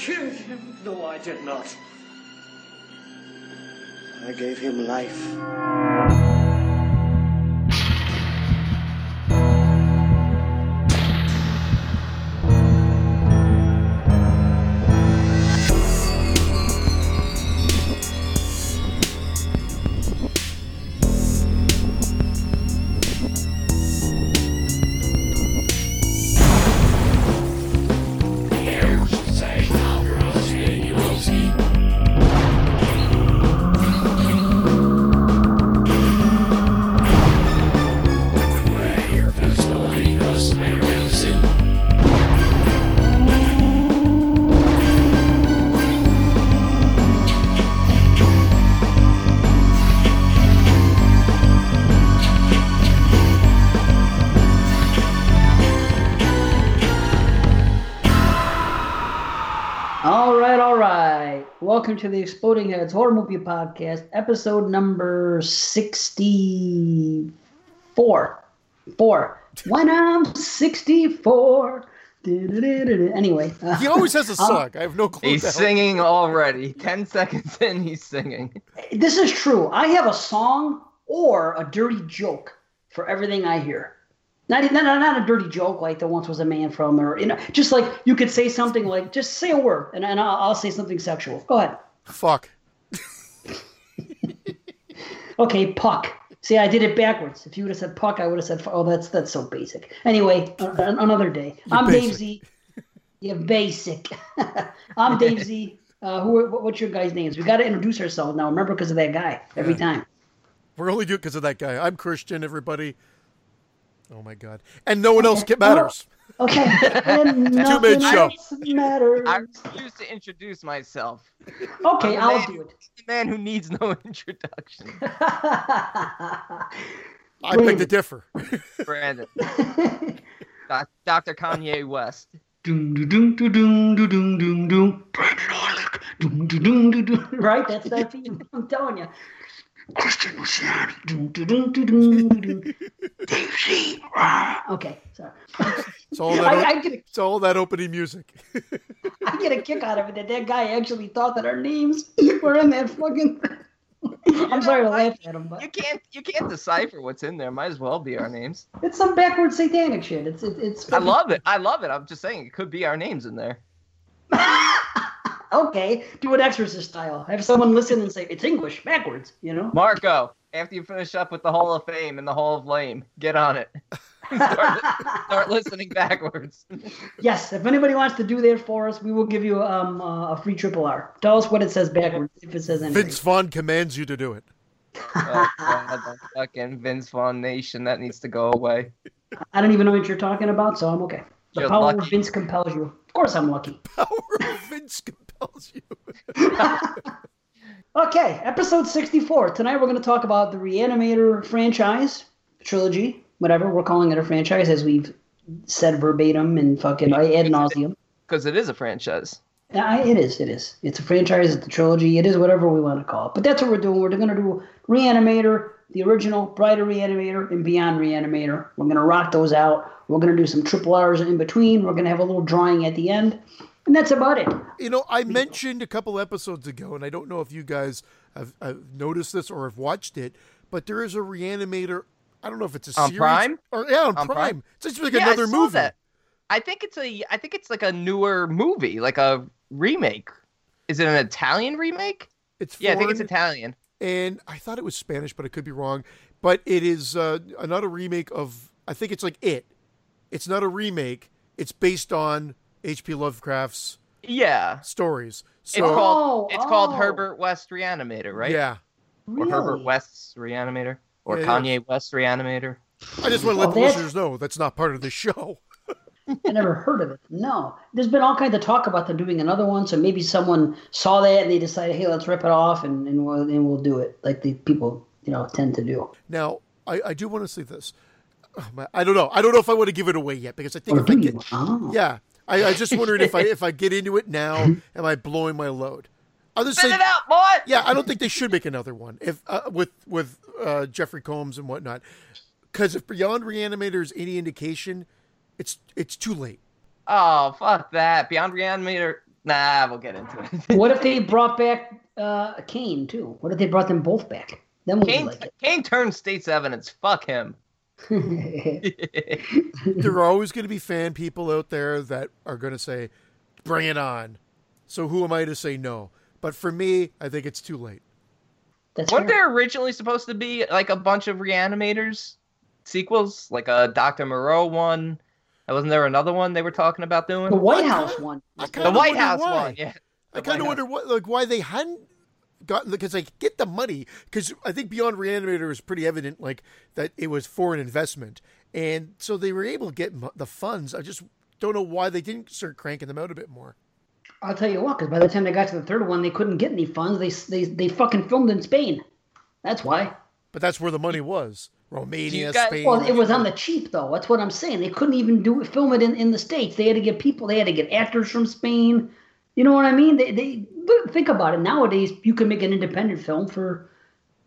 killed him. No, I did not. I gave him life. Welcome to the Exploding Heads Horror Movie Podcast, episode number 64. Four. When I'm 64. Du-du-du-du-du. Anyway, uh, He always has a song. I have no clue. He's what the hell- singing already. Ten seconds in, he's singing. this is true. I have a song or a dirty joke for everything I hear. Not, not, not a dirty joke like there once was a man from, or you know, just like you could say something like, just say a word, and, and I'll, I'll say something sexual. Go ahead. Fuck. Okay, puck. See, I did it backwards. If you would have said puck, I would have said, oh, that's that's so basic. Anyway, uh, an- another day. I'm Dave basic. Z. You're basic. I'm Dave Z. Uh, who? are- What's your guys' names? We got to introduce ourselves now. Remember, because of that guy every time. We're only doing it because of that guy. I'm Christian, everybody. Oh my god! And no one else matters. Okay, and nothing else matters. I refuse to introduce myself. Okay, I'll man, do it. The man who needs no introduction. I beg to differ. Brandon, Doctor Kanye West. Right, that's that theme. I'm telling you. Christian Luciani. Dave Z. Okay, sorry. It's all that, I, I, get a, it's all that opening music. I get a kick out of it that that guy actually thought that our names were in that fucking. I'm sorry to laugh at him, but You can't you can't decipher what's in there. Might as well be our names. it's some backward satanic shit. It's it, it's. I love it. I love it. I'm just saying it could be our names in there. Okay, do it Exorcist style. Have someone listen and say it's English backwards. You know. Marco, after you finish up with the Hall of Fame and the Hall of Lame, get on it. start, start listening backwards. Yes, if anybody wants to do that for us, we will give you um, uh, a free triple R. Tell us what it says backwards if it says anything. Vince Vaughn commands you to do it. Oh, God, the fucking Vince Vaughn Nation, that needs to go away. I don't even know what you're talking about, so I'm okay. The You're power of. Vince compels you. Of course, I'm lucky. Power of Vince compels you. Okay, episode 64. Tonight we're going to talk about the Reanimator franchise, trilogy, whatever. We're calling it a franchise as we've said verbatim and fucking ad nauseum. Because it is a franchise. Yeah, it is. It is. It's a franchise. It's a trilogy. It is whatever we want to call it. But that's what we're doing. We're going to do Reanimator, the original, Bride of Reanimator, and Beyond Reanimator. We're going to rock those out. We're going to do some triple R's in between. We're going to have a little drawing at the end. And that's about it. You know, I mentioned a couple episodes ago, and I don't know if you guys have, have noticed this or have watched it, but there is a reanimator. I don't know if it's a On series Prime? or yeah, on, On Prime. Prime? It's just like Yeah, another saw movie. that. I think it's a I think it's like a newer movie, like a remake. Is it an Italian remake? It's Yeah, I think it's Italian. and I thought it was Spanish, but I could be wrong. But it is uh, another remake of. I think it's like it. It's not a remake. It's based on H.P. Lovecraft's Yeah. stories. It's So called it's called oh. Herbert West Reanimator, right? yeah, Or Herbert Really? West's Reanimator. Or Yeah, it Kanye West Reanimator. I just want to let Oh, the listeners know that's not part of the show. I never heard of it. No. There's been all kinds of talk about them doing another one, so maybe someone saw that and they decided, hey, let's rip it off and, and, we'll, and we'll do it, like the people, you know, tend to do. Now, I, I do want to say this. Oh, my- I don't know. I don't know if I want to give it away yet because I think Or if I do get, you? Oh. yeah, I, I just wondering if I if I get into it now, am I blowing my load? I'll just Spit say, it out, boy! yeah, I don't think they should make another one if uh, with with uh, Jeffrey Combs and whatnot, because if Beyond Reanimator is any indication, it's it's too late. Oh, fuck that. Beyond Reanimator Nah, we'll get into it. What if they brought back uh, Cain too? What if they brought them both back? Then would you Cain, like Cain turns state's evidence. Fuck him. It? there are always going to be fan people out there that are going to say, "Bring it on." So who am I to say no? But for me, I think it's too late. That's Weren't fair. there originally supposed to be like a bunch of reanimators sequels, like a Doctor Moreau one? And Wasn't there another one they were talking about doing? the White House one? The White House why. one, yeah. I kind of wonder what, like, why they hadn't gotten because like get the money because I think Beyond Reanimator is pretty evident, like that it was for an investment, and so they were able to get the funds. I just don't know why they didn't start cranking them out a bit more. I'll tell you what, because by the time they got to the third one, they couldn't get any funds. They they they fucking filmed in Spain. That's why. But that's where the money was. Romania, guys- Spain. Well, it was on the cheap though. That's what I'm saying. They couldn't even do film it in, in the states. They had to get people. They had to get actors from Spain. You know what I mean? They they look, think about it. Nowadays, you can make an independent film for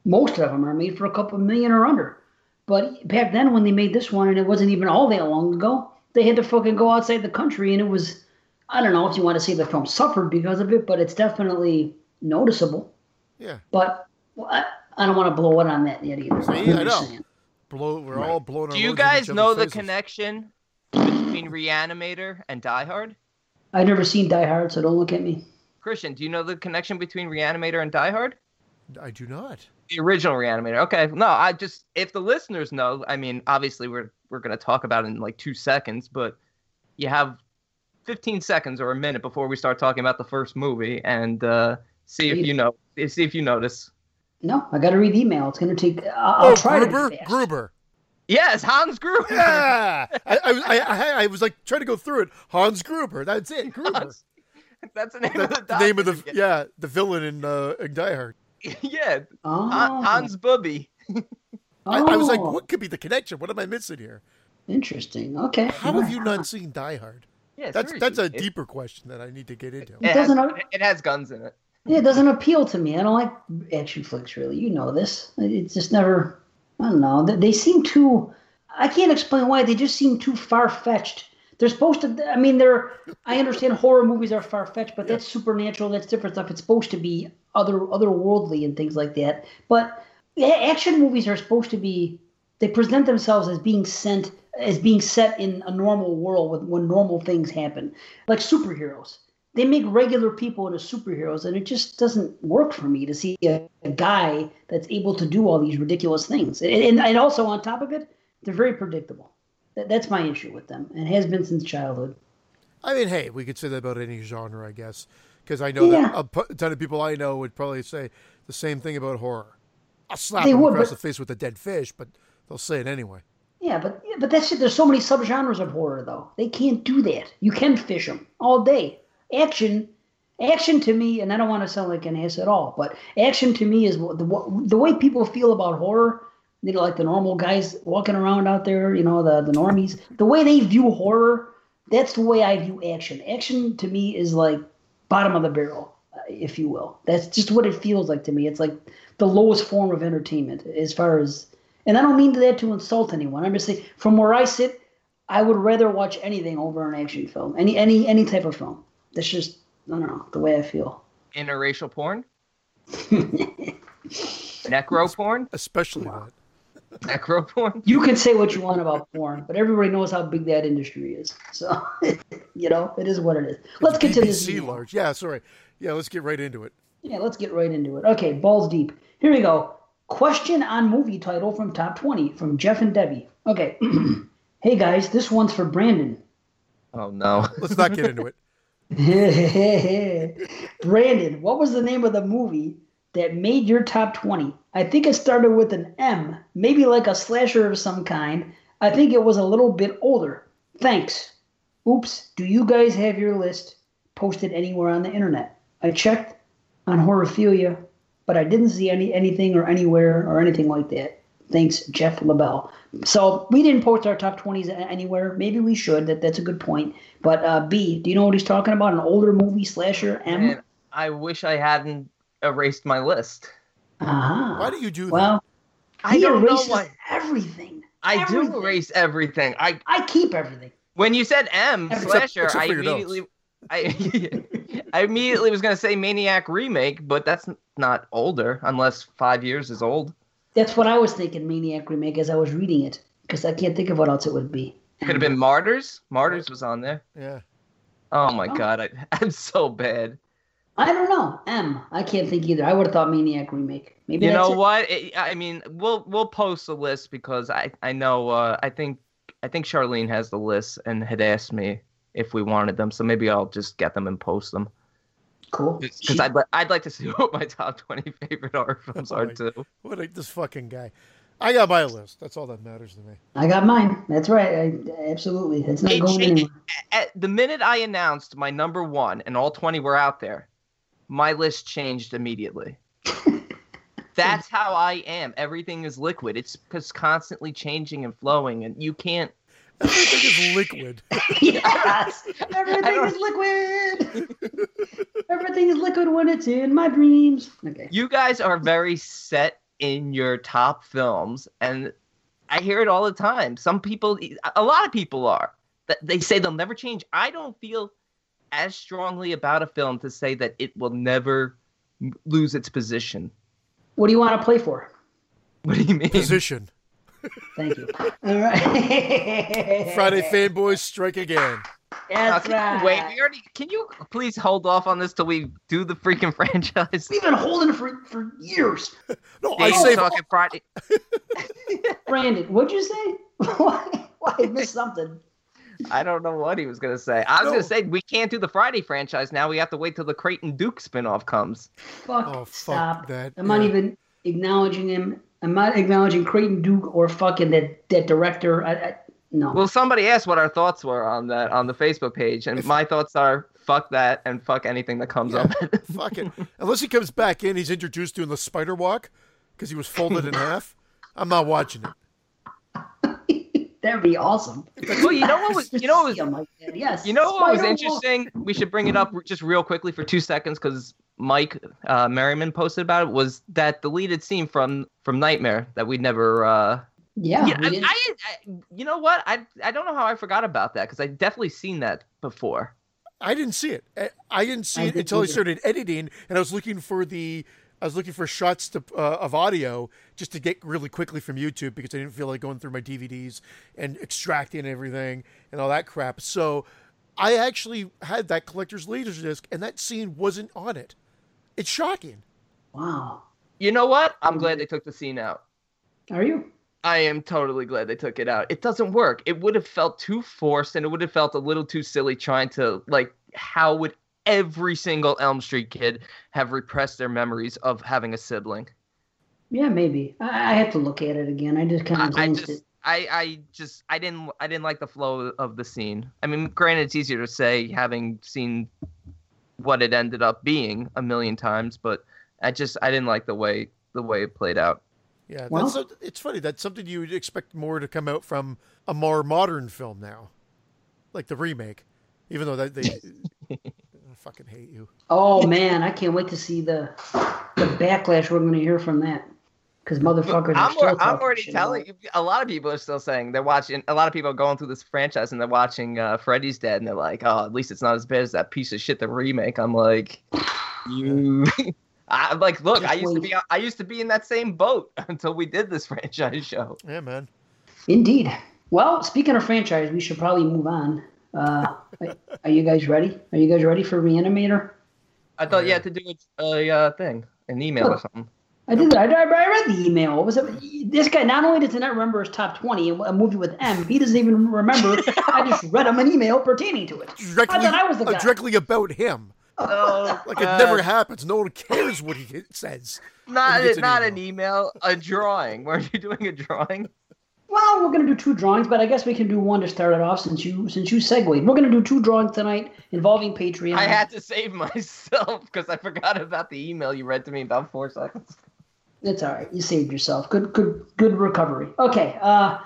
most of them are made for a couple million or under. But back then, when they made this one, and it wasn't even all that long ago, they had to fucking go outside the country, and it was. I don't know if you want to say the film suffered because of it, but it's definitely noticeable. yeah. But well, I, I don't want to blow it on that yet either. See, I'm I just know. saying. Blow. We're all blowing. Our Do you guys know the faces. connection between Reanimator and Die Hard? I've never seen Die Hard, so don't look at me. Christian, do you know the connection between Reanimator and Die Hard? I do not. The original Reanimator. Okay. No, I just if the listeners know, I mean, obviously we're we're gonna talk about it in like two seconds, but you have 15 seconds or a minute before we start talking about the first movie and uh, see if you know see if you notice. No, I got to read email. It's going to take. I'll, I'll oh, try Gruber. to be fast. Gruber. Yes, Hans Gruber. Yeah. I, I, was- I, I, I was like trying to go through it. Hans Gruber. That's it. Gruber. Hans. That's the name of the, the name of the doctor. yeah the villain in uh, in Die Hard. yeah. Oh. Hans Bubby. I, I was like, Oh, what could be the connection? What am I missing here? Interesting. Okay. How have you not seen Die Hard? Yeah, That's that's a. It- deeper question that I need to get into. It, It has, doesn't- it has guns in it. Yeah, it doesn't appeal to me. I don't like action flicks, really. You know this. It's just never. I don't know. They, they seem too. I can't explain why. They just seem too far fetched. They're supposed to. I mean, they're. I understand horror movies are far fetched, but that's supernatural. That's different stuff. It's supposed to be other otherworldly and things like that. But action movies are supposed to be. They present themselves as being sent as being set in a normal world with when normal things happen, like superheroes they make regular people into superheroes and it just doesn't work for me to see a, a guy that's able to do all these ridiculous things and, and, and also on top of it they're very predictable that, that's my issue with them and has been since childhood I mean, hey, we could say that about any genre, I guess, because I know Yeah. that a ton of people I know would probably say the same thing about horror. I'll slap They them would, across but- the face with a dead fish, but they'll say it anyway. yeah but but that's it there's so many subgenres of horror though they can't do that you can fish them all day action action to me and i don't want to sound like an ass at all but action to me is the, what- the way people feel about horror you know like the normal guys walking around out there you know the, the normies. The way they view horror that's the way i view action. Action to me is like bottom of the barrel uh, if you will. That's just what it feels like to me. It's like the lowest form of entertainment as far as and i don't mean that to insult anyone. I'm just saying from where i sit i would rather watch anything over an action film any any any type of film. That's just i don't know the way i feel. Interracial porn. Necro porn. Especially that. Necro porn. you can say what you want about porn but everybody knows how big that industry is so you know it is what it is let's get to this BBC large. Yeah, sorry. Yeah, let's get right into it. Yeah, let's get right into it. Okay, balls deep. Here we go. Question on movie title from Top 20 from Jeff and Debbie. Okay. hey guys, this one's for Brandon. Oh no. Let's not get into it. Brandon, what was the name of the movie that made your top 20? I think it started with an M, maybe like a slasher of some kind. I think it was a little bit older. Thanks. Oops, do you guys have your list posted anywhere on the internet? I checked on Horophilia, but I didn't see any anything or anywhere or anything like that. Thanks, Jeff LaBelle. So we didn't post our top 20s anywhere. Maybe we should. That that's a good point. But uh, B, do you know what he's talking about? An older movie slasher? M. Man, I wish I hadn't erased my list. Uh-huh. Why do you do that? Well, I he don't know why. everything. I do erase everything. I I keep everything. when you said M Except- slasher, except I for your notes. immediately I I immediately was gonna say Maniac remake, but that's not older unless five years is old. That's what I was thinking, Maniac remake, as I was reading it, because I can't think of what else it would be. Could have been Martyrs. Martyrs was on there. Yeah. Oh my Oh. god, I, I'm so bad. I don't know. M. I can't think either. I would have thought Maniac remake. Maybe You know it. what? It, I mean, we'll we'll post a list because I I know uh, I think I think Charlene has the list and had asked me if we wanted them, so maybe I'll just get them and post them Cool. because I'd li- I'd like to see what my top twenty favorite horror films are too. What a, this fucking guy. I got my list. That's all that matters to me. I got mine. That's right. I, absolutely. It's not Hey, going Jake, anywhere. At the minute I announced my number one and all twenty were out there, my list changed immediately. That's how I am. Everything is liquid. It's just constantly changing and flowing, and you can't Everything is liquid. yes. Everything is liquid. Everything is liquid when it's in my dreams. Okay. you guys are very set in your top films and i hear it all the time some people a lot of people are that they say they'll never change i don't feel as strongly about a film to say that it will never lose its position What do you want to play for? what do you mean Position. Thank you. All right. Friday fanboys strike again. Now, That's can you right. wait we already can you please hold off on this till we do the freaking franchise We've been holding it for, for years. No, I Dave's say talking friday Brandon, what'd you say? Why? Why I missed something? I don't know what he was going to say i was No. going to say we can't do the friday franchise now we have to wait till the creighton duke spin-off comes Fuck. Oh, fuck stop. that, I'm not even acknowledging him. I'm not acknowledging Creighton Duke or fucking that, that director. I, I, no. Well, somebody asked what our thoughts were on that on the Facebook page, and my thoughts are fuck that and fuck anything that comes up. fuck it. Unless he comes back in, he's introduced doing the spider walk because he was folded in half. I'm not watching it. That'd be awesome. well, you know what was you know what was See him like that. Yes. you know what was Spider-Walk. interesting? We should bring it up just real quickly for two seconds because Mike uh, Merriman posted about it. Was that deleted scene from from Nightmare that we'd never? Uh, Yeah. yeah, I, did. I, I, you know what? I I don't know how I forgot about that because I definitely seen that before. I didn't see it. I- I didn't see I it didn't until I started editing, and I was looking for the. I was looking for shots to, uh, of audio just to get really quickly from YouTube because I didn't feel like going through my DVDs and extracting everything and all that crap. So I actually had that collector's leaders disc, and that scene wasn't on it. It's shocking. wow. You know what? I'm glad they took the scene out. Are you? I am totally glad they took it out. It doesn't work. It would have felt too forced and it would have felt a little too silly trying to like how would every single Elm Street kid have repressed their memories of having a sibling? Yeah, maybe. I, I have to look at it again. I just kind I, of I glanced just it. I, I just I didn't I didn't like the flow of the scene. I mean, granted it's easier to say having seen what it ended up being a million times, but I just I didn't like the way the way it played out. Yeah, Well- that's a, it's funny. That's something you would expect more to come out from a more modern film now, like the remake. Even though that they, I fucking hate you. Oh man, I can't wait to see the the backlash we're going to hear from that. Because motherfuckers I'm, still I'm already shit telling you. A lot of people are still saying they're watching. A lot of people are going through this franchise and they're watching uh, Freddy's Dead and they're like, "Oh, at least it's not as bad as that piece of shit the remake." I'm like, you. I'm like, look, I Just used to be. I used to be in that same boat until we did this franchise show. Yeah, man. Indeed. Well, speaking of franchise, we should probably move on. Uh, are you guys ready? Are you guys ready for Reanimator? I thought you had to do a, a uh, thing, an email or something. I did. I, I read the email. What was it? This guy not only does he not remember his top twenty, a movie with M, he doesn't even remember. I just read him an email pertaining to it. Directly, I thought I was the uh, guy. directly about him. Oh, Like it never happens. No one cares what he says. Not When he gets an not an email, a drawing. Weren't you doing a drawing? Well, we're gonna do two drawings, but I guess we can do one to start it off since you since you segued. We're gonna do two drawings tonight involving Patreon. I had to save myself because I forgot about the email you read to me about four seconds. It's all right. You saved yourself. Good, good, good recovery. Okay, uh,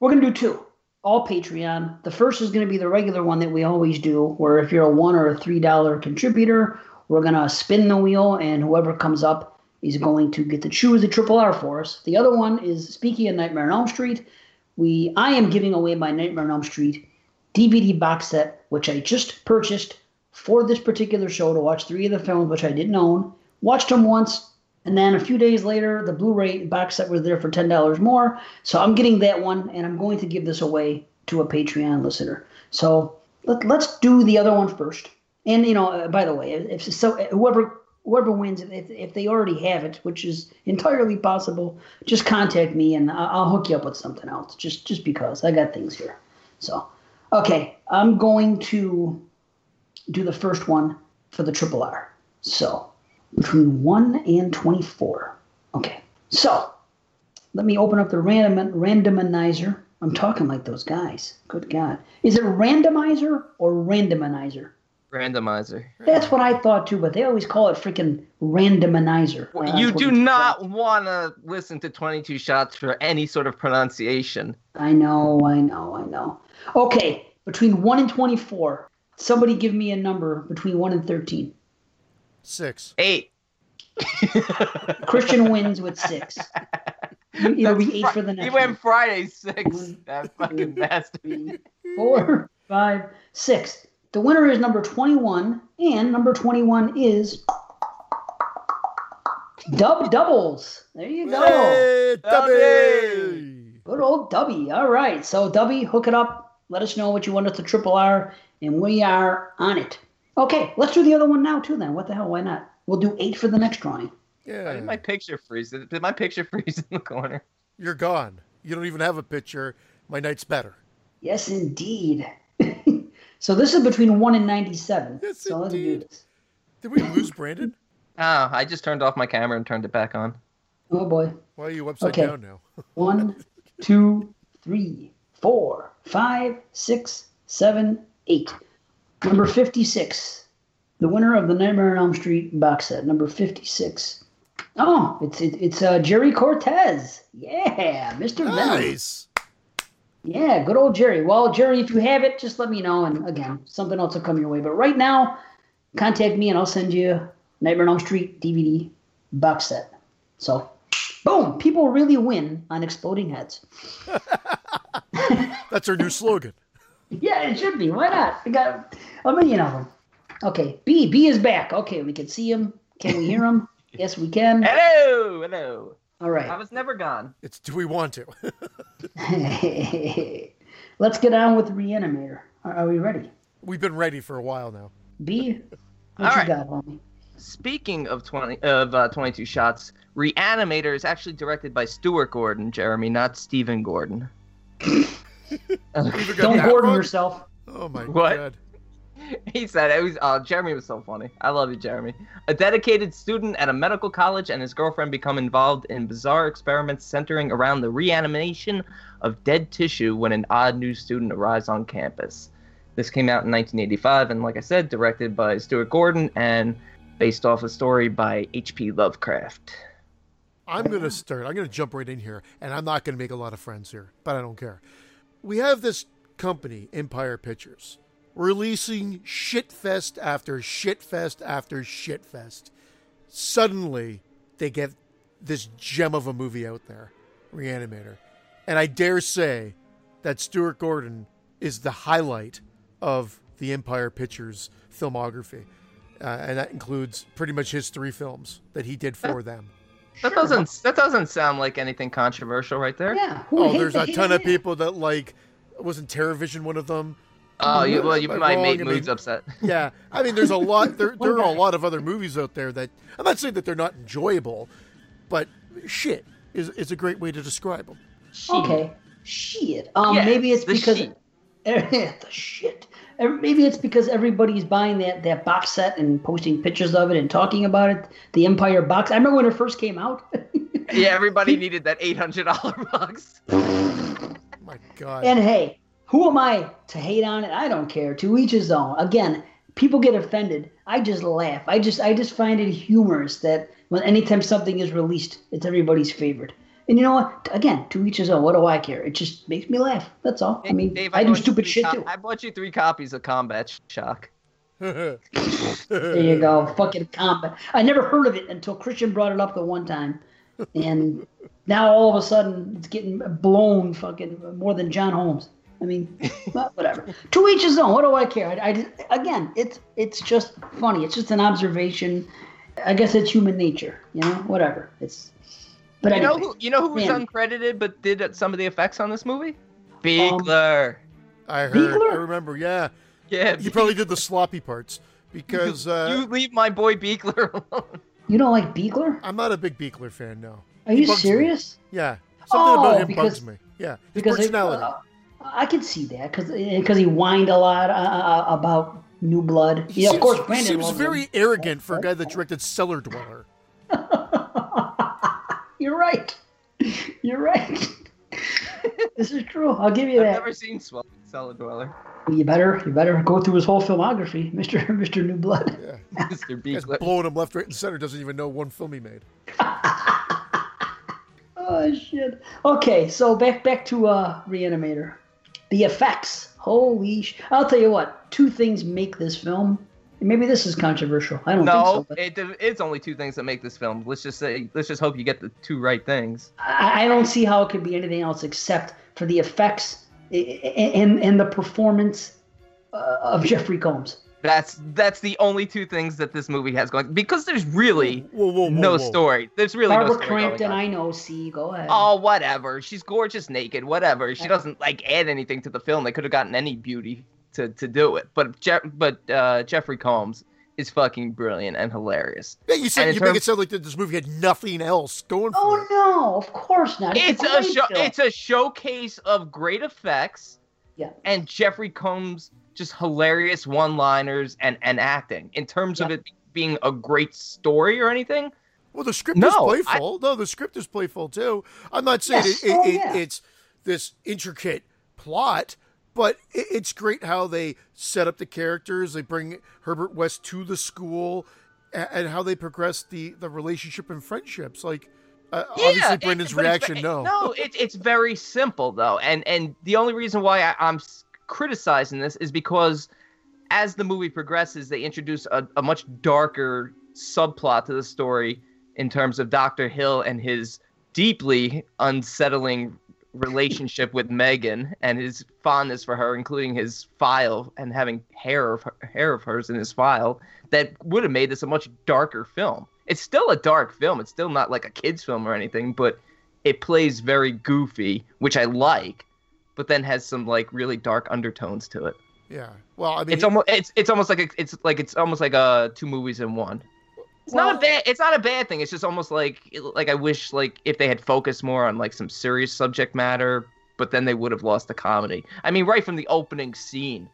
we're gonna do two, all Patreon. The first is gonna be the regular one that we always do, where if you're a one or a three dollar contributor, we're gonna spin the wheel, and whoever comes up is going to get to choose the triple R for us. The other one is speaking of Nightmare on Elm Street. We, I am giving away my Nightmare on Elm Street DVD box set, which I just purchased for this particular show to watch three of the films, which I didn't own. Watched them once, and then a few days later, the Blu-ray box set was there for ten dollars more. So I'm getting that one, and I'm going to give this away to a Patreon listener. So let, let's do the other one first. And you know, uh, by the way, if so, whoever whoever wins, if, if they already have it, which is entirely possible, just contact me and I'll, I'll hook you up with something else. Just just because I got things here. So, okay, I'm going to do the first one for the triple R. So, between 1 and 24. Okay, so let me open up the random randomizer. I'm talking like those guys. Good God. Is it randomizer or randomizer? Randomizer. That's what I thought too, but they always call it freaking randomizer. Uh, you do not want to listen to 22 shots for any sort of pronunciation. I know, I know, I know. Okay, between 1 and 24. Somebody give me a number between 1 and 13. Six. Eight. Christian wins with 6. It'll be 8 for the He next went. Friday six. One, That fucking bastard. three, four, five, six. The winner is number 21, and number 21 is Dub Doubles. There you go. Hey, Dubby! Dubby! Good old Dubby. All right. So, Dubby, hook it up. Let us know what you want us to triple R, and we are on it. Okay, let's do the other one now, too, then. What the hell? Why not? We'll do eight for the next drawing. Yeah, did my picture freeze? Did, did my picture freeze in the corner? you're gone. You don't even have a picture. My night's better. Yes, indeed. So, this is between 1 and 97. Yes, so, let's do this. Did we lose Brandon? Oh, I just turned off my camera and turned it back on. Oh, boy. Why are you upside Okay. down now? One, two, three, four, five, six, seven, eight. Number 56. The winner of the Nightmare on Elm Street box set. Number 56. Oh, it's it, it's uh, Jerry Cortez. Yeah, Mr. Venom. Nice. Yeah, good old Jerry. Well, Jerry, if you have it, just let me know. And again, something else will come your way. But right now, contact me and I'll send you Nightmare on Elm Street DVD box set. So, boom, people really win on exploding heads. That's our new slogan. Yeah, it should be. Why not? We got a million of them. Okay, B. B is back. Okay, we can see him. Can we hear him? yes, we can. Hello, hello. All I was never gone. It's do we want to? Let's get on with Reanimator. Are, are we ready? We've been ready for a while now. B, what All you right. got, homie? Speaking of 20 of uh, 22 shots, Reanimator is actually directed by Stuart Gordon, Jeremy, not Stephen Gordon. Don't Gordon wrong? yourself. Oh my What? god. He said it was uh, Jeremy was so funny. I love you, Jeremy. A dedicated student at a medical college and his girlfriend become involved in bizarre experiments centering around the reanimation of dead tissue when an odd new student arrives on campus. This came out in 1985, and like I said, directed by Stuart Gordon and based off a story by H.P. Lovecraft. I'm to start. I'm to jump right in here, and I'm not to make a lot of friends here, but I don't care. We have this company, Empire Pictures, releasing shitfest after shitfest after shitfest. Suddenly, they get this gem of a movie out there, Reanimator. And I dare say that Stuart Gordon is the highlight of the Empire Pictures filmography. Uh, and that includes pretty much his three films that he did for them. That doesn't that doesn't sound like anything controversial right there. Yeah. who Oh, there's a ton of people that like. Wasn't TerrorVision one of them? Oh, you, well, you Am might make I mean- moods upset. Yeah, I mean, there's a lot. There, there are a lot of other movies out there that I'm not saying that they're not enjoyable, but shit is is a great way to describe them. Okay. Shit. Um, Yeah, maybe it's the because shit. the shit. Maybe it's because everybody's buying that, that box set and posting pictures of it and talking about it. The Empire box. I remember when it first came out. Yeah, everybody needed that eight hundred dollar box. oh My God. and hey, who am I to hate on it? I don't care. To each his own. Again, people get offended. I just laugh. I just I just find it humorous that when anytime something is released, it's everybody's favorite. And you know what? Again, to each his own. What do I care? It just makes me laugh. That's all. I mean, Dave, I do stupid shit co- too. I bought you three copies of Combat Shock. There you go. Fucking combat. I never heard of it until Christian brought it up the one time. And now all of a sudden it's getting blown fucking more than John Holmes. I mean, well, whatever. To each his own. What do I care? I, I- again, it's it's just funny. It's just an observation. I guess it's human nature. You know, whatever. It's. But You know anyway, who? You know who was Man. uncredited but did some of the effects on this movie? Um, Buechler. I heard. Buechler? I remember. Yeah, yeah. you probably did the sloppy parts because uh, you leave my boy Buechler alone. you don't like Buechler? I'm not a big Buechler fan. No. Are He you bugs me. serious? Yeah, something Oh, about him because- bugs me. Yeah, his Because it, personality. uh, I could see that because he whined a lot uh, uh, about New Blood. He Yeah, of course, Brandon seems very him. arrogant for a guy that directed Cellar Dweller. You're right. You're right. this is true. I'll give you I've that. never seen Swell Cellar Dweller. You better, you better go through his whole filmography, Mister Mister New Blood. Yeah, Mr. Guy's Buechler. blowing him left, right, and center. Doesn't even know one film he made. Oh shit. Okay, so back back to uh, Reanimator. The effects. Holy sh! I'll tell you what. Two things make this film. Maybe this is controversial. I don't think so. No, But it, it's only two things that make this film. Let's just say, let's just hope you get the two right things. I, I don't see how it could be anything else except for the effects and and the performance uh, of Jeffrey Combs. That's that's the only two things that this movie has going because there's really Whoa, whoa, whoa, no whoa. story. There's really Barbara no story going Crampton, on. I know. See, go ahead. Oh, whatever. She's gorgeous naked. Whatever. She doesn't like add anything to the film. They could have gotten any beauty to, to do it. But Je- but uh, Jeffrey Combs is fucking brilliant and hilarious. Yeah, you said you in make it terms- sound like this movie had nothing else going for Oh no, of course not. It's a great show. It's a showcase of great effects. Yeah. And Jeffrey Combs just hilarious one-liners and and acting. In terms of it being a great story or anything, Well, the script No, is I- playful. No, the script is playful too. I'm not saying Yes. it, it, Oh, it, it's this intricate plot, but it, it's great how they set up the characters. They bring Herbert West to the school, and, and how they progress the the relationship and friendships. Like, uh, obviously, Brendan's reaction, no. No, it, it's very simple though, and and the only reason why I, I'm criticizing this is because as the movie progresses, they introduce a, a much darker subplot to the story in terms of Doctor Hill and his deeply unsettling relationship with Megan and his fondness for her, including his file and having hair of hair of hers in his file, that would have made this a much darker film. It's still a dark film. It's still not like a kids film or anything, but it plays very goofy, which I like, but then has some like really dark undertones to it. Yeah. Well, I mean, It's almost it's it's almost like a, it's like it's almost like uh two movies in one. It's not a bad it's not a bad thing. It's just almost like like I wish like if they had focused more on like some serious subject matter, but then they would have lost the comedy. I mean, right from the opening scene,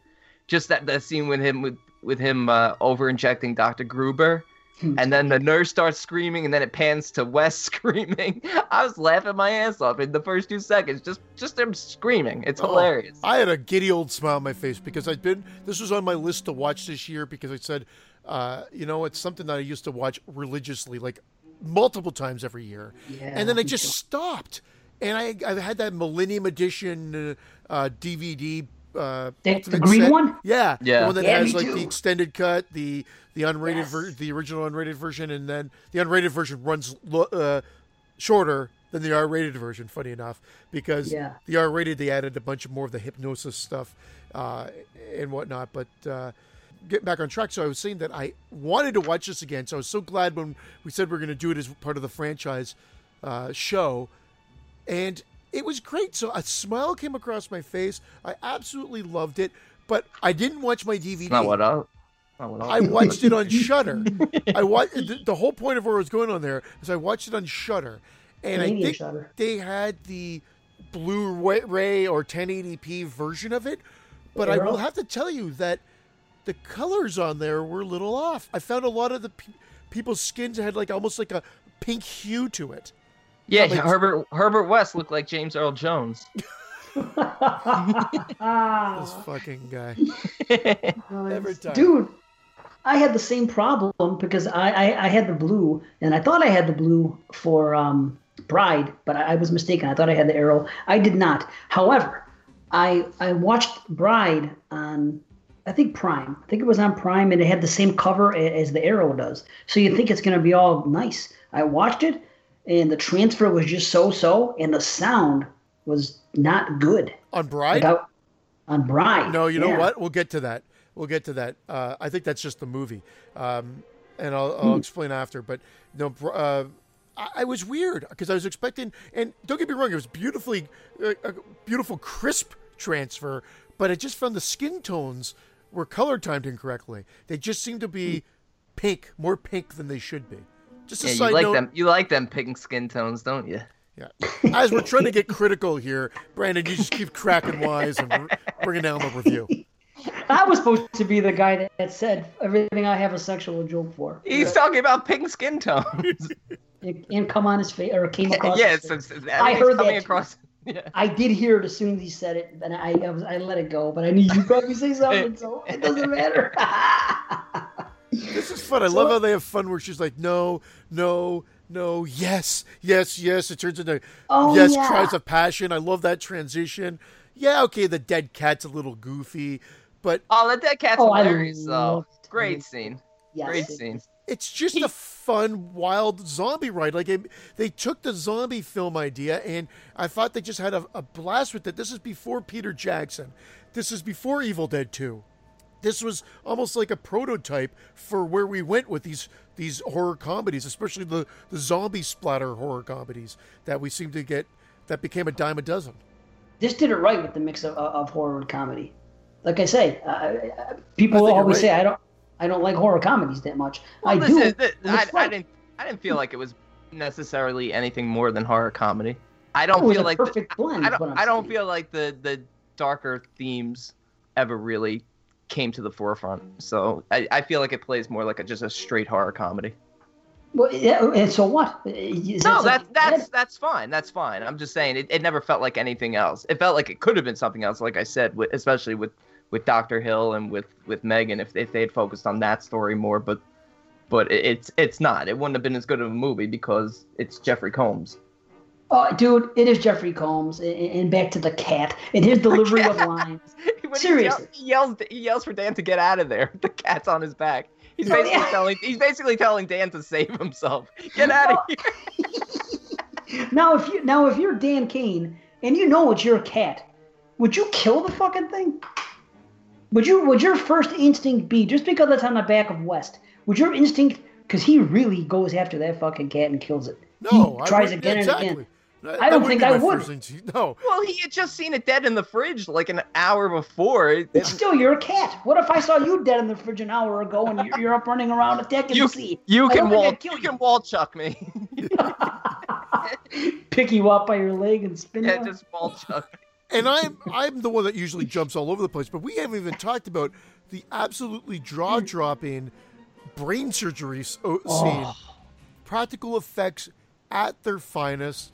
just that that scene with him with with him uh, over injecting Dr. Gruber. Hmm. And then the nurse starts screaming, and then it pans to Wes screaming. I was laughing my ass off in the first two seconds, just just them screaming. It's Oh, hilarious. I had a giddy old smile on my face because I'd been. This was on my list to watch this year because I said, uh, you know, it's something that I used to watch religiously, like multiple times every year, Yeah, and then I just stopped. And I I had that Millennium Edition uh, uh, DVD. Uh, The- the green set. one? Yeah, Yeah. The one that Yeah, has like too. the extended cut, the the unrated, Yes. ver- the original unrated version, and then the unrated version runs lo- uh, shorter than the R-rated version. Funny enough, because Yeah. the R-rated they added a bunch of more of the hypnosis stuff uh, and whatnot. But uh, getting back on track, so I was saying that I wanted to watch this again. So I was so glad when we said we are going to do it as part of the franchise uh, show, and it was great. So a smile came across my face. I absolutely loved it, but I didn't watch my DVD. It's not what I. Not what I, I watched it on Shudder. I watched the, the whole point of where I was going on there is I watched it on Shudder, and I think Shudder. they had the Blu-ray or 1080p version of it. But I will Arrow? have to tell you that the colors on there were a little off. I found a lot of the pe- people's skins had like almost like a pink hue to it. Yeah, like- Herbert Herbert West looked like James Earl Jones. This fucking guy. Every time. Dude, I had the same problem because I, I, I had the blue, and I thought I had the blue for um, Bride, but I, I was mistaken. I thought I had the arrow. I did not. However, I I watched Bride on I think Prime. I think it was on Prime, and it had the same cover as the arrow does. So you think it's gonna be all nice. I watched it, and the transfer was just so so, and the sound was not good. On Like Bride? I, on Bride. No, you know what? We'll get to that. We'll get to that. Uh, I think that's just the movie, um, and I'll, I'll explain after. But no, uh, I, I was weird because I was expecting, and don't get me wrong, it was beautifully, uh, a beautiful, crisp transfer, but I just found the skin tones were color timed incorrectly. They just seemed to be pink, more pink than they should be. Just a Yeah, side you like note. them. You like them pink skin tones, don't you? Yeah. As we're trying to get critical here, Brandon, you just keep cracking wise and bringing down the review. I was supposed to be the guy that, that said everything I have a sexual joke for. He's talking about pink skin tones. And, and come on his face or came across. yeah, his it's, face. it's, I heard coming that too. across. Yeah. I did hear it as soon as he said it, and I I, was, I let it go. But I knew you'd probably say something, so it doesn't matter. This is fun. I love how they have fun where she's like, no, no, no, yes, yes, yes. It turns into Oh, yes, yeah. cries of passion. I love that transition. Yeah, okay, the dead cat's a little goofy, but Oh, the dead cat's Oh, I hilarious though. Great it. scene. yes, Great scene. it's just a fun, wild zombie ride. Like it, they took the zombie film idea, and I thought they just had a, a blast with it. This is before Peter Jackson. This is before Evil Dead Two. This was almost like a prototype for where we went with these these horror comedies, especially the the zombie splatter horror comedies that we seem to get that became a dime a dozen. This did it right with the mix of, of horror and comedy. Like I say, uh, uh, people I always right. say I don't I don't like horror comedies that much. I Well, do. this is- th- I, it's I didn't. I didn't feel like it was necessarily anything more than horror comedy. I don't feel like the- perfect blend. I is what don't. I'm don't feel like the the darker themes ever really came to the forefront. So I, I feel like it plays more like a, just a straight horror comedy. Well, yeah, and so what? Uh, is No, that that's that's that's fine. That's fine. I'm just saying it, it never felt like anything else. It felt like it could have been something else, like I said, with, especially with with Doctor Hill and with with Megan, if if they had focused on that story more. But but it, it's it's not. It wouldn't have been as good of a movie because it's Jeffrey Combs. Oh, dude, it is Jeffrey Combs, and, and back to the cat and his delivery of lines. When he Seriously. yell- he yells he yells for Dan to get out of there. The cat's on his back. He's Oh, basically yeah. telling he's basically telling Dan to save himself. Get out of here. Now, if you now if you're Dan Cain and you know it's your cat, would you kill the fucking thing? Would you? Would your first instinct be just because it's on the back of West? Would your instinct? Because he really goes after that fucking cat and kills it. No, he I tries wouldn't- again exactly. and again. That- I don't think I my would. first instinct. No, Well, he had just seen it dead in the fridge like an hour before. It- It's still your cat. What if I saw you dead in the fridge an hour ago and you're, you're up running around attacking you, the sea? you I can don't wall I'd kill you can wall chuck me. Pick you up by your leg and spin you. yeah, out. just wall chuck. and I'm I'm the one that usually jumps all over the place, but we haven't even talked about the absolutely jaw dropping brain surgery s- o- scene. Practical effects at their finest,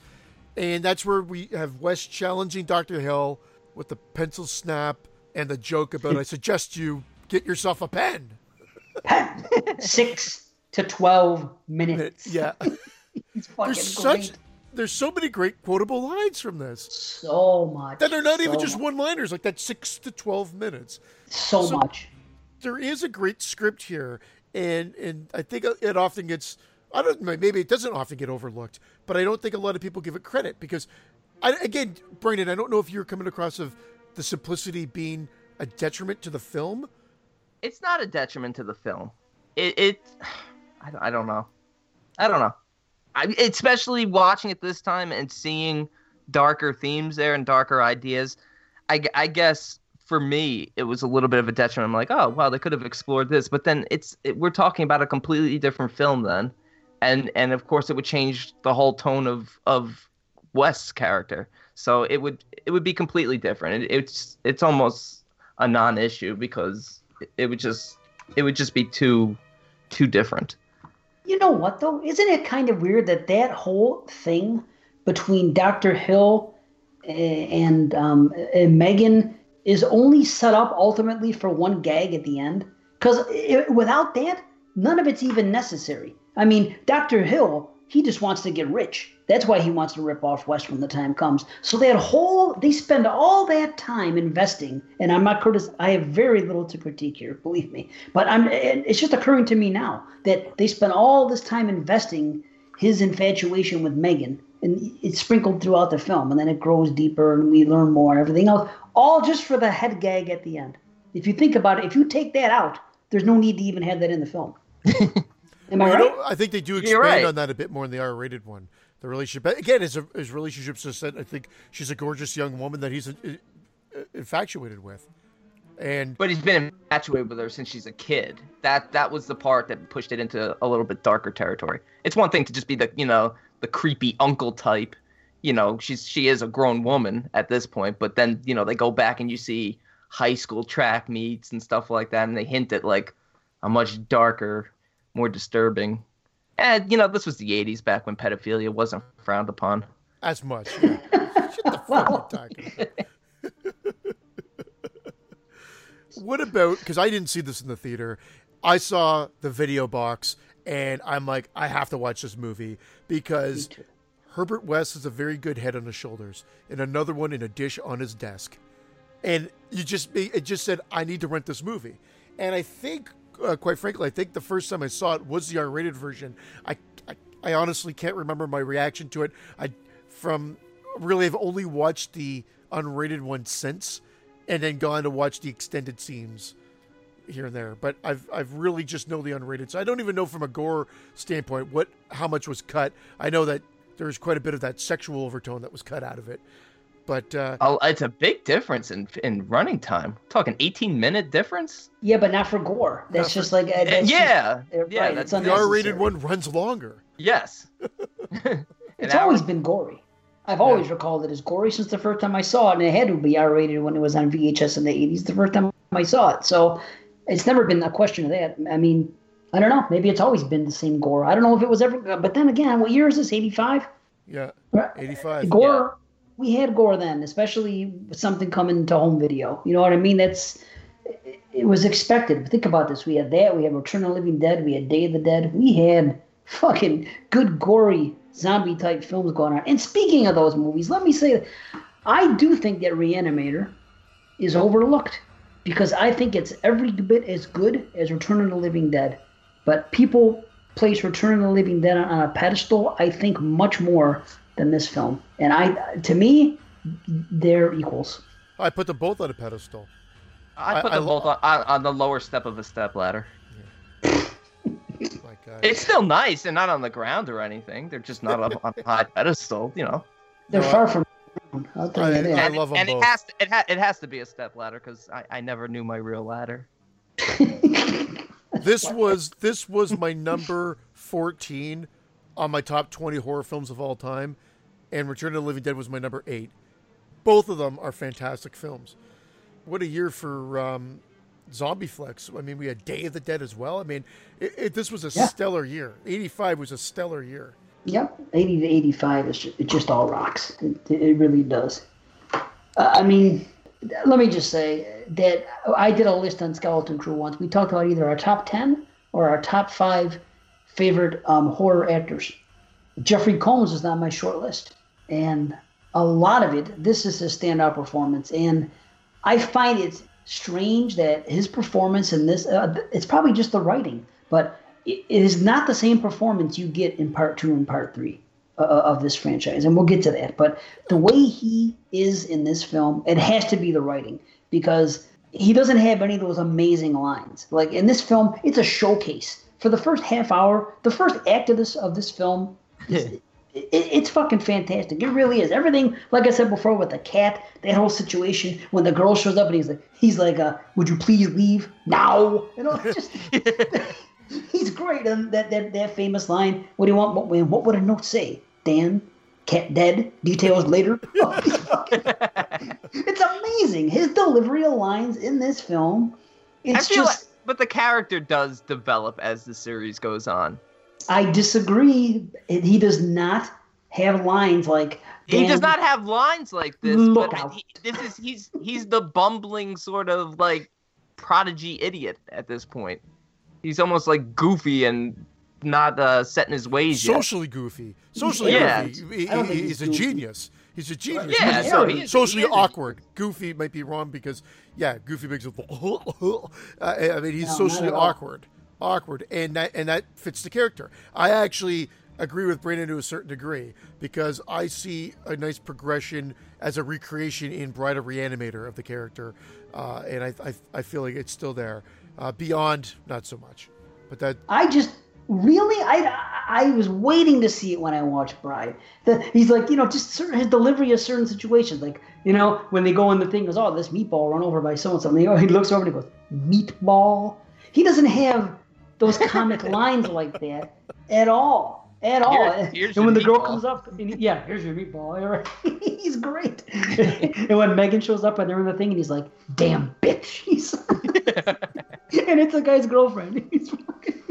and that's where we have West challenging Doctor Hill with the pencil snap and the joke about I suggest you get yourself a pen. Pen. Six to twelve minutes. Yeah, there's such there's so many great quotable lines from this so much. that are not even just one liners like that six to twelve minutes. so, so- much. there is a great script here, and and I think it often gets. I don't. Maybe it doesn't often get overlooked, but I don't think a lot of people give it credit because, I, again, Brandon, I don't know if you're coming across of the simplicity being a detriment to the film. It's not a detriment to the film. It it I, don't- know. I don't know. I especially watching it this time and seeing darker themes there and darker ideas. I, I guess for me it was a little bit of a detriment. I'm like, oh wow, they could have explored this, but then it's it, we're talking about a completely different film then, and and of course it would change the whole tone of of West's character. So it would it would be completely different. It, it's it's almost a non-issue because it, would just it would just be too too different. You know what though? Isn't it kind of weird that that whole thing between Doctor Hill eh, and um, and Megan is only set up ultimately for one gag at the end? Because without that, none of it's even necessary. I mean, Doctor Hill, he just wants to get rich. That's why he wants to rip off West when the time comes. So that whole they spend all that time investing, and I'm not critic. I have very little to critique here, believe me. But I'm. It's just occurring to me now that they spent all this time investing his infatuation with Megan, and it's sprinkled throughout the film, and then it grows deeper, and we learn more, and everything else. all just for the head gag at the end. If you think about it, if you take that out, there's no need to even have that in the film. Am I right? I think they do expand right. on that a bit more in the R-rated one. The relationship, but again, his his relationship's just that I think she's a gorgeous young woman that he's uh, uh, infatuated with, and But he's been infatuated with her since she's a kid. That that was the part that pushed it into a little bit darker territory. It's one thing to just be the you know the creepy uncle type. You know, she's she is a grown woman at this point, but then you know they go back and you see high school track meets and stuff like that, and they hint at like a much darker, more disturbing. And you know, this was the '80s, back when pedophilia wasn't frowned upon. as much. Yeah. Shut the fuck talking. what about? Because I didn't see this in the theater. I saw the video box, and I'm like, I have to watch this movie because Herbert West has a very good head on his shoulders, and another one in a dish on his desk. And you just be it just said I need to rent this movie, and I think, uh, quite frankly, I think the first time I saw it was the R-rated version. I, I I honestly can't remember my reaction to it. I from really I've only watched the unrated one since, and then gone to watch the extended scenes here and there. But I've I've really just know the unrated, so I don't even know from a gore standpoint what how much was cut. I know that there's quite a bit of that sexual overtone that was cut out of it, but uh, Oh, it's a big difference in in running time. talking 18 minute difference. Yeah, but not for gore. That's just like uh, that's yeah, just, yeah, right. that's It's the R-rated one runs longer. Yes. It's always been gory. I've always recalled it as gory since the first time I saw it, and it had to be R-rated when it was on VHS in the '80s. The first time I saw it, so it's never been a question of that. I mean, I don't know. Maybe it's always been the same gore. I don't know if it was ever. But then again, what year is this? '85. Yeah, eighty-five. Gore. We had gore then, especially with something coming to home video. You know what I mean? That's it- was expected. Think about this. We had that. We had Return of the Living Dead. We had Day of the Dead. We had fucking good gory zombie type films going on. And speaking of those movies, let me say I do think that Reanimator is overlooked because I think it's every bit as good as Return of the Living Dead. But people place Return of the Living Dead on a pedestal, I think, much more than this film. And I, to me, they're equals. I put them both on a pedestal. I put I- them I both on, on the lower step of a step ladder. My God. It's still nice. They're not on the ground or anything. They're just not up on a high pedestal, you know. They're No, far from. I'll tell you I- that. I and love 'em and both. it has to, it, ha- it has to be a step ladder because I, I never knew my real ladder. this was this was my number 14 on my top 20 horror films of all time and return of the living dead was my number 8 both of them are fantastic films what a year for um, zombie Flex. i mean we had day of the dead as well i mean it, it, this was a Yeah. stellar year 85 was a stellar year Yep, eighty to eighty-five is just, it just all rocks. It, it really does. Uh, I mean, let me just say that I did a list on Skeleton Crew once. We talked about either our top ten or our top five favorite um, horror actors. Jeffrey Combs is on my short list, and a lot of it. This is his standout performance, and I find it strange that his performance in this. Uh, it's probably just the writing, but it is not the same performance you get in part two and part three uh, of this franchise, and we'll get to that. But the way he is in this film, it has to be the writing because he doesn't have any of those amazing lines. Like in this film, it's a showcase. For the first half hour, the first act of this of this film, it, it's fucking fantastic. It really is. Everything, like I said before, with the cat, that whole situation when the girl shows up and he's like, he's like, uh, "Would you please leave now?" You know, just he's great. And that, that that famous line, "What do you want? What, what would a note say?" Dan, cat dead. Details later. it's amazing. His delivery of lines in this film. It's I feel just. like, but the character does develop as the series goes on. I disagree. He does not have lines like. He does not have lines like this. Look but out. he, this is he's he's the bumbling sort of like prodigy idiot at this point. He's almost like goofy and not uh, set in his ways yet. socially goofy socially Yeah. goofy He- I don't think he- he's he's a goofy. genius he's a genius. Yeah, he's so he socially he awkward. Goofy might be wrong because yeah goofy makes it uh, i mean he's No, socially awkward. Awkward. And that and that fits the character. I actually agree with Brandon to a certain degree because I see a nice progression as a recreation in Bride of Reanimator of the character, uh, and I, I I feel like it's still there. Uh, beyond, not so much, but that I just really I I was waiting to see it when I watched Bride. The, he's like you know just certain his delivery of certain situations like you know when they go in the thing goes oh this meatball run over by so and so oh, he looks over and he goes meatball. He doesn't have those comic lines like that at all. At all, Here- and when the girl comes up, and he- yeah, here's your meatball. He's great. and when Megan shows up and they're in the thing, and he's like, "Damn bitch," he's, and it's the guy's girlfriend. He's fucking-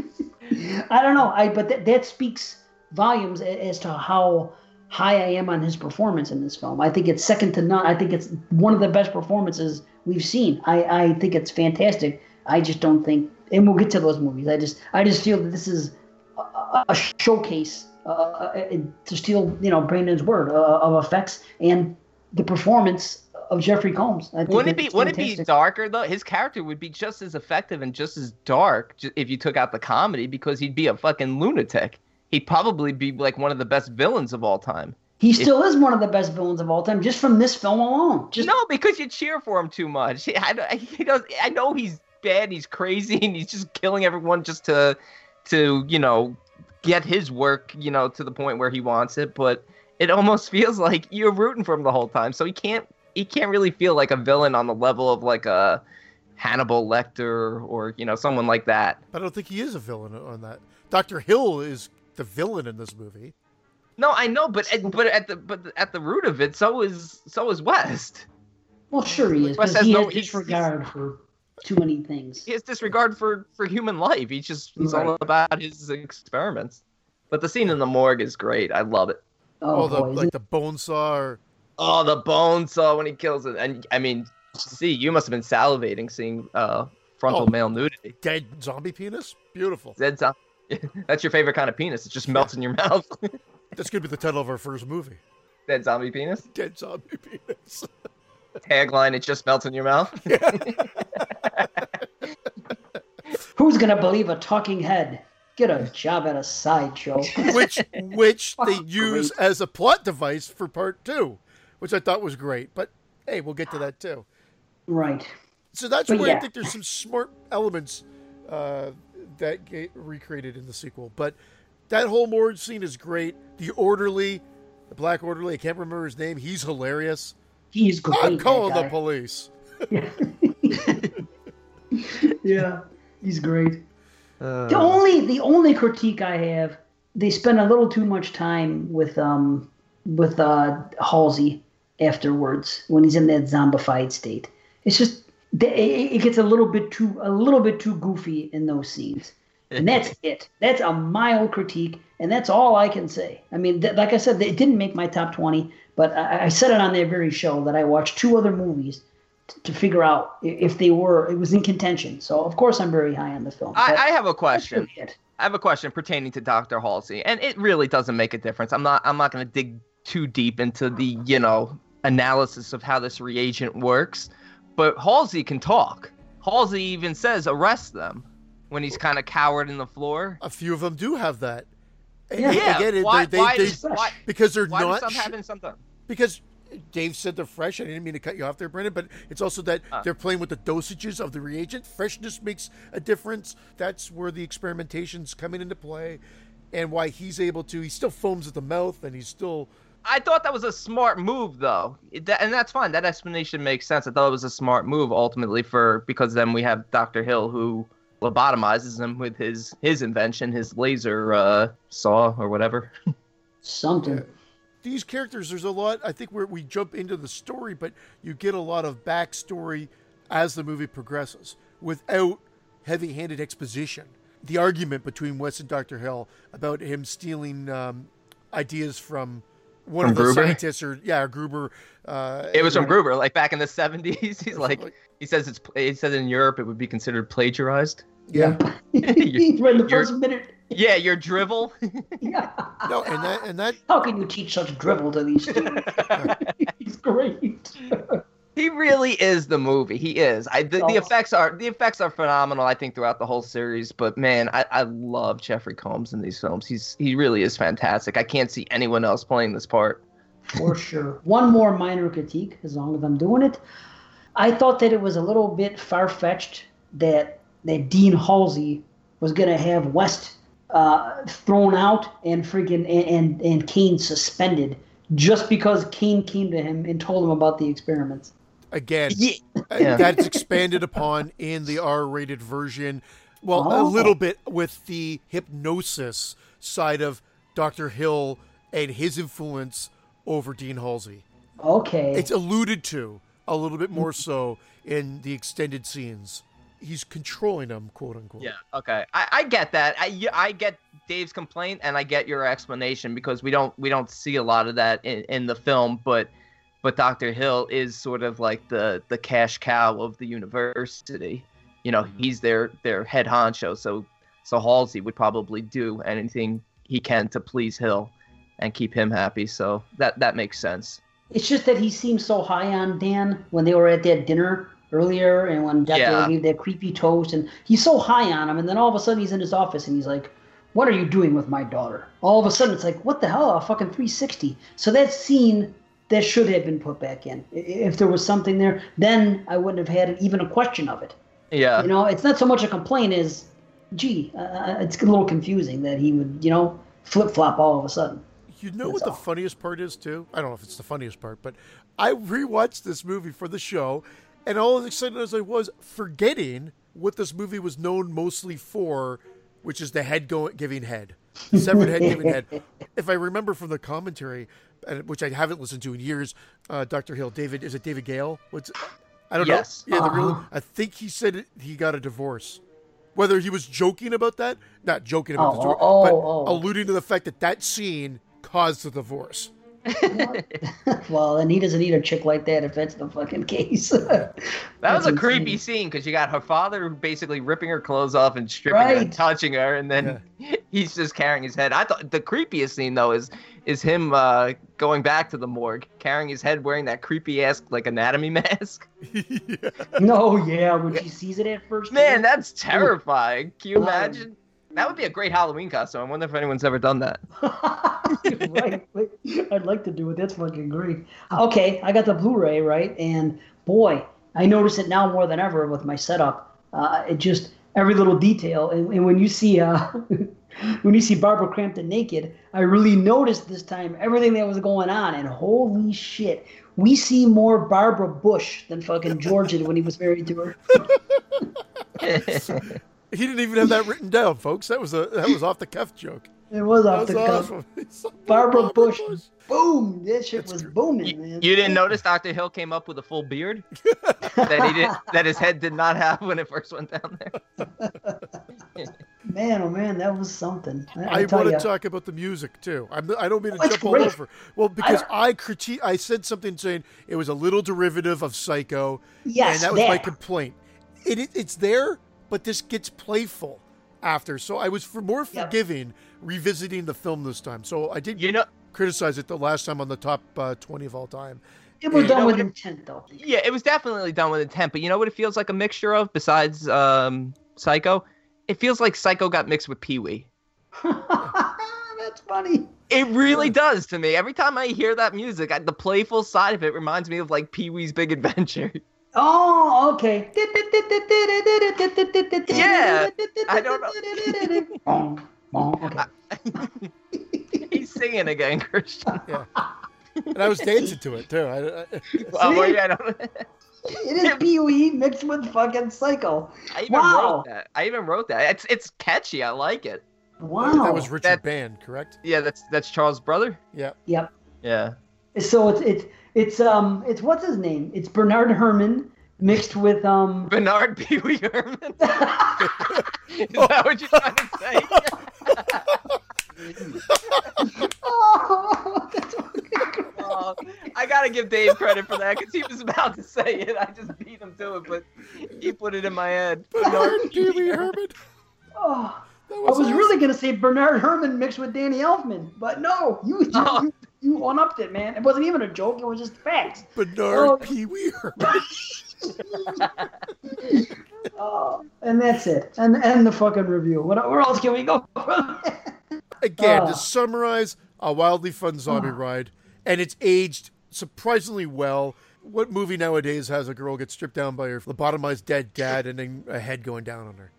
I don't know. I but that that speaks volumes as to how high I am on his performance in this film. I think it's second to none. I think it's one of the best performances we've seen. I I think it's fantastic. I just don't think, and we'll get to those movies. I just I just feel that this is a, a- showcase uh, uh, to steal you know Brandon's word uh, of effects and the performance of Jeffrey Combs. I think Wouldn't it be wouldn't it be darker though? His character would be just as effective and just as dark if you took out the comedy because he'd be a fucking lunatic. He'd probably be like one of the best villains of all time. He still is one of the best villains of all time, just from this film alone. Just no, because you cheer for him too much. I, he does. I know he's bad. He's crazy, and he's just killing everyone just to, to you know, get his work, you know, to the point where he wants it. But it almost feels like you're rooting for him the whole time. So he can't. He can't really feel like a villain on the level of like a Hannibal Lecter or you know someone like that. I don't think he is a villain on that. Doctor Hill is the villain in this movie. No, I know, but eh, but at the but at the root of it, so is so is West. well, sure he is, Wes because has he no- has he's- disregard for too many things. he has disregard for for human life. He's just he's all Right. about his experiments. But the scene in the morgue is great. I love it. Oh, Oh, the boy, like the bone saw. Or, Oh, the bone saw when he kills it, and I mean, see, you must have been salivating seeing uh, frontal Oh. male nudity. dead zombie penis. Beautiful. That's uh, that's your favorite kind of penis. It just melts in your mouth. That's gonna be the title of our first movie. Dead zombie penis. Dead zombie penis. Tagline: It just melts in your mouth. Who's gonna believe a talking head? Get a job at a sideshow. which which they Oh, use great. as a plot device for part two, which I thought was great. But hey, we'll get to that too. right. So that's But where I think there's some smart elements uh, that get recreated in the sequel. But that whole morgue scene is great. The orderly, the black orderly, I can't remember his name. He's hilarious. He's great. I'm calling the guy. police. Yeah, he's great. Uh, The only the only critique I have, they spend a little too much time with um with uh Halsey afterwards when he's in that zombified state. It's just it gets a little bit too a little bit too goofy in those scenes, and that's it. That's a mild critique, and that's all I can say. I mean, th- like I said, it didn't make my top twenty, but I, I said it on that very show that I watched two other movies t- to figure out if they were it was in contention. So of course I'm very high on the film. I, I have a question. really. I have a question pertaining to Dr. Halsey, and it really doesn't make a difference. I'm not I'm not going to dig too deep into the, you know, analysis of how this reagent works, but Halsey can talk. Halsey even says arrest them when he's kind of cowered in the floor. A few of them do have that. And Yeah. Yeah, again, it- why, they, why, they, does- why, because they're why do not some sh- have and some because Dave said they're fresh. I didn't mean to cut you off there, Brendan, but it's also that Uh. they're playing with the dosages of the reagent. Freshness makes a difference. That's where the experimentation's coming into play, and why he's able to. He still foams at the mouth, and he's still. I thought that was a smart move, though, It- that, and that's fine. That explanation makes sense. I thought it was a smart move ultimately for because then we have Doctor Hill who lobotomizes him with his his invention, his laser uh, saw or whatever. Something. These characters, there's a lot. I think where we jump into the story, but you get a lot of backstory as the movie progresses without heavy-handed exposition. The argument between Wes and Doctor Hill about him stealing um, ideas from one From of the Gruber? scientists, or yeah, Gruber. Uh, It was from Gruber, like back in the seventies. He's like, like- he says it's he says in Europe it would be considered plagiarized. yeah. He's read the you're- first minute. Yeah, your drivel. Yeah. No, and that and that How can you teach such drivel to these students? He's great. He really is the movie. He is. I the, the Oh. effects are the effects are phenomenal. I think throughout the whole series. But man, I, I love Jeffrey Combs in these films. He's he really is fantastic. I can't see anyone else playing this part. for sure. One more minor critique, as long as I'm doing it. I thought that it was a little bit far fetched that that Dean Halsey was gonna have West uh, thrown out and freaking and, and and Cain suspended just because Cain came to him and told him about the experiments. Again, Yeah. uh, Yeah. that's expanded upon in the R-rated version. Well, a Oh. little bit with the hypnosis side of Dr. Hill and his influence over Dean Halsey. Okay. It's alluded to a little bit more so in the extended scenes. He's controlling them, quote unquote. Yeah. Okay. I, I get that. I, I get Dave's complaint and I get your explanation because we don't we don't see a lot of that in, in the film, but but Dr. Hill is sort of like the the cash cow of the university. You know, mm-hmm. he's their their head honcho, so so Halsey would probably do anything he can to please Hill and keep him happy. So that that makes sense. It's just that he seemed so high on Dan when they were at that dinner earlier, and when Dr. Yeah. gave that creepy toast, and he's so high on him, and then all of a sudden he's in his office and he's like, "What are you doing with my daughter?" All of a sudden it's like, "What the hell? A fucking 360." So that scene that should have been put back in. If there was something there, then I wouldn't have had even a question of it. Yeah. You know, it's not so much a complaint as, gee, uh, it's a little confusing that he would, you know, flip flop all of a sudden. You know That's what the funniest part is too? I don't know if it's the funniest part, but I rewatched this movie for the show, and all as excited as I was, forgetting what this movie was known mostly for, which is the head go- giving head, severed head giving head. If I remember from the commentary, which I haven't listened to in years, uh, Doctor Hill, David, is it David Gale? What's I don't Yes. know. Yeah, the real, Uh-huh. I think he said it, he got a divorce. Whether he was joking about that, not joking about Oh, the divorce, oh, but oh. alluding to the fact that that scene caused the divorce. well, and he doesn't need a chick like that if that's the fucking case. That was That's a creepy scene because you got her father basically ripping her clothes off and stripping her and touching her, and then he's just carrying his head. I thought the creepiest scene though is is him uh, going back to the morgue, carrying his head, wearing that creepy ass like anatomy mask. No, yeah, when she sees it at first. Man, that's terrifying. Can you imagine? That would be a great Halloween costume. I wonder if anyone's ever done that. right. I'd like to do it. That's fucking great. Okay, I got the Blu-ray right, and boy, I notice it now more than ever with my setup. Uh, it just every little detail, and, and when you see uh, when you see Barbara Crampton naked, I really noticed this time everything that was going on, and holy shit, we see more Barbara Bush than fucking George did when he was married to her. He didn't even have that written down, folks. That was a that was off the cuff joke. It was That off was the cuff. awesome. It's like, Barbara Bush, boom! That shit was booming, You, man. you didn't notice Dr. Hill came up with a full beard that he did that his head did not have when it first went down there. Man, oh man, that was something. I, I I want to ya. talk about the music too. I'm, I don't mean to Oh, jump all over. Well, because I, critique, I said something saying it was a little derivative of Psycho, Yes, and that was my complaint. It, it it's there, but this gets playful after. So I was for more Yep. forgiving revisiting the film this time. So I did You know, criticize it the last time on the top uh, twenty of all time. It was You done know with it- intent, though. Yeah, it was definitely done with intent, but you know what it feels like a mixture of besides um, Psycho? It feels like Psycho got mixed with Pee Wee. That's funny. It really does to me. Every time I hear that music, I, the playful side of it reminds me of like Pee Wee's Big Adventure. Oh, okay. Yeah, I don't know. Okay. He's singing again, Christian. Yeah. And I was dancing to it too. I, I, Oh, well, yeah, I, don't, It is Pee Wee mixed with fucking Psycho. I even Wow. wrote that. I even wrote that. It's it's catchy. I like it. Wow. that was Richard That- Band, correct? Yeah, that's that's Charles' brother. Yeah. Yep. Yeah. So it's it's it's um it's what's his name? It's Bernard Herrmann mixed with um. Bernard Pee Wee Herman. Is that what you're trying to say? Oh, that's fucking. Oh, I gotta give Dave credit for that because he was about to say it. I just beat him to it, but he put it in my head. Bernard Pee Wee Herman. Oh, That I was awesome. really gonna say Bernard Herrmann mixed with Danny Elfman, but no, you you, Oh. you, You one upped it, man. It wasn't even a joke. It was just facts. Bernard Oh. Pee Wee Herman. Oh, and that's it. And and the fucking review. What, where else can we go? Again, to uh, summarize, a wildly fun zombie uh. ride, and it's aged surprisingly well. What movie nowadays has a girl get stripped down by her lobotomized dead dad and then a head going down on her?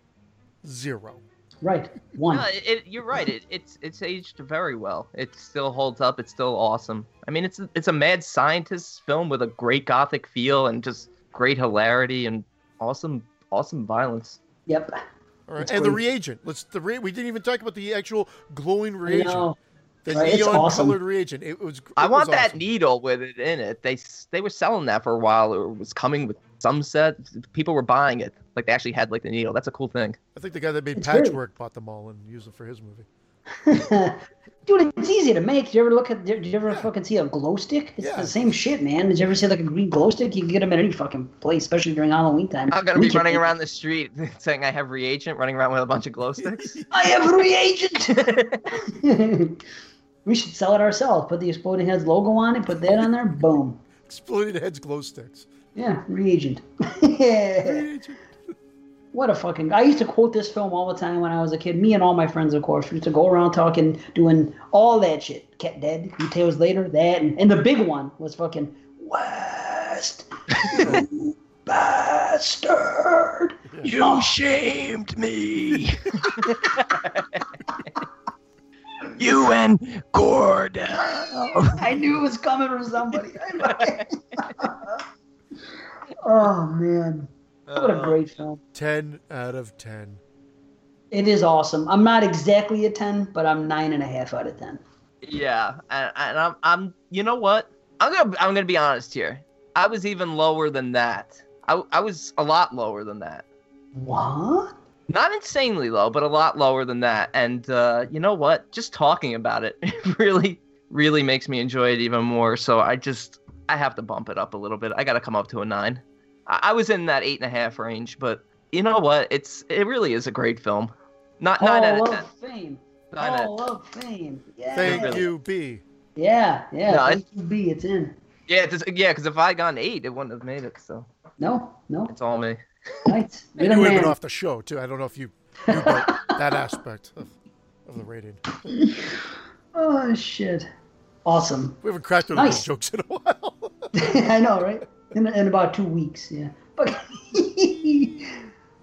Zero. Right. One. No, it, it, you're right. It, it's it's aged very well. It still holds up. It's still awesome. I mean, it's it's a mad scientist film with a great gothic feel and just great hilarity and awesome awesome violence. Yep. All right, It's and the reagent. Let's the re- we didn't even talk about the actual glowing I reagent, know. the Right, neon awesome. colored reagent. It was. I want was that awesome. needle with it in it. They they were selling that for a while. It was coming with some set. People were buying it. Like they actually had like the needle. That's a cool thing. I think the guy that made It's very- Patchwork bought them all and used them for his movie. Dude, it's easy to make. Did you ever look at? Did you ever fucking see a glow stick? It's Yeah. the same shit, man. Did you ever see like a green glow stick? You can get them at any fucking place, especially during Halloween time. I'm gonna We be running make- around the street saying I have reagent, running around with a bunch of glow sticks. I have reagent. we should sell it ourselves. Put the exploding heads logo on it. Put that on there. Boom. Exploding heads, glow sticks. Yeah, reagent. what a fucking! I used to quote this film all the time when I was a kid. Me and all my friends, of course, we used to go around talking, doing all that shit. Cat dead. Details later. That and, and the big one was fucking West. bastard. You shamed me. you and Gordon. I knew it was coming from somebody. Oh man, what a great film! Ten out of ten. It is awesome. I'm not exactly a ten, but I'm nine and a half out of ten. Yeah, and, and I'm, I'm, you know what? I'm gonna, I'm gonna be honest here. I was even lower than that. I, I was a lot lower than that. What? Not insanely low, but a lot lower than that. And uh, you know what? Just talking about it really, really makes me enjoy it even more. So I just, I have to bump it up a little bit. I got to come up to a nine. I, I was in that eight and a half range, but you know what? It's, it really is a great film. Not nine out Hall of ten. of Fame. Nine out of Hall of Fame. Yeah. Thank really. you, B. Yeah, yeah. No, thank you, B. It's in. Yeah, it's, yeah, because if I had gone eight, it wouldn't have made it. So No, no. it's all me. Right. You're the you would have been off the show too. I don't know if you knew about that aspect of, of the rating. Oh shit. Awesome. We haven't cracked one of those jokes in a while. I know, right? In, in about two weeks, yeah. But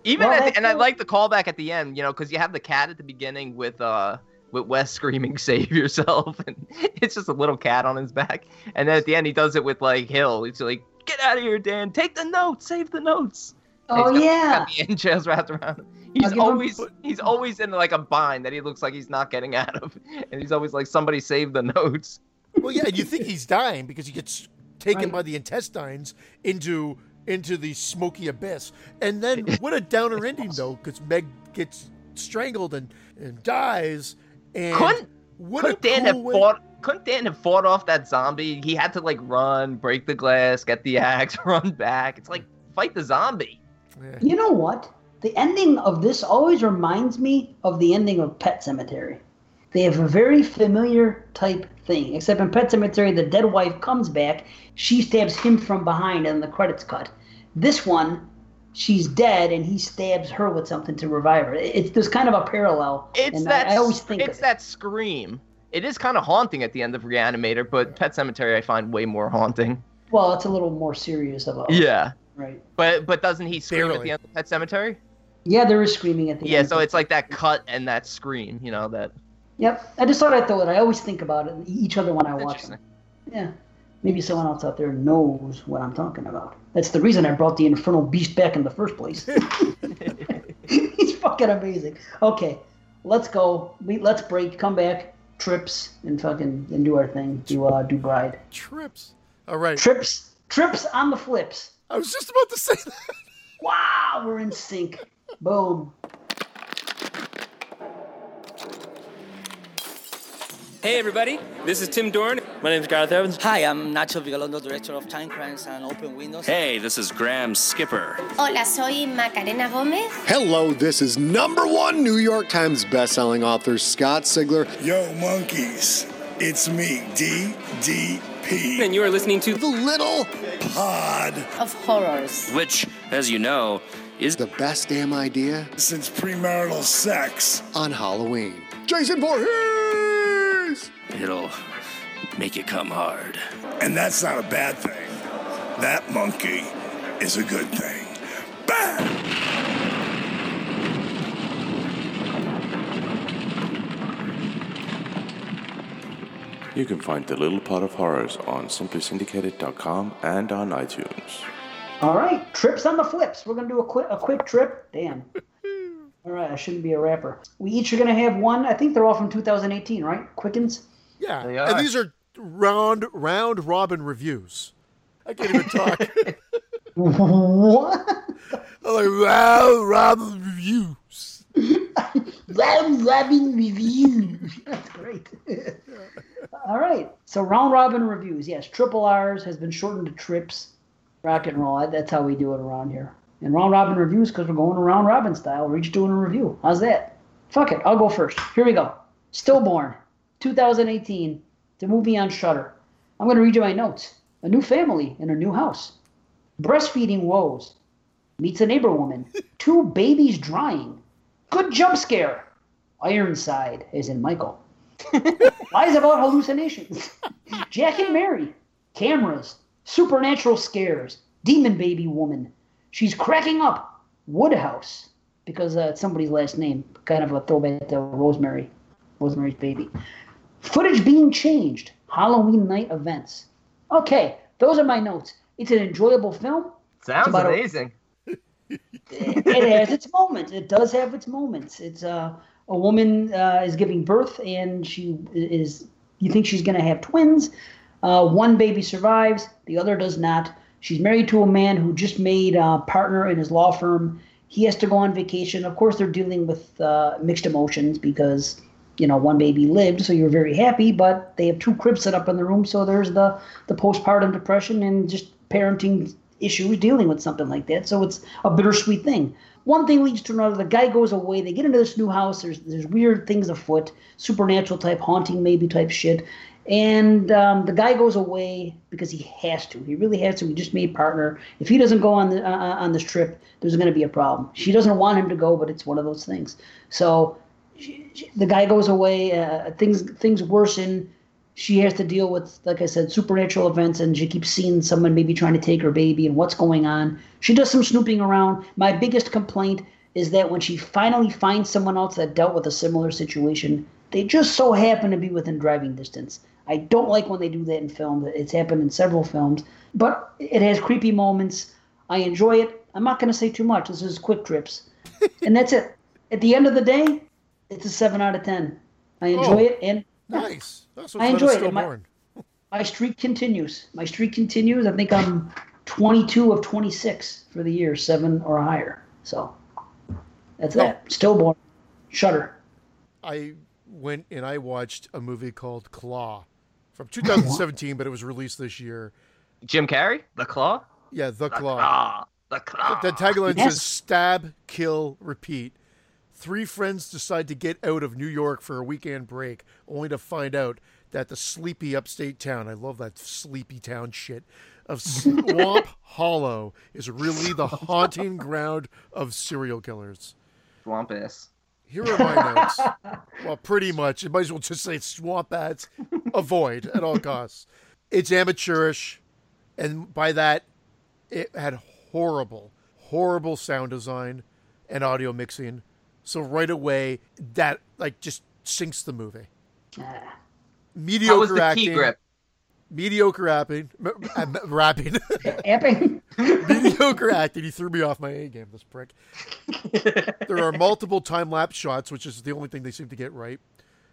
Even Well, at the, and I like the callback at the end, you know, because you have the cat at the beginning with uh with Wes screaming "Save yourself," and it's just a little cat on his back, and then at the end he does it with like Hill. He's like, "Get out of here, Dan! Take the notes, save the notes." Oh he's got- yeah. got the entrails wrapped around. him. He's give him- always he's always in like a bind that he looks like he's not getting out of, and he's always like, "Somebody save the notes." well, yeah, and you think he's dying because he gets taken Right. by the intestines into into the smoky abyss. And then what a downer ending though, because Meg gets strangled and and dies. And Couldn't what couldn't a Dan cool have way- fought? Couldn't Dan have fought off that zombie? He had to like run, break the glass, get the axe, run back. It's like fight the zombie. Yeah. You know what? The ending of this always reminds me of the ending of Pet Sematary. They have a very familiar type thing, except in Pet Sematary, the dead wife comes back, she stabs him from behind, and the credits cut. This one, she's dead, and he stabs her with something to revive her. It's there's kind of a parallel. It's and that. I, I always think it's of it. that scream. It is kind of haunting at the end of Reanimator, but Pet Sematary I find way more haunting. Well, it's a little more serious of a Yeah, right. but but doesn't he scream at the end of Pet Sematary? Yeah, there is screaming at the Yeah, end. Yeah, so it's like that cut and that scream. You know that. Yep. I just thought I'd throw it. I always think about it each other when I watch them. Yeah. Maybe someone else out there knows what I'm talking about. That's the reason I brought the infernal beast back in the first place. He's fucking amazing. Okay, let's go. We let's break. Come back. Trips and fucking and do our thing. Do uh do bride. Trips. All right. Trips. Trips on the flips. I was just about to say that. Wow, we're in sync. Boom. Hey everybody, this is Tim Dorn. My name is Gareth Evans. Hi, I'm Nacho Vigalondo, Director of Time Crimes and Open Windows. Hey, this is Graham Skipper. Hola, soy Macarena Gómez. Hello, this is number one New York Times bestselling author Scott Sigler. Yo, monkeys, It's me, DDP. And you are listening to The Little Pod. Of horrors. Which, as you know, is The best damn idea Since premarital sex. on Halloween. Jason Voorhees! It'll make you come hard. And that's not a bad thing. That monkey is a good thing. Bam! You can find The Little Pod of Horrors on simplysyndicated.com and on iTunes. All right, trips on the flips. We're gonna do a quick a quick trip. Damn. All right, I shouldn't be a rapper. We each are gonna have one. I think they're all from 2018, right? Quickens. Yeah, They and these are round round robin reviews. I can't even talk. What? I'm like round robin reviews. Round Robin reviews. That's great. All right. So round robin reviews. Yes, triple R's has been shortened to trips. Rock and roll. That's how we do it around here. And round robin reviews because we're going round robin style. We're each doing a review. How's that? Fuck it. I'll go first. Here we go. Stillborn, 2018. The movie on Shudder. I'm going to read you my notes. A new family in a new house. Breastfeeding woes. Meets a neighbor woman. Two babies drying. Good jump scare. Ironside, as in Michael. Lies about hallucinations. Jack and Mary. Cameras. Supernatural scares. Demon baby woman. She's cracking up. Woodhouse. Because uh, it's somebody's last name. Kind of a throwback to Rosemary. Rosemary's baby. Footage being changed. Halloween night events. Okay, those are my notes. It's an enjoyable film. Sounds about a- amazing. it has its moments. It does have its moments. It's uh, a woman uh, is giving birth, and she is. You think she's going to have twins. Uh, one baby survives, the other does not. She's married to a man who just made a partner in his law firm. He has to go on vacation. Of course, they're dealing with uh, mixed emotions because you know one baby lived, so you're very happy, but they have two cribs set up in the room, so there's the the postpartum depression and just parenting issues dealing with something like that. So it's a bittersweet thing. One thing leads to another. The guy goes away. They get into this new house. There's there's weird things afoot, supernatural type, haunting maybe type shit. And um, the guy goes away because he has to. He really has to. He just made partner. If he doesn't go on the uh, on this trip, there's going to be a problem. She doesn't want him to go, but it's one of those things. So she, she, the guy goes away. Uh, things things worsen. She has to deal with, like I said, supernatural events, and she keeps seeing someone maybe trying to take her baby and what's going on. She does some snooping around. My biggest complaint is that when she finally finds someone else that dealt with a similar situation, they just so happen to be within driving distance. I don't like when they do that in film. It's happened in several films, but it has creepy moments. I enjoy it. I'm not going to say too much. This is quick trips, and that's it. At the end of the day, it's a seven out of ten. I enjoy Oh. it, and Nice. That's I enjoy it. My- my streak continues. My streak continues. I think I'm 22 of 26 for the year, seven or higher. So that's that. Stillborn, Shudder. I went and I watched a movie called Claw from 2017, but it was released this year. Jim Carrey, The Claw. Yeah, The Claw. Ah, The Claw. The tagline Yes. says stab, kill, repeat. Three friends decide to get out of New York for a weekend break, only to find out that the sleepy upstate town, I love that sleepy town shit, of Swamp Hollow is really the haunting ground of serial killers. Swamp ass. Here are my notes. Well, pretty much. It might as well just say swamp bats. Avoid at all costs. It's amateurish, and by that, it had horrible, horrible sound design and audio mixing. So right away, that like just sinks the movie. Mediocre How was the acting. key grip? Mediocre acting. M- m- rapping. Epping. mediocre acting. He threw me off my A game, this prick. there are multiple time lapse shots, which is the only thing they seem to get right.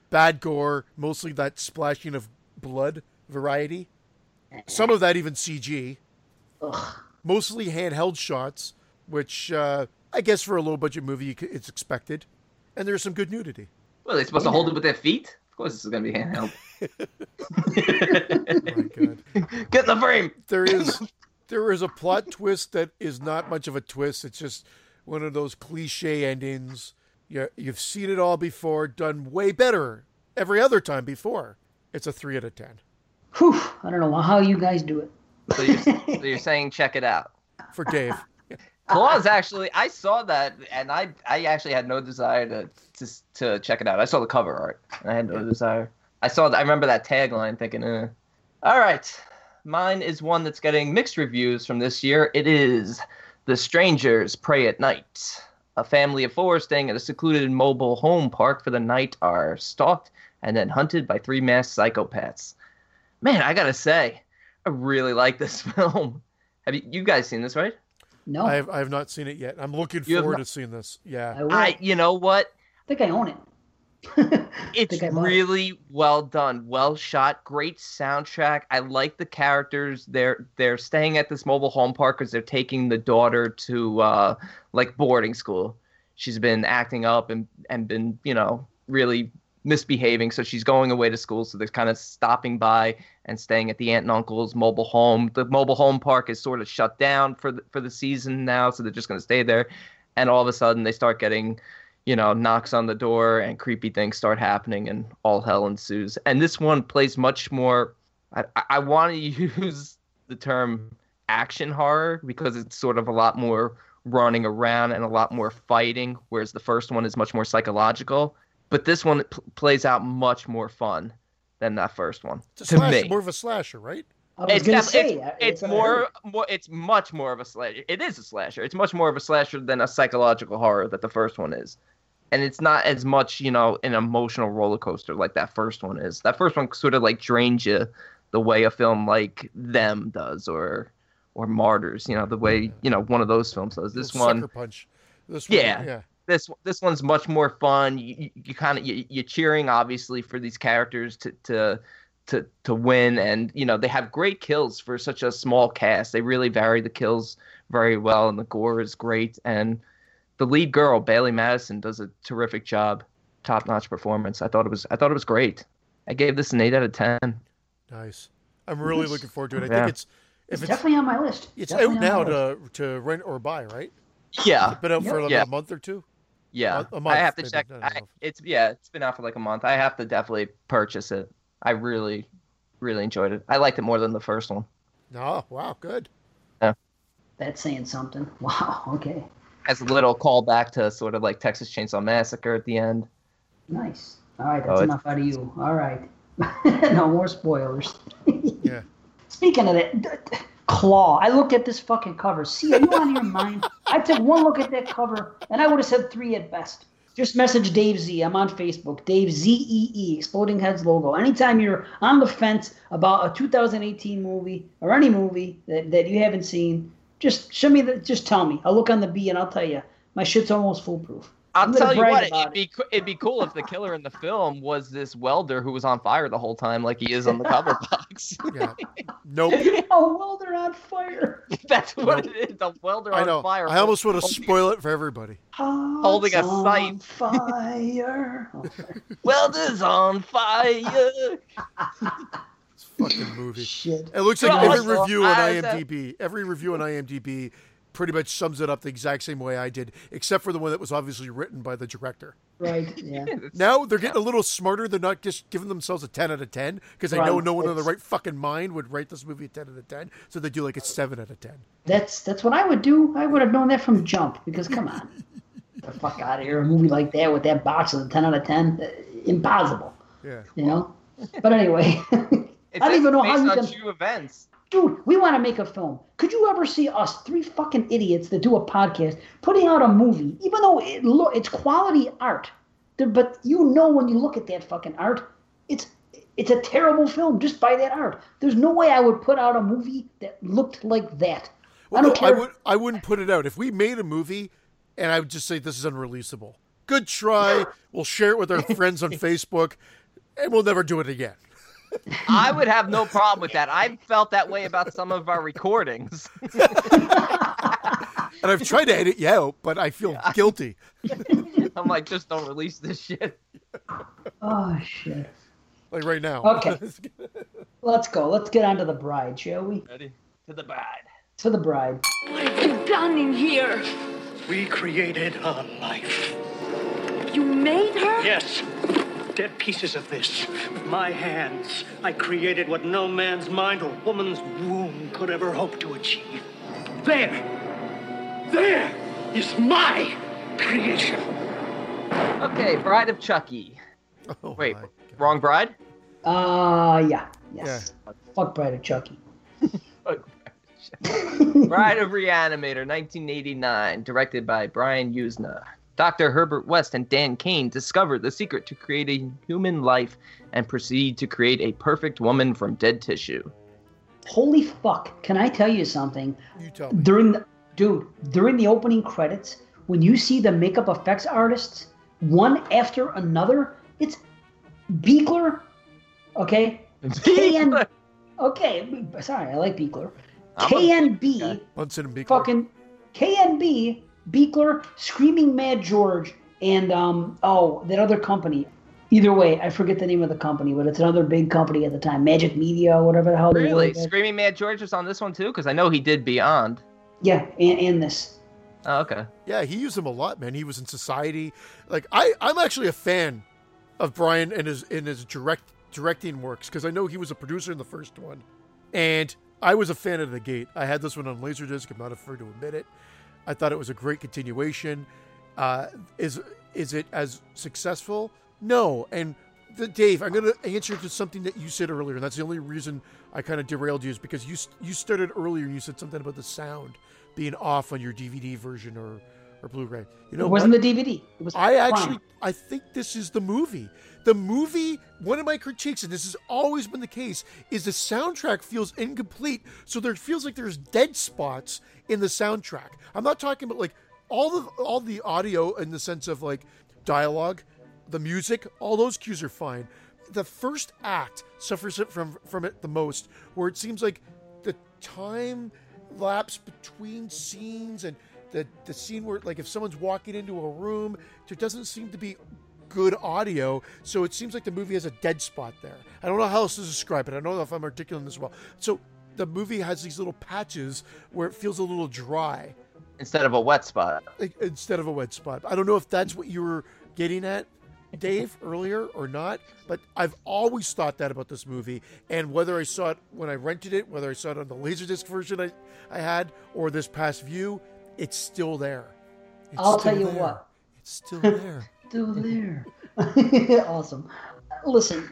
Bad gore, mostly that splashing of blood variety. Some of that even CG. Ugh. Mostly handheld shots, which uh, I guess for a low budget movie it's expected. And there's some good nudity. Well, they're supposed to hold it with their feet? Of course, this is gonna be handheld. Oh my God. Get in the frame. there is there is a plot twist that is not much of a twist. It's just one of those cliche endings. You, you've seen it all before, done way better every other time before. It's a three out of ten Whew, I don't know how you guys do it. So you're, so you're saying check it out. for Dave. Claws actually, I saw that and I I actually had no desire to to, to check it out. I saw the cover art and I had no desire. I saw I remember that tagline thinking, eh. All right, mine is one that's getting mixed reviews from this year. It is The Strangers Prey at Night. A family of four staying at a secluded mobile home park for the night are stalked and then hunted by three masked psychopaths. Man, I gotta say, I really like this film. Have you, you guys seen this, right? No, I have I have not seen it yet. I'm looking You forward not- to seeing this. Yeah. I. I, you know what? I think I own it. It's think I bought it. really well done, well shot, great soundtrack. I like the characters. They're they're staying at this mobile home park because they're taking the daughter to uh, like boarding school. She's been acting up and and been you know really misbehaving, so she's going away to school. So they're kind of stopping by and staying at the aunt and uncle's mobile home. The mobile home park is sort of shut down for the, for the season now, so they're just going to stay there. And all of a sudden, they start getting you know, knocks on the door and creepy things start happening and all hell ensues. And this one plays much more. I, I want to use the term action horror because it's sort of a lot more running around and a lot more fighting, whereas the first one is much more psychological. But this one p- plays out much more fun than that first one. It's a to slasher, me, more of a slasher, right? I was it's, def- say it's, it's it's more, more it's much more of a slasher it is a slasher it's much more of a slasher than a psychological horror that the first one is and it's not as much you know an emotional roller coaster like that first one is that first one sort of like drains you the way a film like them does or or martyrs you know the way you know one of those films does this one Sucker punch. This one, Yeah. yeah. This this one's much more fun. You, you, you kind of you, you're cheering obviously for these characters to to to to win, and you know they have great kills for such a small cast. They really vary the kills very well, and the gore is great. And the lead girl Bailee Madison does a terrific job, top notch performance. I thought it was I thought it was great. I gave this an eight out of ten. Nice. I'm really Nice. looking forward to it. I Yeah. think it's It's if it's definitely on my list. it's Definitely out now my list. to to rent or buy, right? Yeah, It's been out for about Yeah. a month or two. Yeah. A- a month, I have to maybe. check. I don't I, it's yeah, it's been out for like a month. I have to definitely purchase it. I really, really enjoyed it. I liked it more than the first one. No, wow, good. Yeah. That's saying something. Wow. Okay. As a little callback to sort of like Texas Chainsaw Massacre at the end. Nice. All right. Oh, That's it's- enough out of you. All right. no more spoilers. Yeah. Speaking of that, d- d- Claw. I looked at this fucking cover. See, are you on your mind? I took one look at that cover, and I would have said three at best. Just message Dave Z. I'm on Facebook. Dave Z E E Exploding Heads logo. Anytime you're on the fence about a 2018 movie or any movie that, that you haven't seen, just show me the. Just tell me. I'll look on the B and I'll tell you. My shit's almost foolproof. I'll tell you what, it'd be co- it'd be cool if the killer in the film was this welder who was on fire the whole time, like he is on the cover box. Yeah. Nope. Oh, well, they're on fire. That's what it is. The welder I on fire. I almost want to spoil it for everybody. Holding a Hearts on sight. Fire. Welder's on fire. It's fucking movie. shit. It looks like every review on I was at- IMDb, every review on IMDb pretty much sums it up the exact same way I did, except for the one that was obviously written by the director. Right. Yeah. Now they're getting a little smarter. They're not just giving themselves a 10 out of 10 because they know no one in the right fucking mind would rate this movie a 10 out of 10. So they do like a 7 out of 10. That's that's what I would do. I would have known that from jump because come on, the fuck out of here! A movie like that with that box of a ten out of ten, uh, impossible. Yeah. You know. But anyway, It I don't says even know it's how based you on can. true events. Dude, we want to make a film. Could you ever see us three fucking idiots that do a podcast putting out a movie, even though it look it's quality art, but you know when you look at that fucking art, it's it's a terrible film just by that art. There's no way I would put out a movie that looked like that. Well, I don't I care. would I wouldn't put it out if we made a movie, and I would just say this is unreleasable. Good try. We'll share it with our friends on Facebook, and we'll never do it again. I would have no problem with that. I've felt that way about some of our recordings. And I've tried to edit you out, but I feel guilty. I'm like, just don't release this shit. Oh shit. Like right now. Okay. Let's go. Let's get on to the bride, shall we? Ready? To the bride. To the bride. What have you done in here? We created a life. You made her? Yes. Dead pieces of this. With my hands, I created what no man's mind or woman's womb could ever hope to achieve. There! There is my creation! Okay, Bride of Chucky. Oh Wait, wrong bride? Uh, yeah. Yes. Fuck Bride of Chucky. Bride of Reanimator, 1989, directed by Brian Yuzna. Dr. Herbert West and Dan Cain discover the secret to creating human life and proceed to create a perfect woman from dead tissue. Holy fuck! Can I tell you something? You tell me. During the dude, during the opening credits, when you see the makeup effects artists one after another, it's Buechler, okay, KN, okay, sorry, I like Buechler, I'm a KNB, Bunsen and Buechler. fucking KNB, Buechler, Screaming Mad George, and um oh that other company. Either way, I forget the name of the company, but it's another big company at the time, Magic Media, whatever the hell. they were. Really? Screaming Mad George was on this one too? Because I know he did Beyond. Yeah, and, and this. Oh, okay. Yeah, he used him a lot, man. He was in Society. Like I, I'm actually a fan of Brian and his in his direct directing works because I know he was a producer in the first one, and I was a fan of the gate. I had this one on Laserdisc. I'm not afraid to admit it. I thought it was a great continuation. Uh, is is it as successful? No. And the, Dave, I'm going to answer to something that you said earlier, and that's the only reason I kind of derailed you is because you you started earlier and you said something about the sound being off on your DVD version or or Blu-ray. You know, it wasn't what? the DVD. It was I actually I think this is the movie. The movie, one of my critiques, and this has always been the case, is the soundtrack feels incomplete. So there feels like there's dead spots in the soundtrack. I'm not talking about like all the all the audio in the sense of like dialogue, the music, all those cues are fine. The first act suffers from from it the most, where it seems like the time lapse between scenes and the the scene where like if someone's walking into a room, there doesn't seem to be good audio, so it seems like the movie has a dead spot there. I don't know how else to describe it. I don't know if I'm articulating this well. So the movie has these little patches where it feels a little dry Instead of a wet spot. instead of a wet spot. I don't know if that's what you were getting at, Dave, earlier or not, but I've always thought that about this movie. And whether I saw it when I rented it, whether I saw it on the Laserdisc version I, I had, or this past view, it's still there. It's I'll still tell you there. what. It's still there. Still there. awesome. Listen,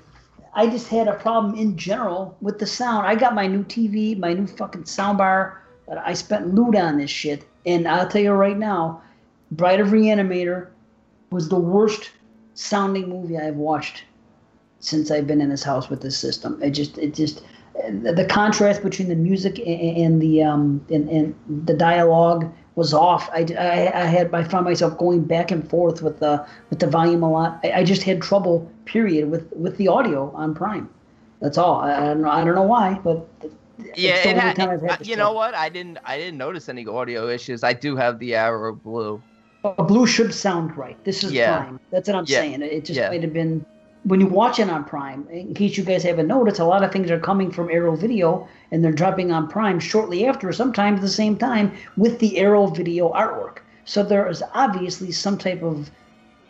I just had a problem in general with the sound. I got my new TV, my new fucking soundbar. But I spent loot on this shit, and I'll tell you right now, Bride of Reanimator was the worst sounding movie I've watched since I've been in this house with this system. It just, it just, the contrast between the music and the um and, and the dialogue was off. I, I, I had I found myself going back and forth with the with the volume a lot. I, I just had trouble. Period with with the audio on Prime. That's all. I, I don't know. I don't know why, but Yeah, it had, had uh, you know what? I didn't I didn't notice any audio issues. I do have the Arrow Blue. A blue should sound right. This is Yeah. Prime. That's what I'm Yeah. saying. It just Yeah. might have been when you watch it on Prime. In case you guys haven't noticed, a lot of things are coming from Arrow Video and they're dropping on Prime shortly after, sometimes at the same time with the Arrow Video artwork. So there is obviously some type of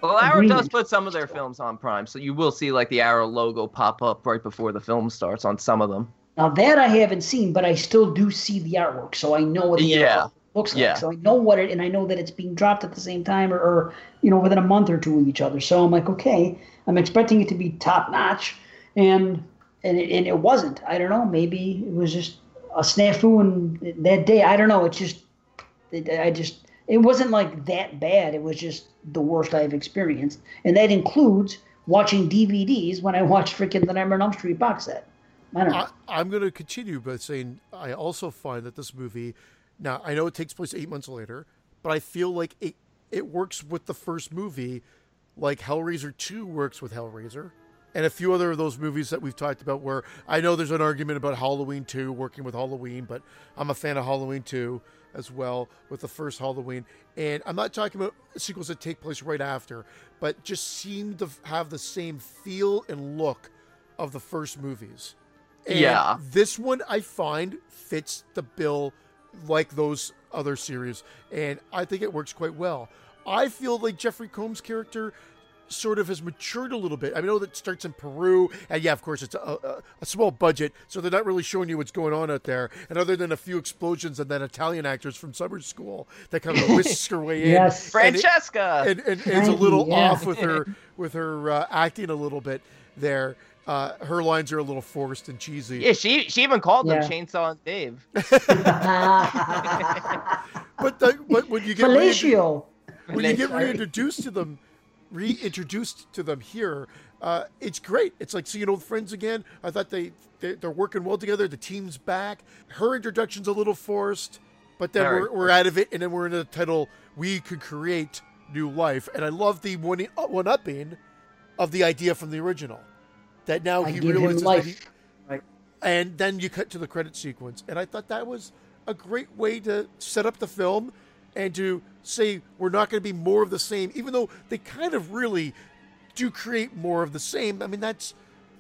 Well, Arrow does put some of their films on Prime, so you will see like the Arrow logo pop up right before the film starts on some of them. Now that I haven't seen, but I still do see the artwork, so I know what the Yeah. artwork looks like. Yeah. So I know what it, and I know that it's being dropped at the same time, or, or you know, within a month or two of each other. So I'm like, okay, I'm expecting it to be top notch, and and it, and it wasn't. I don't know. Maybe it was just a snafu, and that day, I don't know. It's just, it, I just, it wasn't like that bad. It was just the worst I've experienced, and that includes watching DVDs when I watched freaking the Nightmare on Elm Street box set. I I'm going to continue by saying I also find that this movie, now I know it takes place eight months later, but I feel like it it works with the first movie, like Hellraiser Two works with Hellraiser, and a few other of those movies that we've talked about. Where I know there's an argument about Halloween Two working with Halloween, but I'm a fan of Halloween Two as well with the first Halloween. And I'm not talking about sequels that take place right after, but just seem to have the same feel and look of the first movies. And Yeah. This one I find fits the bill like those other series, and I think it works quite well. I feel like Jeffrey Combs' character sort of has matured a little bit. I know that starts in Peru, and yeah, of course, it's a, a, a, small budget, so they're not really showing you what's going on out there. And other than a few explosions and then Italian actors from summer school that kind of whisk her way in, yes, Francesca, and, and, and, and it's a little yeah. off with her with her uh, acting a little bit there. Uh, her lines are a little forced and cheesy. Yeah, she she even called yeah. them Chainsaw and Dave. but the, but when you get Fellatio. When you get reintroduced to them, reintroduced to them here, uh, it's great. It's like seeing old friends again. I thought they, they are working well together. The team's back. Her introduction's a little forced, but then we're, we're out of it, and then we're in the title. We could create new life, and I love the one one upping of the idea from the original that now I he realizes life. he, Right. and then you cut to the credit sequence and i thought that was a great way to set up the film and to say we're not going to be more of the same even though they kind of really do create more of the same. I mean that's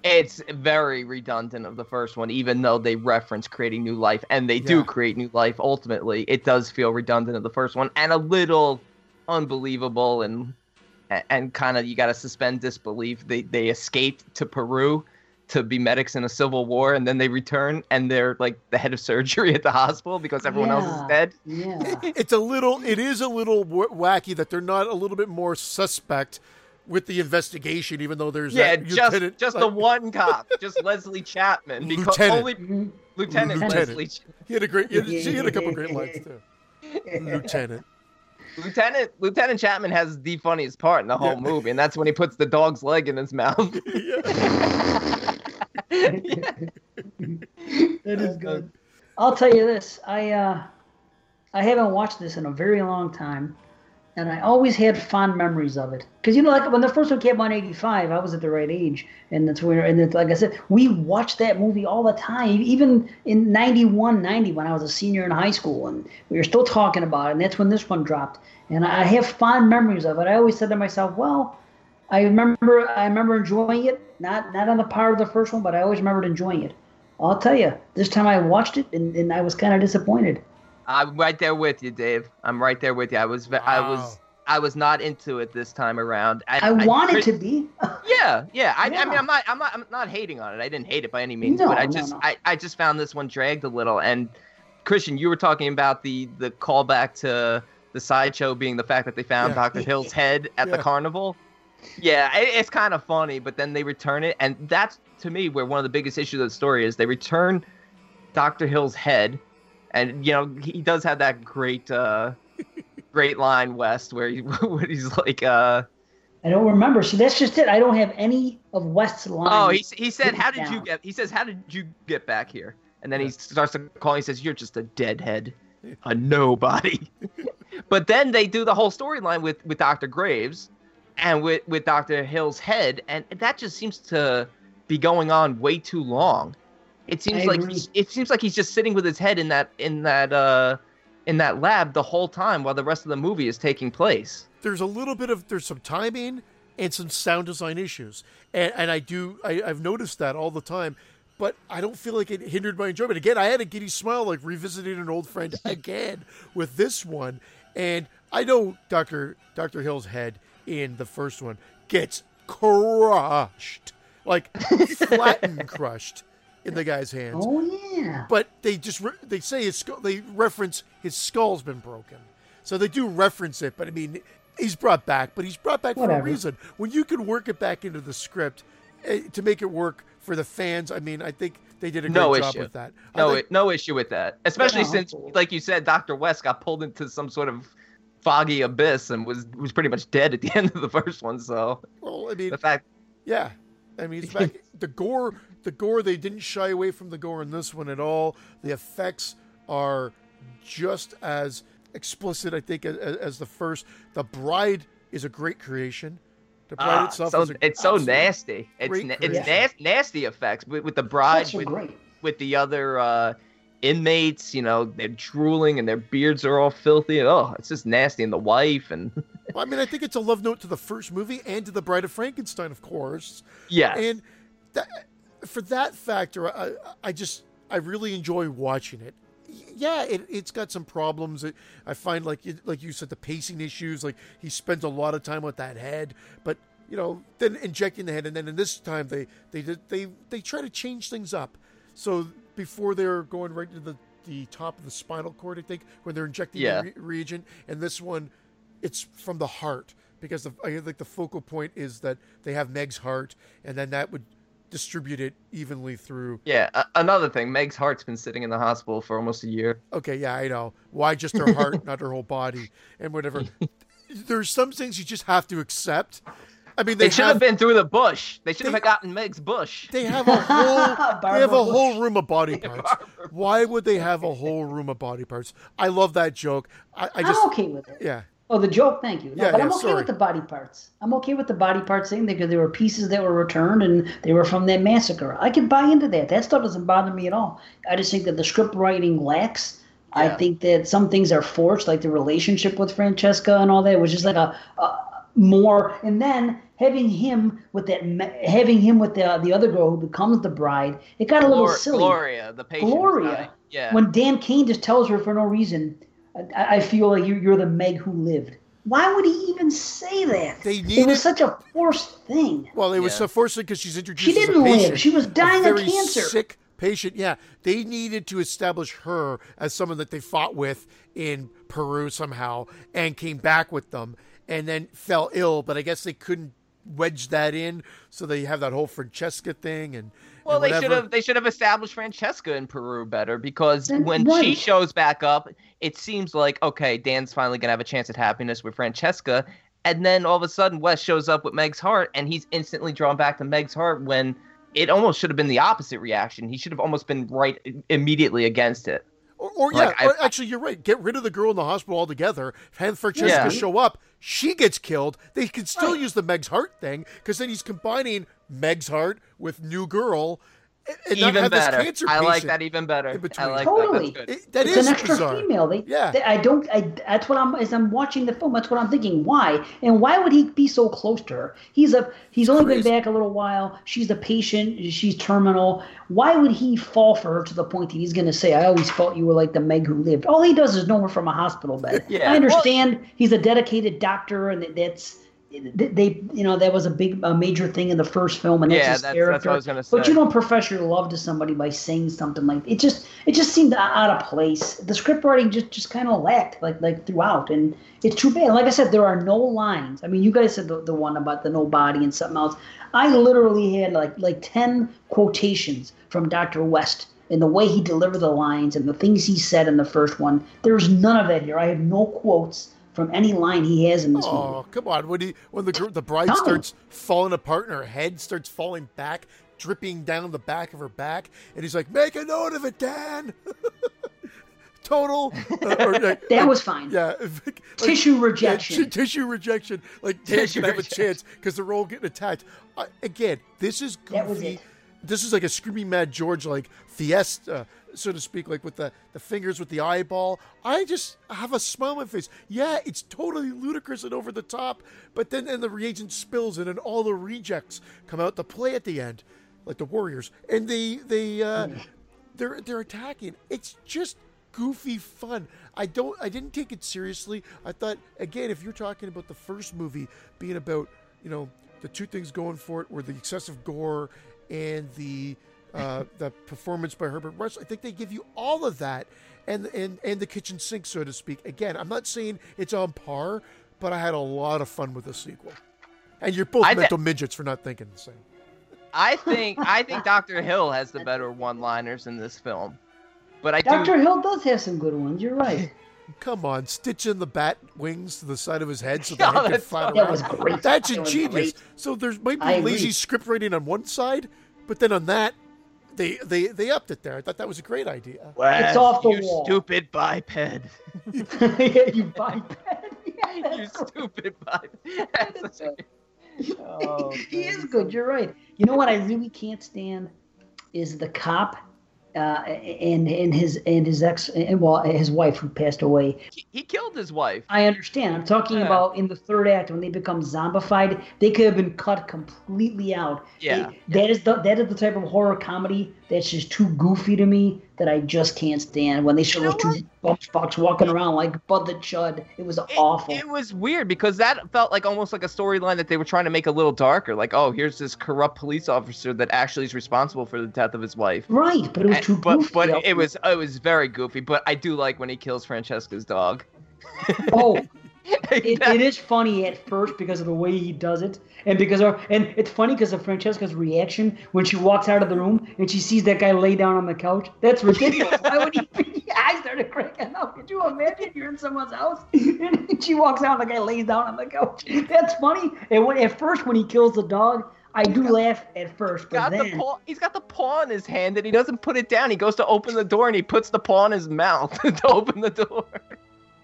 it's very redundant of the first one even though they reference creating new life and they do create new life ultimately. It does feel redundant of the first one and a little unbelievable and and kind of you got to suspend disbelief. They they escaped to peru to be medics in a civil war and then they return and they're like the head of surgery at the hospital because everyone else is dead Yeah. it's a little it is a little wacky that they're not a little bit more suspect with the investigation even though there's yeah that just lieutenant, just like, the one cop just leslie chapman because Lieutenant. only Mhm. lieutenant, Lieutenant. leslie Ch- he had a great he had, she had a couple great lines too lieutenant Lieutenant Lieutenant Chapman has the funniest part in the whole Yeah. movie, and that's when he puts the dog's leg in his mouth. That is good. I'll tell you this. I uh, I haven't watched this in a very long time, and I always had fond memories of it. Because you know, like when the first one came out in '85, I was at the right age, and that's where. And it's, like I said, we watched that movie all the time. Even in '91, '90, when I was a senior in high school, and we were still talking about it. And that's when this one dropped. And I have fond memories of it. I always said to myself, well. I remember I remember enjoying it, not not on the power of the first one, but I always remembered enjoying it. I'll tell you, this time I watched it and, and I was kind of disappointed. I'm right there with you, Dave. I'm right there with you. I was ve- I was I was not into it this time around. I wanted pre- to be. Yeah, yeah. I, I mean, I'm not, I'm not, I'm not hating on it. I didn't hate it by any means, No, but I no, just, no. I, I just found this one dragged a little. And Christian, you were talking about the the callback to the sideshow being the fact that they found Yeah. Dr. Hill's head at the carnival. Yeah, it, it's kind of funny, but then they return it, and that's to me where one of the biggest issues of the story is. They return Dr. Hill's head, and you know he does have that great, uh great line, West, where, he, where he's like, uh. I don't remember. So that's just it. I don't have any of West's lines. Oh, he, he said, "How did you get?" He says, "How did you get back here?" And then he starts to call. He says, "You're just a deadhead, a nobody." but then they do the whole storyline with with Doctor Graves, and with with Doctor Hill's head, and that just seems to be going on way too long. It seems I like agree. it seems like he's just sitting with his head in that in that uh in that lab the whole time while the rest of the movie is taking place. there's a little bit of there's some timing and some sound design issues and, and i do I, i've noticed that all the time but i don't feel like it hindered my enjoyment again i had a giddy smile like revisiting an old friend again with this one and i know dr dr hill's head in the first one gets crushed like flattened crushed in the guy's hands Oh yeah. but they just re- they say his skull, they reference his skull's been broken, so they do reference it. But I mean, he's brought back, but he's brought back for a reason. When you can work it back into the script eh, to make it work for the fans, I mean, I think they did a great no job issue. with that. I No, think- no issue with that. Especially No. since, like you said, Doctor West got pulled into some sort of foggy abyss and was was pretty much dead at the end of the first one. So well, I mean, the fact, yeah, I mean, it's back. the gore, the gore, they didn't shy away from the gore in this one at all. The effects are just as explicit, I think, as, as the first. The bride is a great creation. The bride ah, itself so is a it's so nasty. It's na- it's creation. nas- nasty effects with, with the bride with with the other uh, inmates. You know, they're drooling and their beards are all filthy. Oh, it's just nasty. And the wife and Well, I mean, I think it's a love note to the first movie and to the Bride of Frankenstein, of course. yes, And that, for that factor, I, I just I really enjoy watching it. Yeah, it, it's got some problems. It, I find like you- like you said, the pacing issues. Like he spends a lot of time with that head, but you know, then injecting the head, and then in this time they they did they they try to change things up. So before they're going right to the the top of the spinal cord, I think, when they're injecting Yeah. the re- reagent, and this one, it's from the heart because the, I think the focal point is that they have Meg's heart, and then that would distribute it evenly through. Yeah, a- another thing, Meg's heart's been sitting in the hospital for almost a year. Okay, yeah, I know. Why just her heart, not her whole body, and whatever. There's some things you just have to accept. I mean, They, they, should have been through the bush. They should have gotten Meg's bush. They have a whole they have a whole room of body parts. Why would they have a whole room of body parts? I love that joke. I, I I'm just okay with it. yeah. Oh, the joke. Thank you. No, Yeah, but yeah, I'm okay sorry. with the body parts. I'm okay with the body parts thing because there were pieces that were returned and they were from that massacre. I can buy into that. That stuff doesn't bother me at all. I just think that the script writing lacks. I think that some things are forced, like the relationship with Francesca and all that, was just like a, a more. And then having him with that, having him with the the other girl who becomes the bride, it got a little Glor- silly. Gloria, the patient. Gloria. dying. Yeah. When Dan Cain just tells her for no reason, I, I feel like you're, you're the Meg who lived. Why would he even say that? They it was such a forced thing. Well, it was Yeah. so forced because she's introduced. She as a didn't live. She was a dying of cancer. Sick patient. Yeah, they needed to establish her as someone that they fought with in Peru somehow, and came back with them, and then fell ill. But I guess they couldn't wedge that in, so they have that whole Francesca thing and. Well, and they should have they should have established Francesca in Peru better because Then when she shows back up, it seems like okay, Dan's finally gonna have a chance at happiness with Francesca, and then all of a sudden Wes shows up with Meg's heart, and he's instantly drawn back to Meg's heart when it almost should have been the opposite reaction. He should have almost been right immediately against it. Or, or yeah, Like, I- or actually, you're right. Get rid of the girl in the hospital altogether. Have Francesca Yeah. show up. She gets killed. They can still use the Meg's heart thing because then he's combining Meg's heart with new girl, and- and not even have this better. cancer I like that even better. in I like Totally. that. That's good. It- that it's is an extra bizarre. female. They, Yeah. they- I don't. I, that's what I'm. As I'm watching the film, that's what I'm thinking. Why? And why would he be so close to her? He's a. He's only crazy. been back a little while. She's a patient. She's terminal. Why would he fall for her to the point that he's going to say, "I always felt you were like the Meg who lived"? All he does is know her from a hospital bed. Yeah. I understand he's a dedicated doctor, and that- that's. They, you know, that was a big, a major thing in the first film, and that's Yeah, his that's- that's character. what I was gonna But you don't profess your love to somebody by saying something like it. Just, it just seemed out of place. The script writing just, just kind of lacked, like, like throughout, and it's too bad. Like I said, there are no lines. I mean, you guys said the, the one about the no body and something else. I literally had like, like ten quotations from Dr. West and the way he delivered the lines and the things he said in the first one. There's none of that here. I have no quotes from any line he has in this movie. Oh, come on! When he when the the bride No. starts falling apart and her head starts falling back, dripping down the back of her back, and he's like, "Make a note of it, Dan." Total. uh, or, like- That was fine. Yeah. like- Tissue yeah, rejection. t- tissue rejection. Like Dan Tissue should have a chance because they're all getting attacked. Uh, again, this is goofy. That was it. This is like a screaming mad George like fiesta, so to speak, like with the, the fingers with the eyeball. I just have a smile on my face. Yeah, it's totally ludicrous and over the top, but then and the reagent spills and then all the rejects come out to play at the end, like the Warriors, and they they uh, they're they're attacking. It's just goofy fun. I don't I didn't take it seriously. I thought again, if you're talking about the first movie being about, you know, the two things going for it were the excessive gore and the uh, the performance by Herbert Russ. I think they give you all of that and and and the kitchen sink, so to speak. Again, I'm not saying it's on par, but I had a lot of fun with the sequel. And you're both I thi- mental midgets for not thinking the same. I think I think Dr. Hill has the better one-liners in this film, but I do. Dr. Hill does have some good ones. You're right. Come on, stitching the bat wings to the side of his head so the Yeah, head can that's- fly that around. was great. That's ingenious. So there's might be I agree. lazy script writing on one side, but then on that, they they they upped it there. I thought that was a great idea. It's off the you wall. stupid biped. yeah, you biped. you stupid biped. That's such a- Oh, he is good. You're right. You know what I really can't stand is the cop uh, and and his and his ex and well his wife who passed away. He, killed his wife. I understand. I'm talking Yeah. about in the third act when they become zombified. They could have been cut completely out. Yeah. They- that is the that is the type of horror comedy that's just too goofy to me. That I just can't stand when they show those two fucks walking around like Bud the Chud. It was awful. It was weird because that felt like almost like a storyline that they were trying to make a little darker. Like, oh, here's this corrupt police officer that actually is responsible for the death of his wife. Right, but it was And- too but, goofy. But it was it was very goofy. But I do like when he kills Francesca's dog. Oh, it, it is funny at first because of the way he does it, and because of, and it's funny because of Francesca's reaction when she walks out of the room and she sees that guy lay down on the couch. That's ridiculous. Why would he? Be, I started cracking up. Could you imagine you're in someone's house and she walks out and the guy lays down on the couch? That's funny. And when at first when he kills the dog, I do laugh at first, but Got the then paw, he's got the paw in his hand and he doesn't put it down. He goes to open the door and he puts the paw in his mouth to open the door.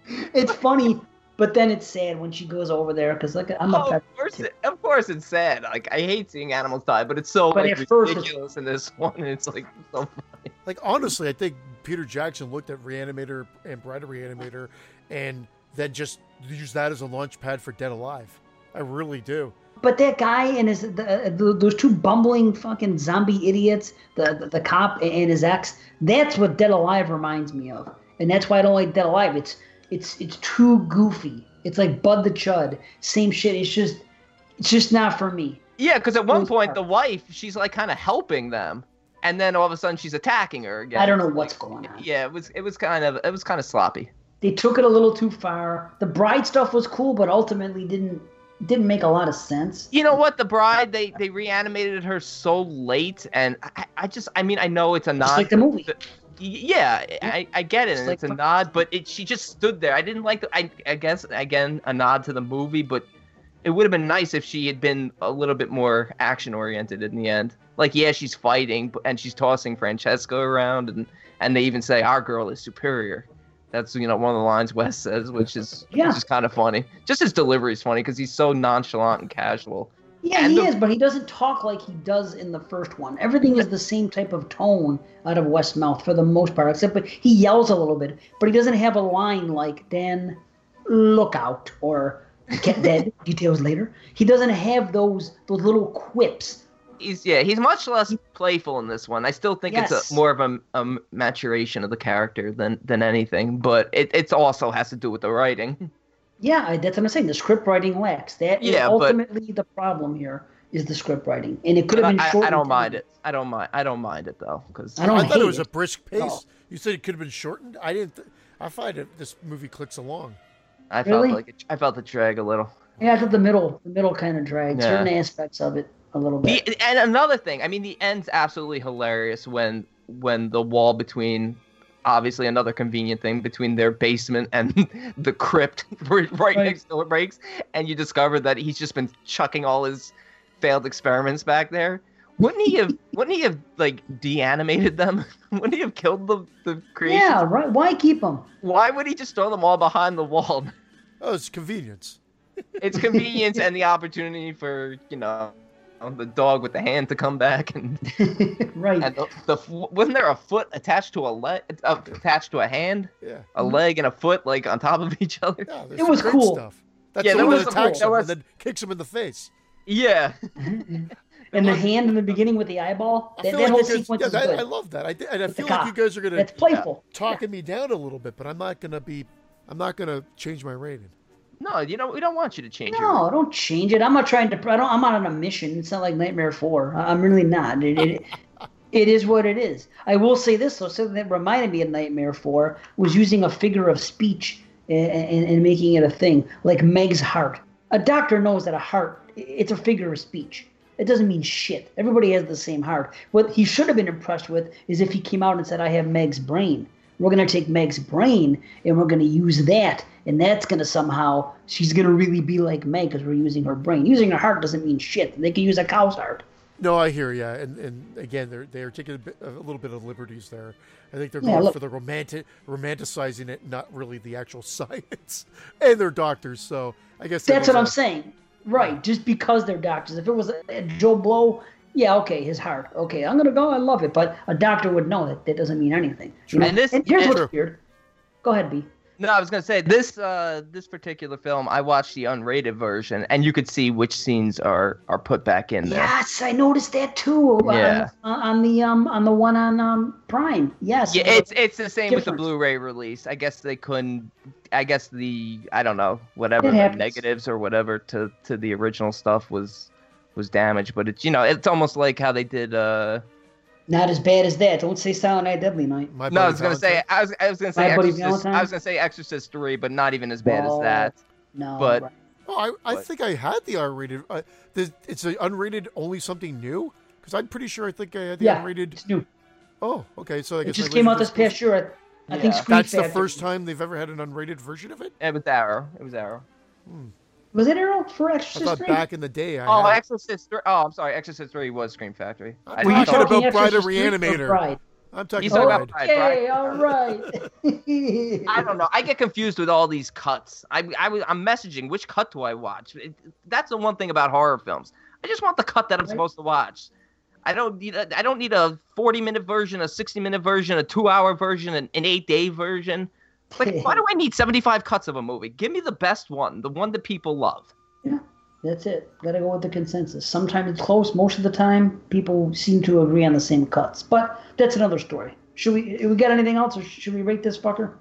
it's funny. But then it's sad when she goes over there because like I'm a Oh, pet. of course, it, of course, it's sad. Like I hate seeing animals die, but it's so But like, at first it's- ridiculous in this one. And it's like so funny. Like honestly, I think Peter Jackson looked at Reanimator and Bride of Reanimator, and then just used that as a launch pad for Dead Alive. I really do. But that guy and his the, the, those two bumbling fucking zombie idiots, the, the the cop and his ex, that's what Dead Alive reminds me of, and that's why I don't like Dead Alive. It's it's it's too goofy. It's like Bud the Chud, same shit. It's just it's just not for me. Yeah, because at one point the wife, she's like kind of helping them, and then all of a sudden she's attacking her again. I don't know what's going on. Yeah, it was it was kind of it was kind of sloppy. They took it a little too far. The bride stuff was cool, but ultimately didn't didn't make a lot of sense. You know what? The bride they they reanimated her so late, and I, I just I mean I know it's a nod. like the movie. Yeah, I, I get it, like it's a nod, but it she just stood there. I didn't like the, I I guess again a nod to the movie, but it would have been nice if she had been a little bit more action oriented in the end. Like yeah, she's fighting and she's tossing Francesco around, and and they even say our girl is superior. That's you know one of the lines Wes says, which is Yeah. which is kind of funny. Just his delivery is funny because he's so nonchalant and casual. Yeah, And he the- is, but he doesn't talk like he does in the first one. Everything is the same type of tone out of West's mouth for the most part, except but he yells a little bit, but he doesn't have a line like Dan, look out or get dead. Details later. He doesn't have those those little quips. He's yeah, he's much less playful in this one. I still think it's a more of a, a maturation of the character than than anything, but it it's also has to do with the writing. Yeah, I, that's what I'm saying. The script writing lacks. That is Yeah, but- ultimately the problem here is the script writing, and it could have been I, I, shortened. I don't mind it. I don't mind. I don't mind it though, because I I thought hate it was a brisk pace. No. You said it could have been shortened. I didn't. Th- I find it this movie clicks along. I felt Really? like it, I felt the drag a little. Yeah, I thought the middle, the middle kind of dragged Yeah. certain aspects of it a little bit. The, and another thing, I mean, the end's absolutely hilarious when when the wall between, obviously another convenient thing between their basement and the crypt right, Right. next door breaks, and you discover that he's just been chucking all his failed experiments back there. Wouldn't he have? wouldn't he have like deanimated them? wouldn't he have killed the the creation? yeah, right. Why keep them? Why would he just throw them all behind the wall? Oh, it's convenience. It's convenience and the opportunity for you know the dog with the hand to come back and right. and the, the wasn't there a foot attached to a leg uh, attached to a hand Yeah. a leg and a foot like on top of each other Yeah, It was cool. Stuff. That's Yeah, the that one was that cool. attacks That him was- and then kicks him in the face. yeah And the hand in the beginning with the eyeball. I That, feel that like whole you guys, sequence yeah, is that- good. I love that. I, thi- and I With feel like you guys are gonna It's playful. talking me down a little bit, but I'm not gonna be. I'm not gonna change my rating. No you know we don't want you to change your No, don't change it. I'm not trying to. I don't. I'm not on a mission. It's not like Nightmare Four. I'm really not. It, it, it is what it is. I will say this though. Something that reminded me of Nightmare Four was using a figure of speech and, and, and making it a thing, like Meg's heart. A doctor knows that a heart. It's a figure of speech. It doesn't mean shit. Everybody has the same heart. What he should have been impressed with is if he came out and said, "I have Meg's brain." We're gonna take Meg's brain and we're gonna use that, and that's gonna somehow she's gonna really be like Meg because we're using her brain. Using her heart doesn't mean shit. They can use a cow's heart. No, I hear you, and and again, they're they're taking a, bit, a little bit of liberties there. I think they're Yeah, going look- for the romantic romanticizing it, not really the actual science. And they're doctors, so I guess That's what I'm saying. Right, just because they're doctors. If it was Joe Blow, yeah, okay, his heart. Okay, I'm gonna go. I love it, but a doctor would know that that doesn't mean anything. You know? And this- here's and- what's weird. Go ahead, B. No, I was gonna say this uh this particular film. I watched the unrated version, and you could see which scenes are are put back in there. Yes, I noticed that too. Yeah. On, on the um on the one on um Prime. Yes. Yeah, it's it's the same with the Blu-ray release. I guess they couldn't. I guess the I don't know whatever the negatives or whatever to to the original stuff was was damaged. But it's you know it's almost like how they did. uh not as bad as that. Don't say Silent Night, Deadly Night. My No, I was gonna say I was I was gonna say My Buddy Exorcist. I was gonna say Exorcist three, but not even as bad Oh, as that. No. But- right. Oh, I, I But- think I had the R-rated. Uh, the, it's a unrated only something new because I'm pretty sure I think I had the yeah, unrated. it's new. Oh, okay. So I It just I came out this past year. I, I think Yeah. Scream That's the Factory- first time they've ever had an unrated version of it. It was Arrow. It was Arrow. Was it Arrow for Exorcist I thought 3? back in the day. I Oh, had it. Exorcist three oh I'm sorry, Exorcist three was Scream Factory. I'm I Were you talking thought- about Bride of Exorcist 3 or Reanimator. Bride? I'm talking He's about talking Bride. about Bride, Okay, all right. I don't know. I get confused with all these cuts. I, I, I'm messaging which cut do I watch? It, that's the one thing about horror films. I just want the cut that I'm Right. supposed to watch. I don't need a, I don't need a 40 minute version, a 60 minute version, a two hour version, an, an eight day version. Like, why do I need 75 cuts of a movie? Give me the best one, the one that people love. Yeah, that's it. Gotta go with the consensus. Sometimes it's close. Most of the time, people seem to agree on the same cuts. But that's another story. Should we? We got anything else, or should we rate this fucker?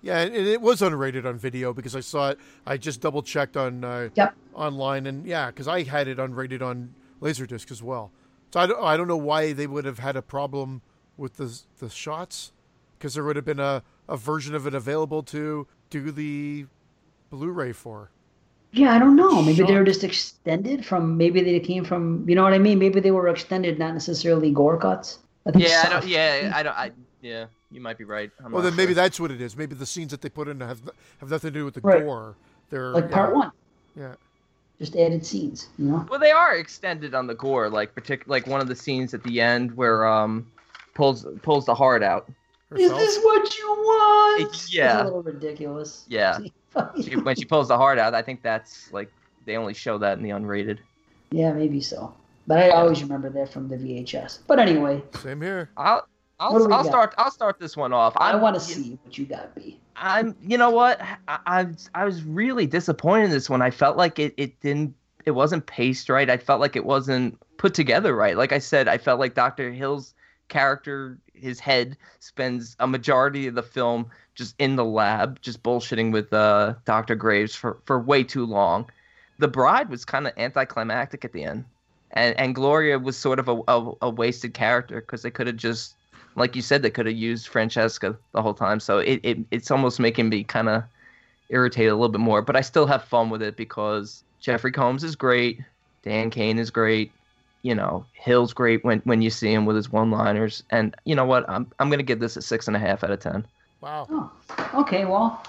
Yeah, and it was unrated on video because I saw it. I just double checked on uh, Yep. online, and yeah, because I had it unrated on Laserdisc as well. So I don't, I don't know why they would have had a problem with the the shots, because there would have been a, a version of it available to do the Blu-ray for. Yeah, I don't know. Maybe they were Shocked. just extended from. Maybe they came from. You know what I mean? Maybe they were extended, not necessarily gore cuts. I think Yeah, I don't, yeah, I don't, I, yeah, you might be right. I'm Well, not then maybe that's what it is. Maybe the scenes that they put in have have nothing to do with the Right. gore. They're like yeah, part one, Yeah. just added scenes. You know. Well, they are extended on the gore, like partic- like one of the scenes at the end where um pulls pulls the heart out. Is this what you want? It's Yeah. a little ridiculous. Yeah. She, when she pulls the heart out, I think that's like they only show that in the unrated. yeah, maybe so. But I always remember that from the VHS. But anyway, Same here. I'll I'll, I'll start I'll start this one off. I I'm- want to see what you got, B. I'm you know what I, I was- I was really disappointed in this one. I felt like it it didn't it wasn't paced right. I felt like it wasn't put together right. Like I said, I felt like Dr. Hill's character, his head spends a majority of the film just in the lab, just bullshitting with uh, Dr. Graves for for way too long. The bride was kind of anticlimactic at the end. And and Gloria was sort of a a, a wasted character because they could have just like you said, they could have used Francesca the whole time. So it, it it's almost making me kind of irritated a little bit more. But I still have fun with it because Jeffrey Combs is great, Dan Cain is great, you know, Hill's great when when you see him with his one-liners. And you know what? I'm I'm gonna give this a six and a half out of ten. Wow. Oh, okay. Well,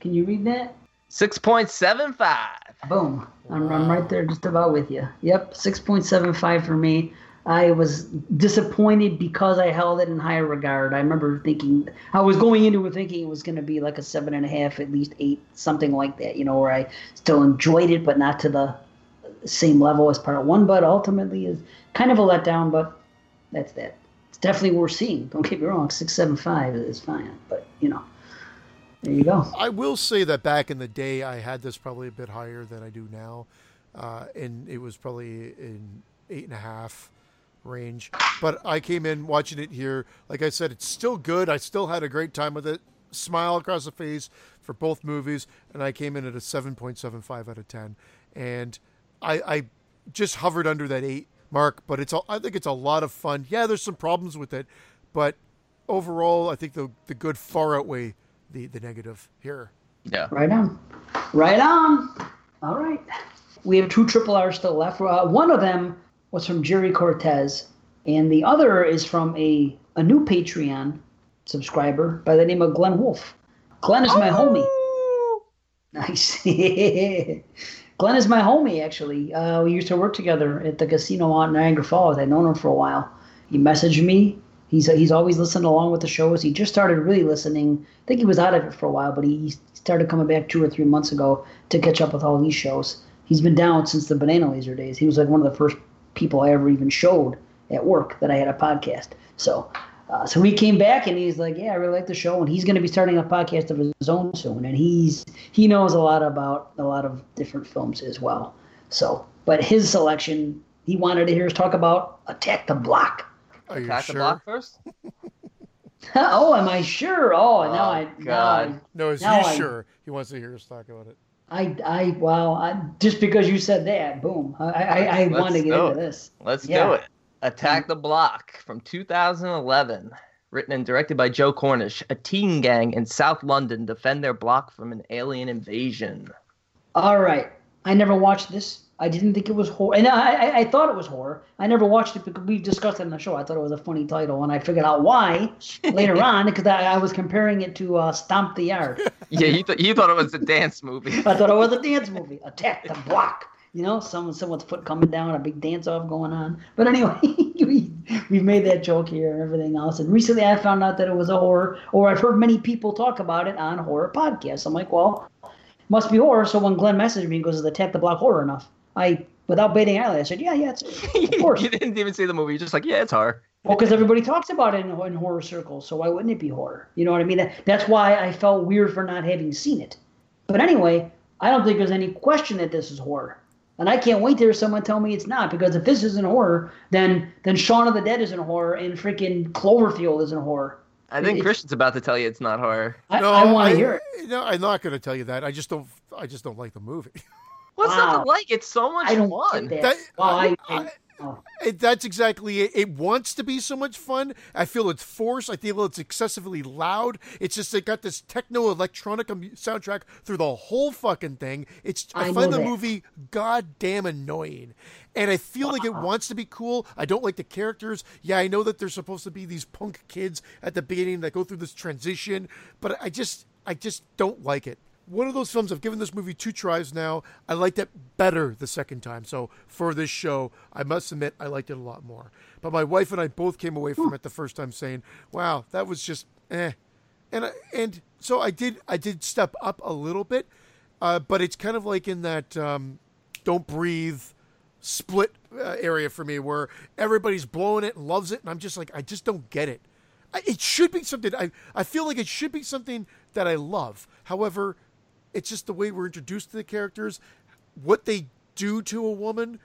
can you read that? Six point seven five. Boom. I'm, I'm right there, just about with you. Yep, six point seven five for me. I was disappointed because I held it in higher regard. I remember thinking I was going into it thinking it was going to be like a seven and a half, at least eight, something like that. You know, where I still enjoyed it, but not to the same level as part one. But ultimately, is kind of a letdown. But that's that. It's definitely worth seeing. Don't get me wrong. Six seven five is fine, but you know, there you go. I will say that back in the day, I had this probably a bit higher than I do now, uh, and it was probably in eight and a half range. But I came in watching it here. Like I said, it's still good. I still had a great time with it. Smile across the face for both movies, and I came in at a seven point seven five out of ten. And I, I just hovered under that eight mark, but it's a, I think it's a lot of fun. Yeah, there's some problems with it, but overall, I think the the good far outweigh the the negative here. Yeah. Right on. Right on. All right. We have two triple R's still left. Uh, one of them was from Jerry Cortez, and the other is from a, a new Patreon subscriber by the name of Glenn Wolf. Glenn is my homie. Nice. Glenn is my homie, actually. Uh, we used to work together at the casino on Niagara Falls. I'd known him for a while. He messaged me. He's he's always listened along with the shows. He just started really listening. I think he was out of it for a while, but he started coming back two or three months ago to catch up with all these shows. He's been down since the Banana Laser days. He was like one of the first people I ever even showed at work that I had a podcast. So Uh, so he came back and he's like, "Yeah, I really like the show," and he's going to be starting a podcast of his own soon, and he's he knows a lot about a lot of different films as well. So, but his selection, he wanted to hear us talk about Attack the Block. Are you Attack the block first. oh, am I sure? Oh, now I now God. I- No, is now he I- sure he wants to hear us talk about it? I, I, well, I, just because you said that, boom, I, I, I want to get do into this. Let's Yeah. do it. Attack the Block from 2011. Written and directed by Joe Cornish. A teen gang in South London defend their block from an alien invasion. All right, I never watched this. I didn't think it was horror, and I, I, I thought it was horror. I never watched it because we discussed it on the show. I thought it was a funny title, and I figured out why later on because I, I was comparing it to uh, Stomp the Yard. Yeah, you, th- you thought it was a dance movie. I thought it was a dance movie. Attack the block. You know, someone someone's foot coming down, a big dance off going on. But anyway, we we've made that joke here and everything else. And recently, I found out that it was a horror, or I've heard many people talk about it on horror podcasts. I'm like, well, must be horror. So when Glenn messaged me and goes, "Is Attack the Block horror enough?" I, without baiting eyelid, I said, "Yeah, yeah, it's of course." you didn't even see the movie. You're just like, yeah, it's horror. Well, because everybody talks about it in, in horror circles, so why wouldn't it be horror? You know what I mean? That, that's why I felt weird for not having seen it. But anyway, I don't think there's any question that this is horror. And I can't wait to hear someone tell me it's not, because if this isn't horror, then then Shaun of the Dead isn't horror, and freaking Cloverfield isn't horror. I think It's- Christian's about to tell you it's not horror. I, I want to hear it. No, I'm not going to tell you that. I just don't. I just don't like the movie. What's Wow. not to like? It's so much I don't fun. get that. well, I, I, oh. It, that's exactly it. It wants to be so much fun. I feel it's forced. I feel it's excessively loud. It's just it got this techno electronic soundtrack through the whole fucking thing. It's I, I find the movie goddamn annoying, and I feel like it wants to be cool. I don't like the characters. Yeah, I know that they're supposed to be these punk kids at the beginning that go through this transition, but I just I just don't like it. One of those films I've given this movie two tries now. I liked it better the second time. So for this show, I must admit I liked it a lot more. But my wife and I both came away from it the first time saying, "Wow, that was just eh." And I, and so I did I did step up a little bit, uh, but it's kind of like in that um, don't breathe split uh, area for me where everybody's blowing it and loves it, and I'm just like I just don't get it. I, it should be something I I feel like it should be something that I love. However, it's just the way we're introduced to the characters, what they do to a woman,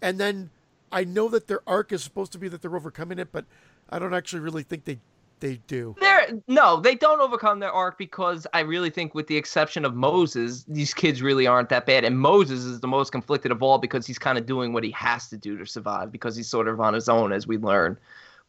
and then I know that their arc is supposed to be that they're overcoming it, but I don't actually really think they they do. They're no, they don't overcome their arc because I really think, with the exception of Moses, these kids really aren't that bad. And Moses is the most conflicted of all because he's kind of doing what he has to do to survive because he's sort of on his own, as we learn.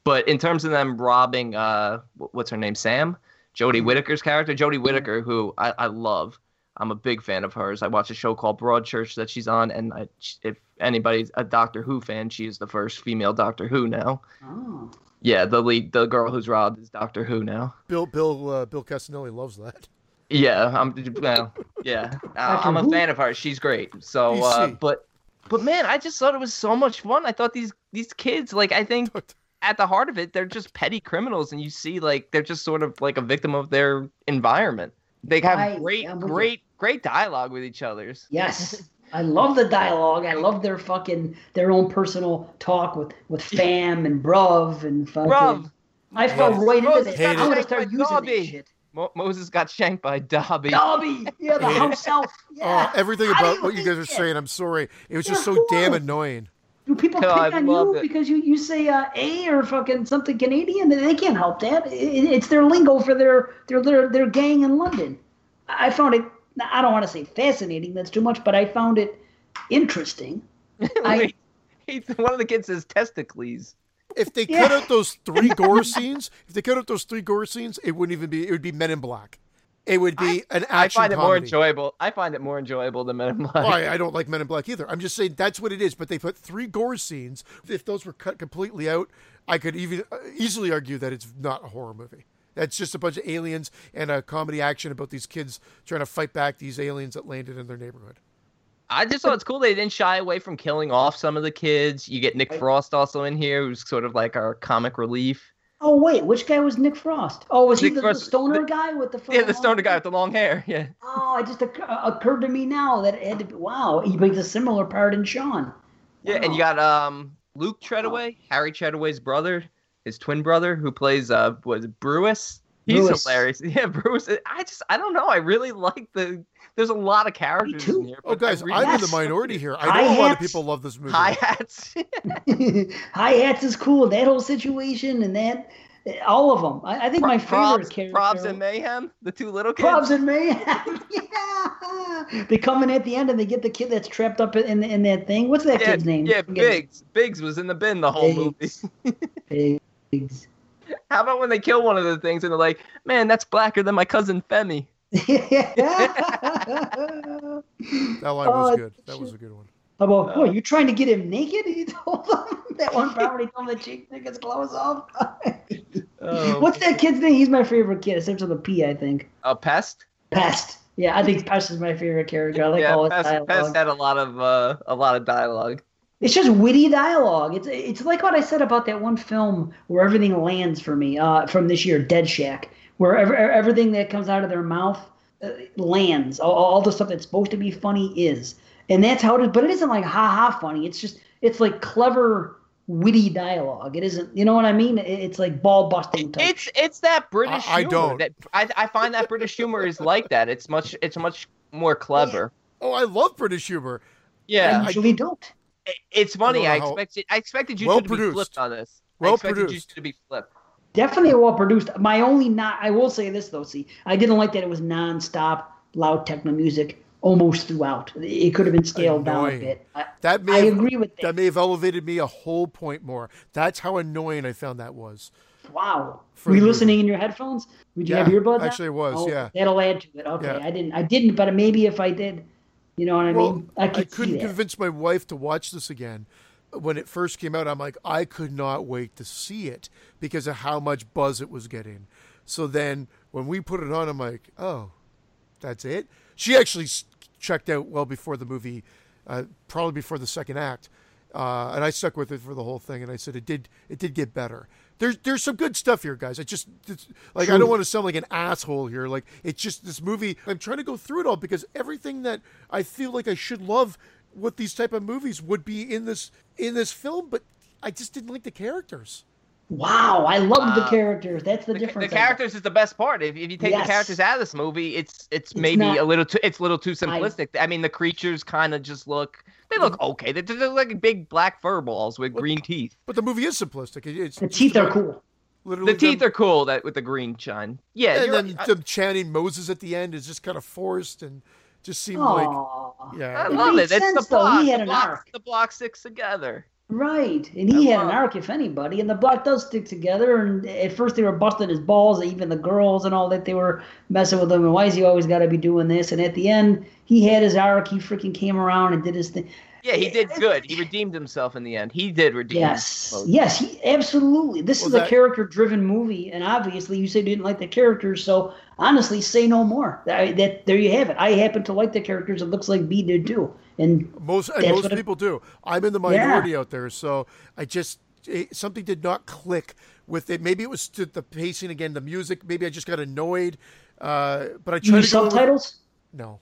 But in terms of them robbing, uh, what's her name, Sam, Jodie Whittaker's character, Jodie Whittaker, who I, I love. I'm a big fan of hers. I watch a show called Broadchurch that she's on, and I, if anybody's a Doctor Who fan, she is the first female Doctor Who now. Oh. Yeah, the lead, the girl who's robbed is Doctor Who now. Bill Bill uh, Bill Castanelli loves that. Yeah, I'm. Well, yeah, I- I'm a fan of her. She's great. So, uh, but, but man, I just thought it was so much fun. I thought these these kids, like, I think at the heart of it, they're just petty criminals, and you see, like, they're just sort of like a victim of their environment. They have I- great, I'm with you. great, great dialogue with each other's. Yes. I love the dialogue. I love their fucking their own personal talk with with fam and bruv and fucking. Bruv. I fell Moses- right into Moses that. got I'm gonna start by using Dobby. that shit. Mo- Moses got shanked by Dobby. Dobby, yeah, the house elf. Yeah. Oh, everything about what you guys are that? saying, I'm sorry. It was Yeah, just so damn annoying. Do people No, pick I on you it. because you, you say uh, A or fucking something Canadian? They can't help that. It, it's their lingo for their, their their their gang in London. I found it. I don't want to say fascinating. That's too much, but I found it interesting. I- Wait, he- one of the kids says testicles. If they Yeah. cut out those three gore scenes, if they cut out those three gore scenes, it wouldn't even be. It would be Men in Black. It would be an action. I find it more enjoyable. I find it more enjoyable than Men in Black. Oh, I, I don't like Men in Black either. I'm just saying that's what it is. But they put three gore scenes. If those were cut completely out, I could even uh, easily argue that it's not a horror movie. That's just a bunch of aliens and a comedy action about these kids trying to fight back these aliens that landed in their neighborhood. I just thought it's cool they didn't shy away from killing off some of the kids. You get Nick Frost also in here, who's sort of like our comic relief. Oh wait, which guy was Nick Frost? Oh, was Nick he the, Frost- the stoner the- guy with the? Yeah, the stoner long- guy with the long hair. Yeah. Oh, it just occur- occurred to me now that it had to be. Wow, he plays a similar part in Shaun. Yeah, and you got um Luke Treadaway, Harry Treadaway's brother. His twin brother who plays uh was it Brewis. He's Brewis. hilarious. Yeah, Brewis. I just I don't know. I really like the. There's a lot of characters in here. Oh, guys, really- I'm in the minority here. I know a lot of people love this movie. Hi hats. Hi hats is cool. That whole situation and that, all of them. I, I think my favorite Probs, character. Probs and Mayhem, the two little kids. Probs and Mayhem. yeah. They come in at the end and they get the kid that's trapped up in in that thing. What's that yeah, kid's name? Yeah, Forget Biggs. Biggs was in the bin the whole Biggs. movie. Biggs. How about when they kill one of the things and they're like, "Man, that's blacker than my cousin Femi." That line was Oh, good. That was a good one. About what? You trying to get him naked? He told them that one probably told him the chick took his clothes off. Oh, What's that kid's name? He's my favorite kid. It starts with a P, I think. A pest. Pest. Yeah, I think Pest is my favorite character. I like yeah, all his Pest, dialogue. Pest had a lot of uh, a lot of dialogue. It's just witty dialogue. It's it's like what I said about that one film where everything lands for me uh, from this year, Dead Shack, where ev- everything that comes out of their mouth uh, lands. All, all the stuff that's supposed to be funny is, and that's how it is. But it isn't like ha ha funny. It's just it's like clever, witty dialogue. It isn't. You know what I mean? It's like ball busting. Type. It's it's that British I- I don't. That I, I find that British humor is like that. It's much it's much more clever. Oh, I love British humor. Yeah, I usually don't. It- it's funny. I I, don't know how- expected I expected you Well two to be flipped on this. Well I expected you produced. two to be flipped. Definitely well produced. My only not. I will say this though. See, I didn't like that it was non-stop loud techno music almost throughout. It could have been scaled down a bit. I, That may I have, agree with that. that may have elevated me a whole point more. That's how annoying I found that was. Wow. For Were you the listening in your headphones? Would you Yeah, have earbuds? on? actually it was, Oh, yeah. That'll add to it. Okay. Yeah. I didn't. I didn't. But maybe if I did, you know what I Well, mean. I I could couldn't convince my wife to watch this again. When it first came out, I'm like, I could not wait to see it because of how much buzz it was getting. So then when we put it on, I'm like, oh, that's it. She actually checked out well before the movie, uh, probably before the second act, uh, and I stuck with it for the whole thing. And I said it did, it did get better. There's there's some good stuff here, guys. I just like I don't want to sound like an asshole here. Like it's just this movie. I'm trying to go through it all because everything that I feel like I should love with these type of movies would be in this in this film, but I just didn't like the characters. Wow, I love the characters. That's the, The, difference. the characters is the best part. If, if you take Yes. the characters out of this movie, it's it's, maybe not- a little too it's a little too simplistic. I, mean, the creatures kind of just look they look okay. They're, they're like big black fur balls with green teeth. But the movie is simplistic. It- It's The just teeth are cool. Literally The teeth them- are cool that with the green shine. Yeah, and then. I- them chanting Moses at the end is just kind of forced and just seemed like Aw. yeah. I It love made it. It's sense, the though. block. He had the an block, arc. The block sticks together. Right, and he I had an arc, if anybody, and the block does stick together. And at first they were busting his balls, even the girls and all that. They were messing with him. And why is he always got to be doing this? And at the end, he had his arc. He freaking came around and did his thing. Yeah, he did good. He redeemed himself in the end. He did redeem. Yes, himself. yes, he absolutely. This Well, is a character-driven movie, and obviously you said you didn't like the characters. So honestly, say no more. That, that there you have it. I happen to like the characters. It looks like B did too. And most and most what it- people do. I'm in the Yeah. minority out there, so I just it, something did not click with it. Maybe it was to the pacing again, the music. Maybe I just got annoyed. Uh, but I you tried need to go with- subtitles. no.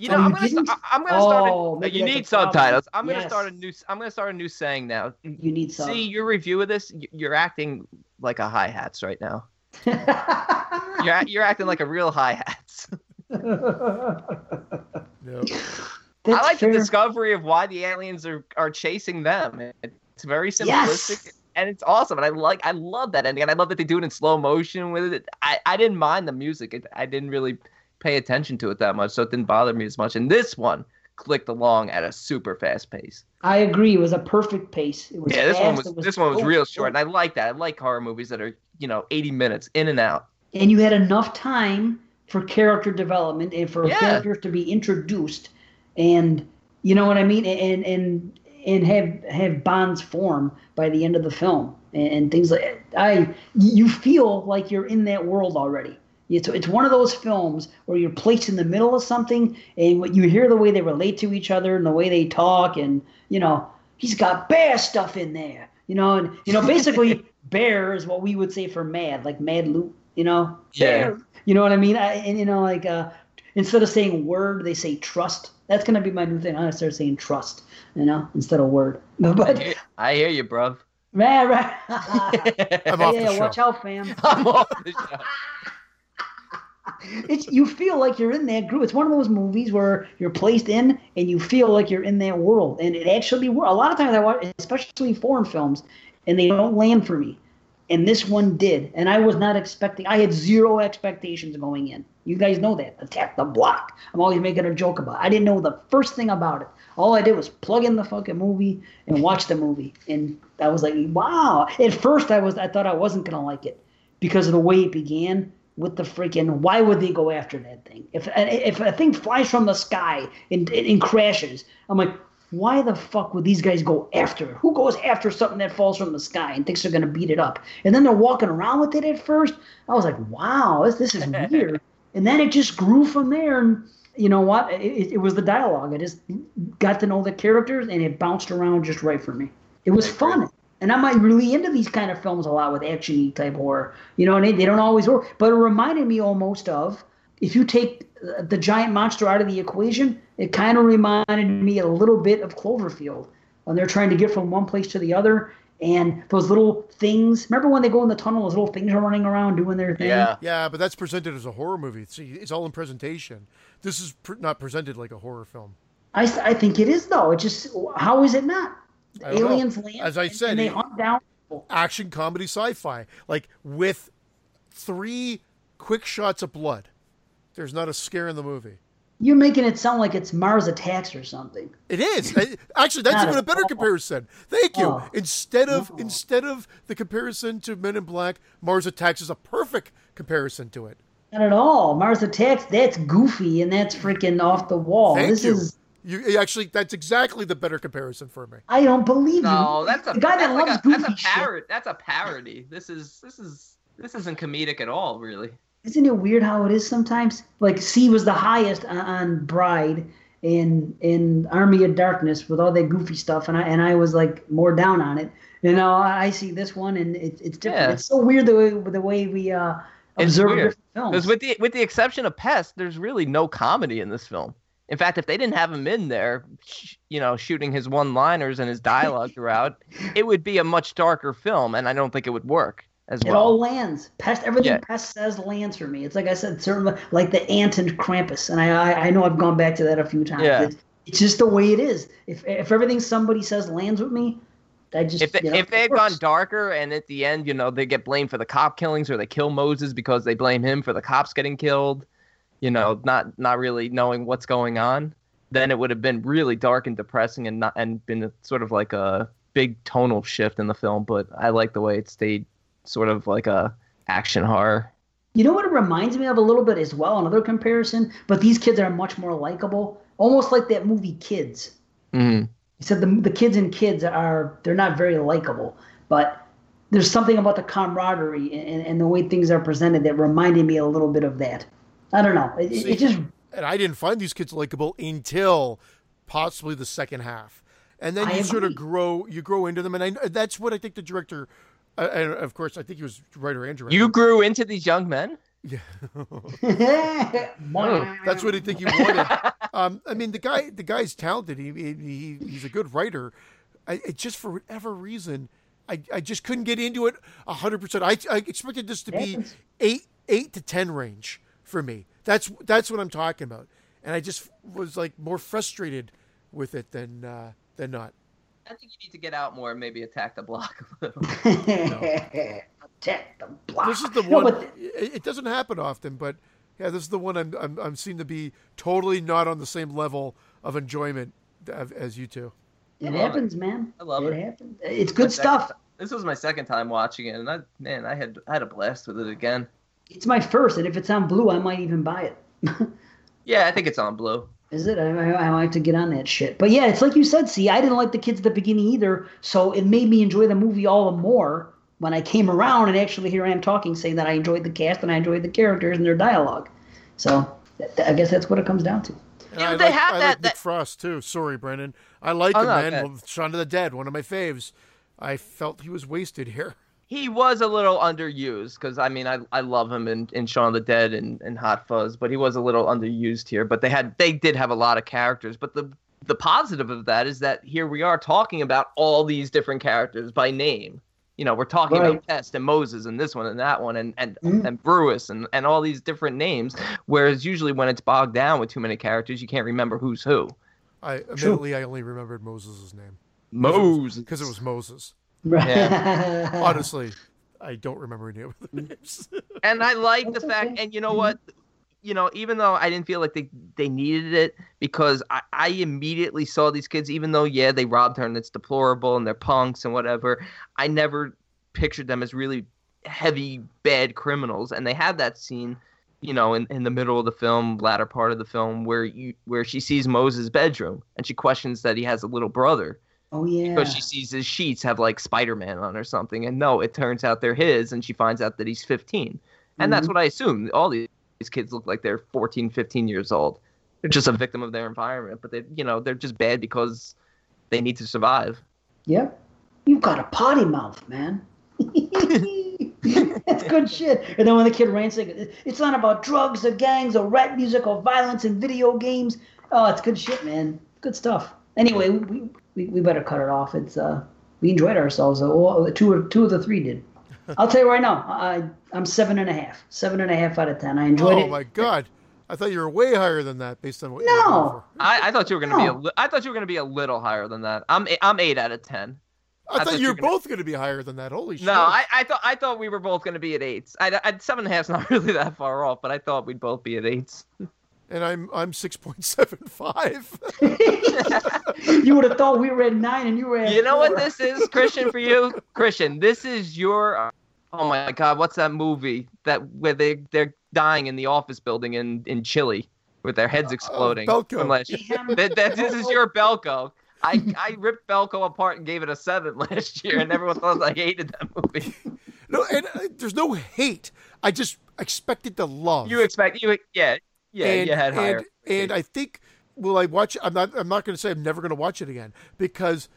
You Oh, know, I'm you gonna, st- I'm gonna start. Oh, A, maybe you need a problem. subtitles. I'm gonna Yes. start a new. I'm gonna start a new saying now. You need subs. See your review of this. You're acting like a hi hats right now. You're you're acting like a real hi hats. No. I like fair. the discovery of why the aliens are are chasing them. It's very simplistic. Yes. And it's awesome, and I like, I love that ending, and I love that they do it in slow motion with it. I, I didn't mind the music; it, I didn't really pay attention to it that much, so it didn't bother me as much. And this one clicked along at a super fast pace. I agree. It was a perfect pace. It was Yeah, this one fast, was this one was real short, and I like that. I like horror movies that are you know 80 minutes in and out. and you had enough time for character development and for Yeah. characters to be introduced and you know what i mean and and and have have bonds form by the end of the film and, things like i you feel like you're in that world already it's, it's one of those films where you're placed in the middle of something and what you hear the way they relate to each other and the way they talk and you know he's got bear stuff in there you know and you know basically bear is what we would say for mad like mad loot you know Yeah. Bear. you know what i mean I, and you know like uh instead of saying word they say trust that's gonna be my new thing i'm gonna start saying trust you know instead of word I hear, I hear you, bruv. Right, right. I'm off yeah, the watch out, fam. I'm off the show. It's you feel like you're in that group. It's one of those movies where you're placed in and you feel like you're in that world. And it actually wor- a lot of times I watch, especially foreign films, and they don't land for me. And this one did, and I was not expecting. I had zero expectations going in. You guys know that. Attack the block. I'm always making a joke about. It. I didn't know the first thing about it. All I did was plug in the fucking movie and watch the movie, and I was like, wow. At first, I was I thought I wasn't gonna like it because of the way it began with the freaking why would they go after that thing if if a thing flies from the sky and, and crashes i'm like why the fuck would these guys go after it who goes after something that falls from the sky and thinks they're going to beat it up and then they're walking around with it at first i was like wow this, this is weird and then it just grew from there and you know what it, it, was the dialogue i just got to know the characters and it bounced around just right for me it was fun and I'm like really into these kind of films a lot with action type horror. You know, and they, they don't always work. But it reminded me almost of if you take the giant monster out of the equation, it kind of reminded me a little bit of Cloverfield when they're trying to get from one place to the other. And those little things. Remember when they go in the tunnel? Those little things are running around doing their thing. Yeah. Yeah, but that's presented as a horror movie. See, it's all in presentation. This is pr- not presented like a horror film. I, I think it is though. It just how is it not? I don't know. Aliens land. As I said, and they it- hunt down. action comedy sci-fi like with three quick shots of blood there's not a scare in the movie You're making it sound like it's Mars Attacks or something. it is actually that's even a better all. comparison thank you Oh. instead of instead of the comparison to men in black mars attacks is a perfect comparison to it Not at all. Mars Attacks, that's goofy and that's freaking off the wall. thank this you. is you actually that's exactly the better comparison for me I don't believe No, you. that's a the guy that that's like loves a, goofy that's a shit. parody. That's a parody. This is this is this isn't comedic at all, really. Isn't it weird how it is sometimes? Like C was the highest on, on Bride in in Army of Darkness with all that goofy stuff, and I and I was like more down on it. You know, I see this one and it, it's different. Yeah. It's so weird the way the way we uh, observe different films. because with the with the exception of Pest, there's really no comedy in this film. In fact, if they didn't have him in there, you know, shooting his one-liners and his dialogue throughout, it would be a much darker film, and I don't think it would work as It all lands. Pest, everything Yeah. Pest says lands for me. It's like I said, certain like the ant and Krampus, and I I, I know I've gone back to that a few times. Yeah. It's, it's just the way it is. If if everything somebody says lands with me, I just if they, you know, if they it had gone darker and at the end, you know, they get blamed for the cop killings or they kill Moses because they blame him for the cops getting killed, you know, not not really knowing what's going on, then it would have been really dark and depressing and not and been sort of like a big tonal shift in the film. But I like the way it stayed sort of like a action horror. You know what it reminds me of a little bit as well, another comparison, but these kids are much more likable. Almost like that movie Kids. Mm. He said the the kids in Kids are they're not very likable, but there's something about the camaraderie and, and the way things are presented that reminded me a little bit of that. I don't know. It, it- See, it just and I didn't find these kids likable until possibly the second half, and then I you sort of grow you grow into them, and I, that's what I think the director, uh, and of course I think he was writer and director. You grew into these young men. Yeah. That's what I think he wanted. um, I mean, the guy, the guy's talented. He, he, he he's a good writer. I, it just for whatever reason, I, I just couldn't get into it hundred percent. I, I expected this to be eight, eight to ten range for me. That's that's what I'm talking about. And I just was like more frustrated with it than uh, than not. I think you need to get out more and maybe attack the block a little. Attack the block. This is the No, one. but it, it doesn't happen often, but yeah, this is the one I'm I'm, I'm seen to be totally not on the same level of enjoyment as, as you two. it I love happens, man. I love it. it. happens. It's good stuff. ti- This was my second time watching it, and I man, I had I had a blast with it again. It's my first, and if it's on blue, I might even buy it. Yeah, I think it's on blue. Is it? I, I, I like to get on that shit. But yeah, it's like you said. See, I didn't like the kids at the beginning either, so it made me enjoy the movie all the more when I came around and actually here I am talking, saying that I enjoyed the cast and I enjoyed the characters and their dialogue. So th- th- I guess that's what it comes down to. And Yeah, I they like, have I that- like Nick Frost too. Sorry, Brendan. I like Oh, him, no, man. okay. Shaun of the Dead, one of my faves. I felt he was wasted here. He was a little underused because I mean I, I love him in, in Shaun of the Dead and, and Hot Fuzz, but he was a little underused here. But they had they did have a lot of characters. But the the positive of that is that here we are talking about all these different characters by name. You know, we're talking Right. about Pest and Moses and this one and that one and and Mhm. and Brewis and and all these different names. Whereas usually when it's bogged down with too many characters, you can't remember who's who. I admittedly I only remembered Moses' name Moses. because it was Moses. Right. Honestly, I don't remember any of the names. and I like the That's fact, okay. and you know what, you know, even though I didn't feel like they they needed it because I, I immediately saw these kids, even though yeah they robbed her and it's deplorable and they're punks and whatever, I never pictured them as really heavy bad criminals, and they have that scene. You know, in, in the middle of the film, latter part of the film, where you where she sees Moses' bedroom and she questions that he has a little brother, oh yeah. because she sees his sheets have like Spider-Man on or something, and no, it turns out they're his, and she finds out that he's 15, and that's Mhm. what I assume. All these these kids look like they're 14, 15 years old. They're just a victim of their environment, but they, you know, they're just bad because they need to survive. Yep. You've got a potty mouth, man. That's good shit. And then when the kid rants, like, it's not about drugs or gangs or rap music or violence and video games. Oh, it's good shit, man. Good stuff. Anyway, we, we, we better cut it off. It's uh, we enjoyed ourselves. Uh, two or two of the three did. I'll tell you right now, I I'm seven and a half. Seven and a half out of ten. I enjoyed oh it. my god! I thought you were way higher than that based on what you were going No. I, I thought you were gonna be a No. li- I thought you were gonna be a little higher than that. I'm i I'm eight out of ten. I, thought, you were gonna- both going to be higher than that. Holy shit! No, I, I thought I thought we were both gonna be at eights. I, I seven and a half's not really that far off, but I thought we'd both be at eights. and I'm I'm six point seven five. you would have thought we were at nine and you were at You know what this is, Christian, for you? Christian, this is your. Oh my God, what's that movie that where they they're dying in the office building in in Chile with their heads exploding? Belko. from last year. that, that this is your Belko. I I ripped Belko apart and gave it a seven last year, and everyone thought I hated that movie. no, and uh, there's no hate. I just expected the love. You expect you yeah yeah and, you had higher. And, and I think will I watch? I'm not. I'm not going to say I'm never going to watch it again because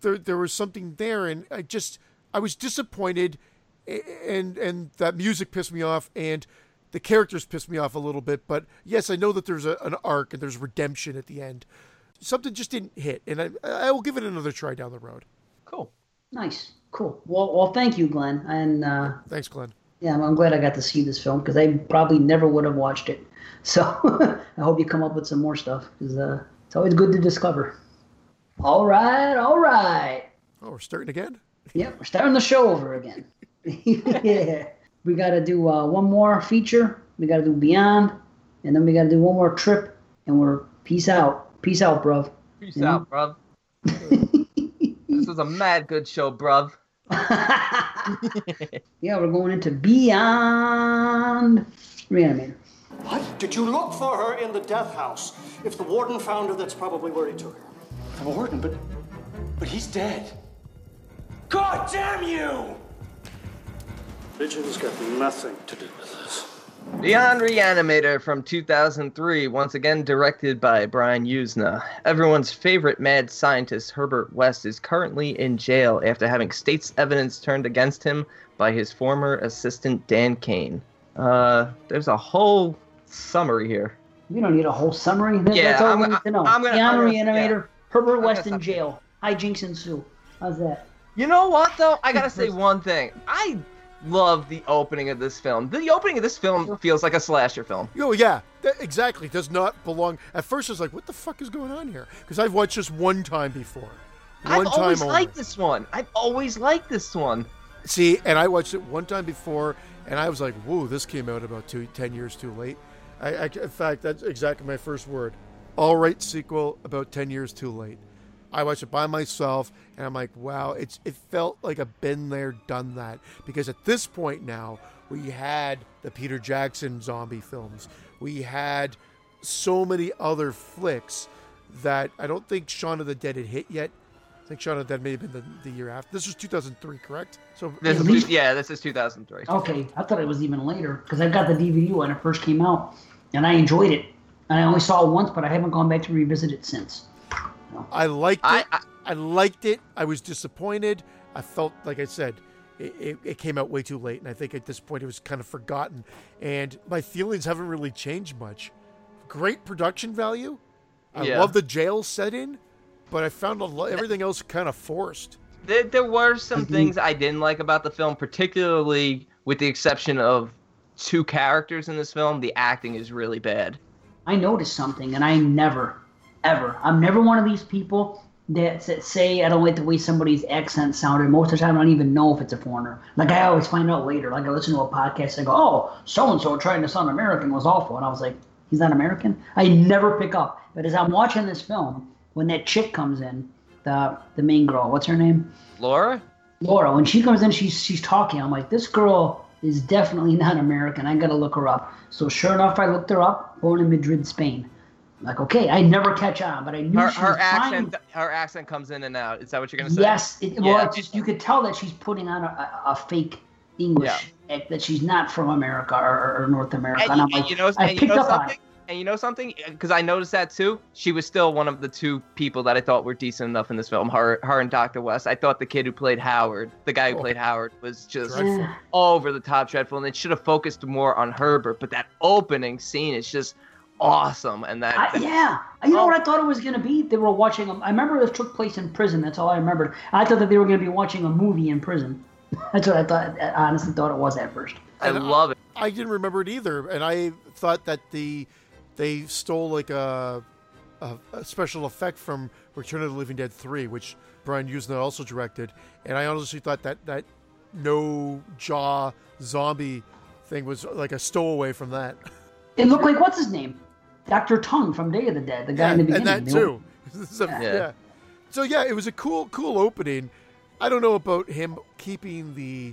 there there was something there, and I just I was disappointed, and and that music pissed me off, and the characters pissed me off a little bit. But yes, I know that there's a, an arc and there's redemption at the end. Something just didn't hit, and I I will give it another try down the road. cool. Nice, cool. Well, well, thank you, Glenn, and uh, Thanks, Glenn. yeah, I'm, I'm glad I got to see this film because I probably never would have watched it. So I hope you come up with some more stuff because uh, it's always good to discover. All right, all right. Oh, we're starting again. Yep, we're starting the show over again. yeah, we got to do uh, one more feature. We got to do Beyond, and then we got to do one more trip, and we're peace out. Peace out, bruv. Peace Yeah. out, bruv. this was a mad good show, bruv. Yeah, we're going into Beyond Reanimator. What? Did you look for her in the death house? If the warden found her, that's probably where he took her. The warden, but but he's dead. God damn you! Religion's got nothing to do with this. Beyond Reanimator from 2003, once again directed by Brian Yuzna. Everyone's favorite mad scientist, Herbert West, is currently in jail after having state's evidence turned against him by his former assistant, Dan Cain. Uh, there's a whole summary here. We don't need a whole summary. That- Yeah, That's all I'm- we need to know. I'm gonna- Beyond I'm gonna- Herbert I'm West gonna in jail. Hijinks ensue. How's that? You know what, though? I gotta say one thing. I love the opening of this film. The opening of this film feels like a slasher film. Oh yeah, that, exactly. Does not belong. At first, I was like, "What the fuck is going on here?" Because I've watched this one time before. One I've time always only. liked this one. I've always liked this one. See, and I watched it one time before, and I was like, "Whoa, this came out about two, 10 years too late." I, I, in fact, that's exactly my first word. All right, sequel about ten years too late. I watched it by myself, and I'm like, "Wow, it's it felt like a been there, done that." Because at this point now, we had the Peter Jackson zombie films. We had so many other flicks that I don't think Shaun of the Dead had hit yet. I think Shaun of the Dead may have been the, the year after. This was 2003, correct? So This At is, least- yeah, this is 2003. Okay, I thought it was even later because I got the DVD when it first came out, and I enjoyed it. And I only saw it once, but I haven't gone back to revisit it since. I liked I- it. I, liked it. I was disappointed. I felt like I said, it, it, it came out way too late, and I think at this point it was kind of forgotten. And my feelings haven't really changed much. Great production value. I Yeah. love the jail setting, but I found a lo- everything else kind of forced. There, there were some mm-hmm. things I didn't like about the film, particularly with the exception of two characters in this film. The acting is really bad. I noticed something, and I never, ever, I'm never one of these people that say I don't like the way somebody's accent sounded. Most of the time, I don't even know if it's a foreigner. Like I always find out later. Like I listen to a podcast, I go, "Oh, so and so trying to sound American was awful," and I was like, "He's not American." I never pick up. But as I'm watching this film, when that chick comes in, the the main girl, what's her name? Laura. Laura. When she comes in, she's she's talking. I'm like, this girl is definitely not American. I gotta look her up. So sure enough, I looked her up. Born in Madrid, Spain. Like okay, I never catch on, but I knew her, she her was accent. trying- Her accent comes in and out. Is that what you're gonna say? Yes, it, Yeah. well, just you could tell that she's putting on a, a, a fake English, act, that she's not from America or, or North America. And, And, I'm you- like, you know, I you know up on it. Something. And you know something? Uh, because I noticed that too. She was still one of the two people that I thought were decent enough in this film. Her, her and Dr. West. I thought the kid who played Howard, the guy who Oh. played Howard, was just Dreadful. over the top dreadful, and it should have focused more on Herbert. But that opening scene is just awesome, and that, I, that- yeah, you know Oh. what I thought it was gonna be? They were watching. A, I remember this took place in prison. That's all I remembered. I thought that they were gonna be watching a movie in prison. That's what I thought. I honestly thought it was at first. I And love it. I didn't remember it either, and I thought that the they stole like a, a, a special effect from Return of the Living Dead three, which Brian Yuzna also directed, and I honestly thought that that no jaw zombie thing was like a stowaway from that. It looked like what's his name, Doctor Tongue from Day of the Dead, the guy in the beginning. and that too. So, Yeah. yeah. So yeah, it was a cool, cool opening. I don't know about him keeping the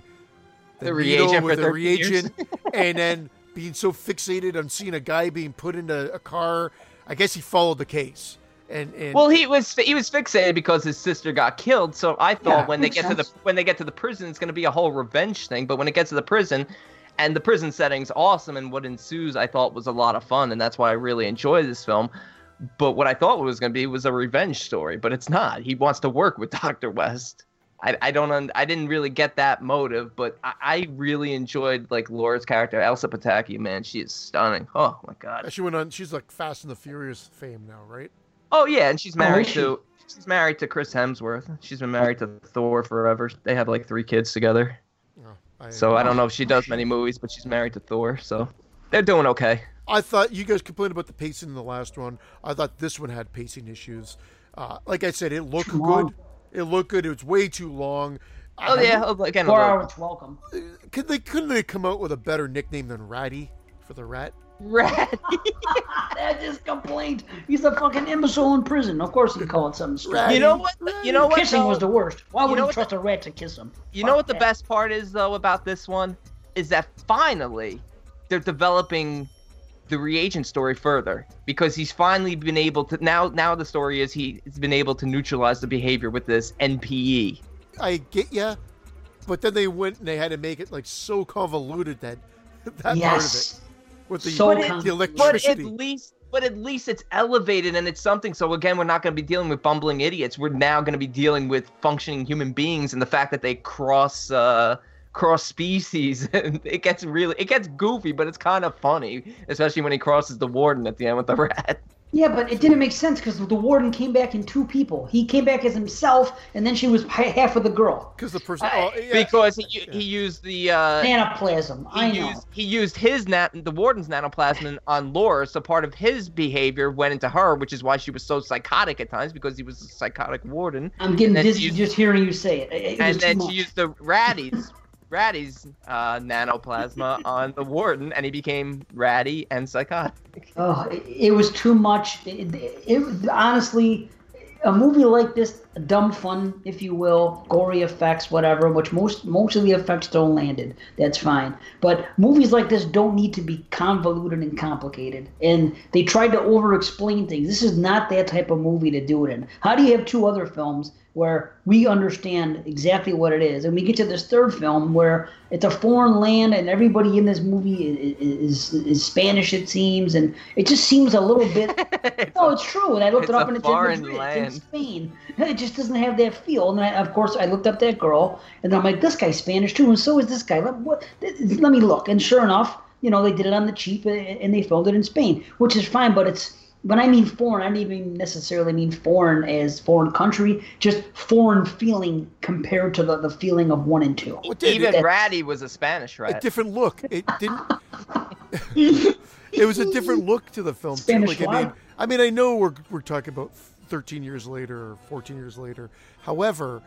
The needle reagent with for the 13 years. reagent, and then being so fixated on seeing a guy being put into a car. I guess he followed the case, and and Well, he was he was fixated because his sister got killed. So I thought Yeah, when they makes get to the when they get to the prison, it's going to be a whole revenge thing. But when it gets to the prison, and the prison setting's awesome, and what ensues, I thought was a lot of fun, and that's why I really enjoy this film. But what I thought it was going to be was a revenge story, but it's not. He wants to work with Doctor West. I, I don't un, I didn't really get that motive, but I, I really enjoyed like Laura's character, Elsa Pataky. Man, she is stunning. Oh my god. she went on. She's like Fast and the Furious fame now, right? Oh yeah, and she's Oh, married is she? to she's married to Chris Hemsworth. She's been married to Thor forever. They have like three kids together. Oh, I, So I don't know if she does many movies, but she's married to Thor, so they're doing okay. I thought you guys complained about the pacing in the last one. I thought this one had pacing issues. Uh, like I said, it looked good. Long. It looked good. It was way too long. Oh yeah, oh, again, a Four little- hours welcome. Could they couldn't they come out with a better nickname than Ratty for the rat? rat. I just complained. He's a fucking imbecile in prison. Of course he called it something stupid. Ratty. You know what? You know what? Kissing though? was the worst. Why would You know you, what trust a rat to kiss him? You know what the that. best part is though about this one is that finally they're developing the reagent story further because he's finally been able to now now the story is he's been able to neutralize the behavior with this. NPE. I get ya, but then they went and they had to make it like so convoluted that that part of it with the, So the convoluted. But at least but at least it's elevated and it's something. So again, we're not going to be dealing with bumbling idiots. We're now going to be dealing with functioning human beings and the fact that they cross uh cross species and it gets really it gets goofy, but it's kind of funny, especially when he crosses the warden at the end with the rat. Yeah, but it didn't make sense because the warden came back in two people. He came back as himself, and then she was half of the girl. Because the person, I- oh, yeah, Because he, he used the uh Nanoplasm. I he know. used he used his nat the warden's nanoplasm on Laura, so part of his behavior went into her, which is why she was so psychotic at times because he was a psychotic warden. I'm getting dizzy used- just hearing you say it. It- it and then much. she used the Ratty's Ratty's uh, nanoplasma on the warden, and he became ratty and psychotic. Oh, it, it was too much. It, it, it- honestly, a movie like this, dumb fun, if you will, gory effects, whatever. Which most most of the effects don't landed. That's fine. But movies like this don't need to be convoluted and complicated. And they tried to over-explain things. This is not that type of movie to do it in. How do you have two other films where we understand exactly what it is, and we get to this third film where it's a foreign land and everybody in this movie is is, is Spanish, it seems, and it just seems a little bit. no, oh, it's true. And I looked it up, and it's in foreign Madrid, land. it's in Spain. It just doesn't have that feel. And I, of course, I looked up that girl, and I'm like, this guy's Spanish too, and so is this guy. Let, what, let me look. And sure enough, you know, they did it on the cheap, and and they filmed it in Spain, which is fine. But it's when I mean foreign, I don't even necessarily mean foreign as foreign country, just foreign feeling compared to the, the feeling of one and two. Even Ratty was a Spanish rat. A different look. It didn't. it was a different look to the film. Spanish too. Like, I mean, I mean, I know we're we're talking about 13 years later or 14 years later. However,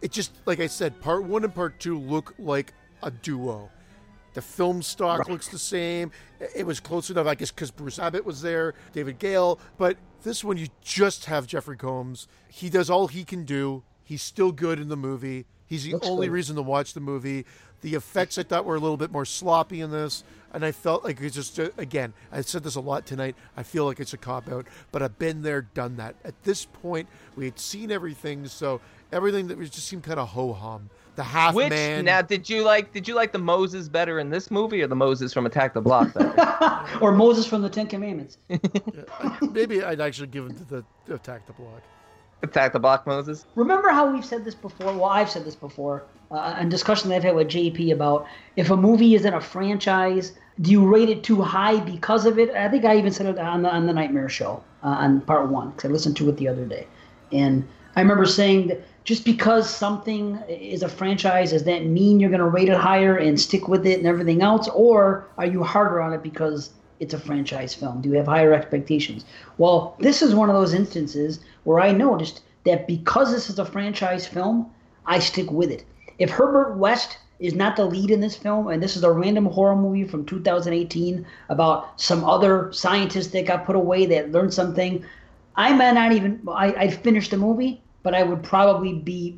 it just like I said, part one and part two look like a duo. The film stock looks the same. It was close enough, I guess, because Bruce Abbott was there, David Gale. But this one, you just have Jeffrey Combs. He does all he can do. He's still good in the movie. He's the Looks only good. reason to watch the movie. The effects I thought were a little bit more sloppy in this, and I felt like it's just uh, again. I said this a lot tonight. I feel like it's a cop out, but I've been there, done that. At this point, we had seen everything, so everything that was just seemed kind of ho hum. The half Which man. now did you like? Did you like the Moses better in this movie or the Moses from Attack the Block better? or Moses from the Ten Commandments. Maybe I'd actually give him to the, the attack the block. Attack the Block Moses. Remember how we've said this before? Well, I've said this before. Uh, in discussion that I've had with JP about if a movie is in a franchise, do you rate it too high because of it? I think I even said it on the on the Nightmare Show uh, on part one because I listened to it the other day, and I remember saying that just because something is a franchise, does that mean you're going to rate it higher and stick with it and everything else, or are you harder on it because it's a franchise film? Do you have higher expectations? Well, this is one of those instances where I noticed that because this is a franchise film, I stick with it. If Herbert West is not the lead in this film, and this is a random horror movie from 2018 about some other scientist that got put away that learned something, I might not even I, I'd finish the movie, but I would probably be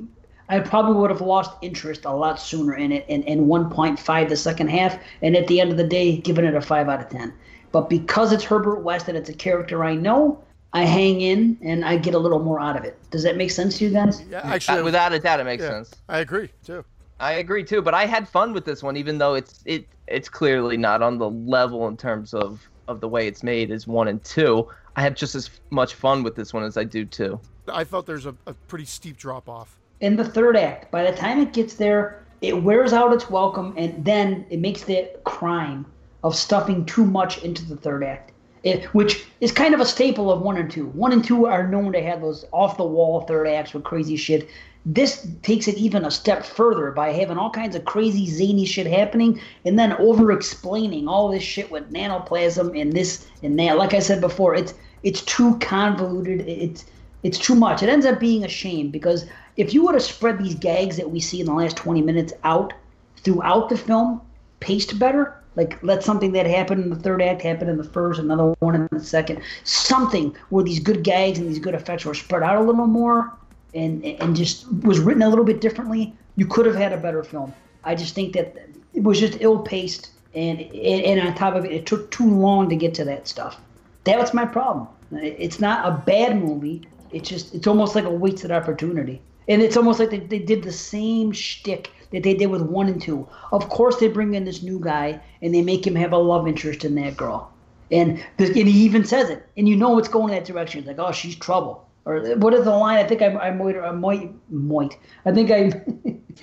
I probably would have lost interest a lot sooner in it in, and 1.5 the second half, and at the end of the day, giving it a 5 out of 10. But because it's Herbert West and it's a character I know, I hang in and I get a little more out of it. Does that make sense to you guys? Yeah, actually, Uh, without a doubt, it makes yeah, sense. I agree too. I agree too, but I had fun with this one, even though it's it it's clearly not on the level in terms of of the way it's made as one and two. I have just as much fun with this one as I do two. I felt there's a, a pretty steep drop off. in the third act. By the time it gets there, it wears out its welcome, and then it makes the crime of stuffing too much into the third act, it, which is kind of a staple of one and two. One and two are known to have those off the wall third acts with crazy shit. This takes it even a step further by having all kinds of crazy zany shit happening and then over explaining all this shit with nanoplasm and this and that. Like I said before, it's it's too convoluted. It's it's too much. It ends up being a shame because if you were to spread these gags that we see in the last 20 minutes out throughout the film, paced better, like let something that happened in the third act happen in the first, another one in the second, something where these good gags and these good effects were spread out a little more and and just was written a little bit differently, you could have had a better film. I just think that it was just ill paced and and on top of it, it took too long to get to that stuff. That was my problem. It's not a bad movie. It's just it's almost like a wasted opportunity, and it's almost like they, they did the same shtick that they did with one and two. Of course, they bring in this new guy and they make him have a love interest in that girl, and the, and he even says it, and you know it's going in that direction. It's like, oh, she's trouble, or what is the line? I think I I might I might might I think I.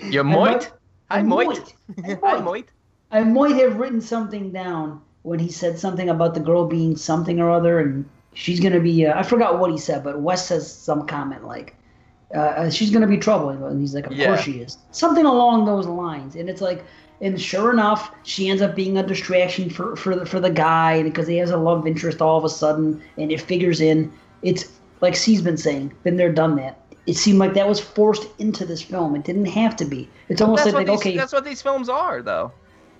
You're I moit. I I moit. might. I moit. I might have written something down when he said something about the girl being something or other, and she's gonna be. Uh, I forgot what he said, but West says some comment like, uh, uh, "She's gonna be trouble," and he's like, "Of Yeah. course she is." Something along those lines, and it's like, and sure enough, she ends up being a distraction for for the, for the guy because he has a love interest all of a sudden, and it figures in. It's like C's been saying, been there, done that. It seemed like that was forced into this film. It didn't have to be. It's almost That's like, these, okay, that's what these films are, though.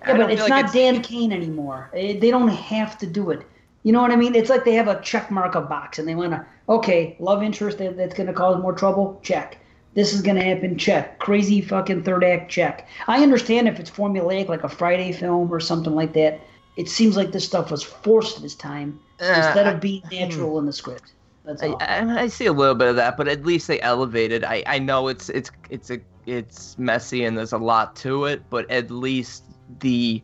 Yeah, but it's like not Dan Cain anymore. Eh, They don't have to do it. You know what I mean? It's like they have a check mark a box and they want to, okay, love interest that, that's going to cause more trouble? Check. This is going to happen? Check. Crazy fucking third act? Check. I understand if it's formulaic like a Friday film or something like that. It seems like this stuff was forced this time Uh, instead of being natural in the script. That's I, all. I, I see a little bit of that, but at least they elevated. I, I know it's it's it's a it's messy and there's a lot to it, but at least the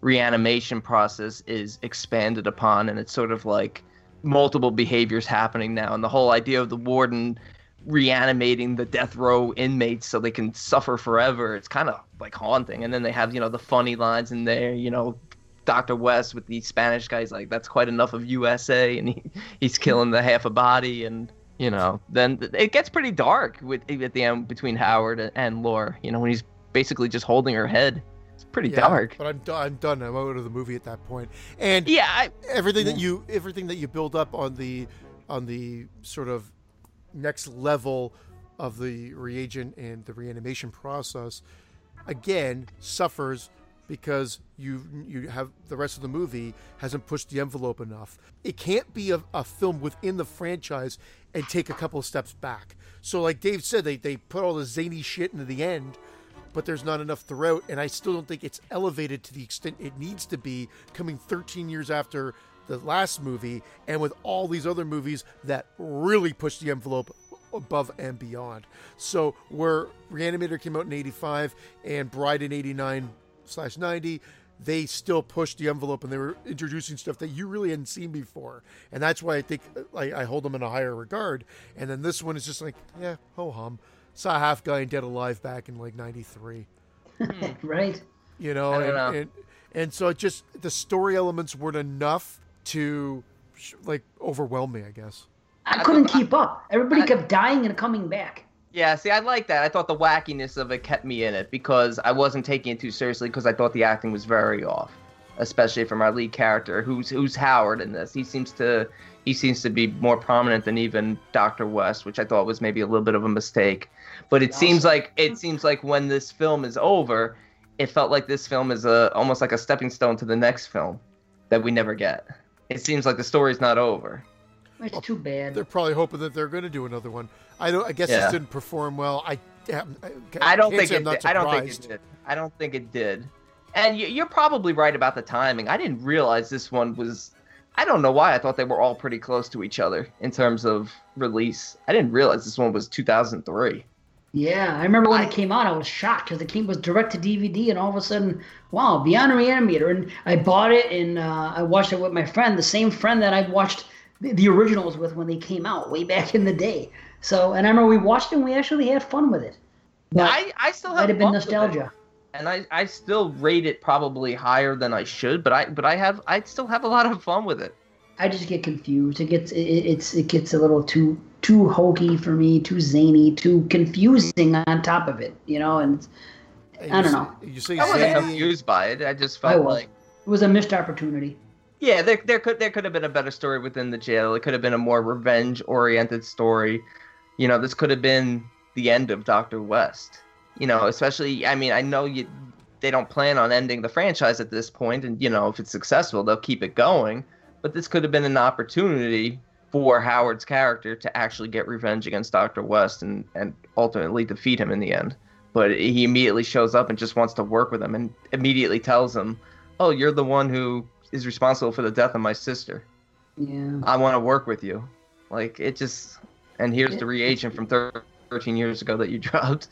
reanimation process is expanded upon, and it's sort of like multiple behaviors happening now, and the whole idea of the warden reanimating the death row inmates so they can suffer forever. It's kind of like haunting, and then they have you know the funny lines in there, you know. Dr. West with the Spanish guys like that's quite enough of USA and he, he's killing the half a body and you know then it gets pretty dark with at the end between Howard and Lore you know when he's basically just holding her head pretty Yeah, dark But I'm done. I'm done. I'm out of the movie at that point. And yeah, I, everything that you everything that you build up on the on the sort of next level of the reagent and the reanimation process again suffers because you you have the rest of the movie hasn't pushed the envelope enough. It can't be a, a film within the franchise and take a couple of steps back. So like Dave said, they they put all the zany shit into the end, but there's not enough throughout, and I still don't think it's elevated to the extent it needs to be coming 13 years after the last movie, and with all these other movies that really push the envelope above and beyond. So where Reanimator came out in 85 and Bride in 89 slash 90, they still pushed the envelope and they were introducing stuff that you really hadn't seen before. And that's why I think uh, I, I hold them in a higher regard. And then this one is just like, yeah, ho hum. Saw half guy and Dead Alive back in like 93. Hmm. right. You know, I don't and, know. and and so it just the story elements weren't enough to like overwhelm me, I guess. I couldn't keep up. Everybody kept dying and coming back. Yeah, see, I like that. I thought the wackiness of it kept me in it because I wasn't taking it too seriously because I thought the acting was very off, especially from our lead character, who's who's Howard in this. He seems to he seems to be more prominent than even Doctor West, which I thought was maybe a little bit of a mistake. But it seems like it seems like when this film is over, it felt like this film is a almost like a stepping stone to the next film that we never get. It seems like the story's not over. It's too bad. They're probably hoping that they're going to do another one. I don't. I guess Yeah. this didn't perform well. I. I, I don't think it. I'm Did. I don't think it did. I don't think it did. And you- you're probably right about the timing. I didn't realize this one was. I don't know why I thought they were all pretty close to each other in terms of release. I didn't realize this one was 2003. Yeah, I remember when it came out, I was shocked because it came was direct to DVD, and all of a sudden, wow, Beyond Reanimator, and I bought it and uh, I watched it with my friend, the same friend that I watched the, originals with when they came out way back in the day. So, and I remember we watched it and we actually had fun with it. But I, I still have might have been fun with it. nostalgia. and I, I still rate it probably higher than I should, but I but I have I still have a lot of fun with it. I just get confused. It gets it, it's it gets a little too too hokey for me, too zany, too confusing on top of it, you know. And And I don't say- know. You say I wasn't confused by it. I just I felt was. like It was a missed opportunity. Yeah, there, there could there could have been a better story within the jail. It could have been a more revenge oriented story. You know, this could have been the end of Doctor West. You know, especially I mean, I know you they don't plan on ending the franchise at this point, and you know, if it's successful, they'll keep it going. But this could have been an opportunity for Howard's character to actually get revenge against Doctor West and and ultimately defeat him in the end. But he immediately shows up and just wants to work with him, and immediately tells him, "Oh, you're the one who is responsible for the death of my sister. Yeah. I want to work with you." Like it just, and here's the reagent from 13 years ago that you dropped.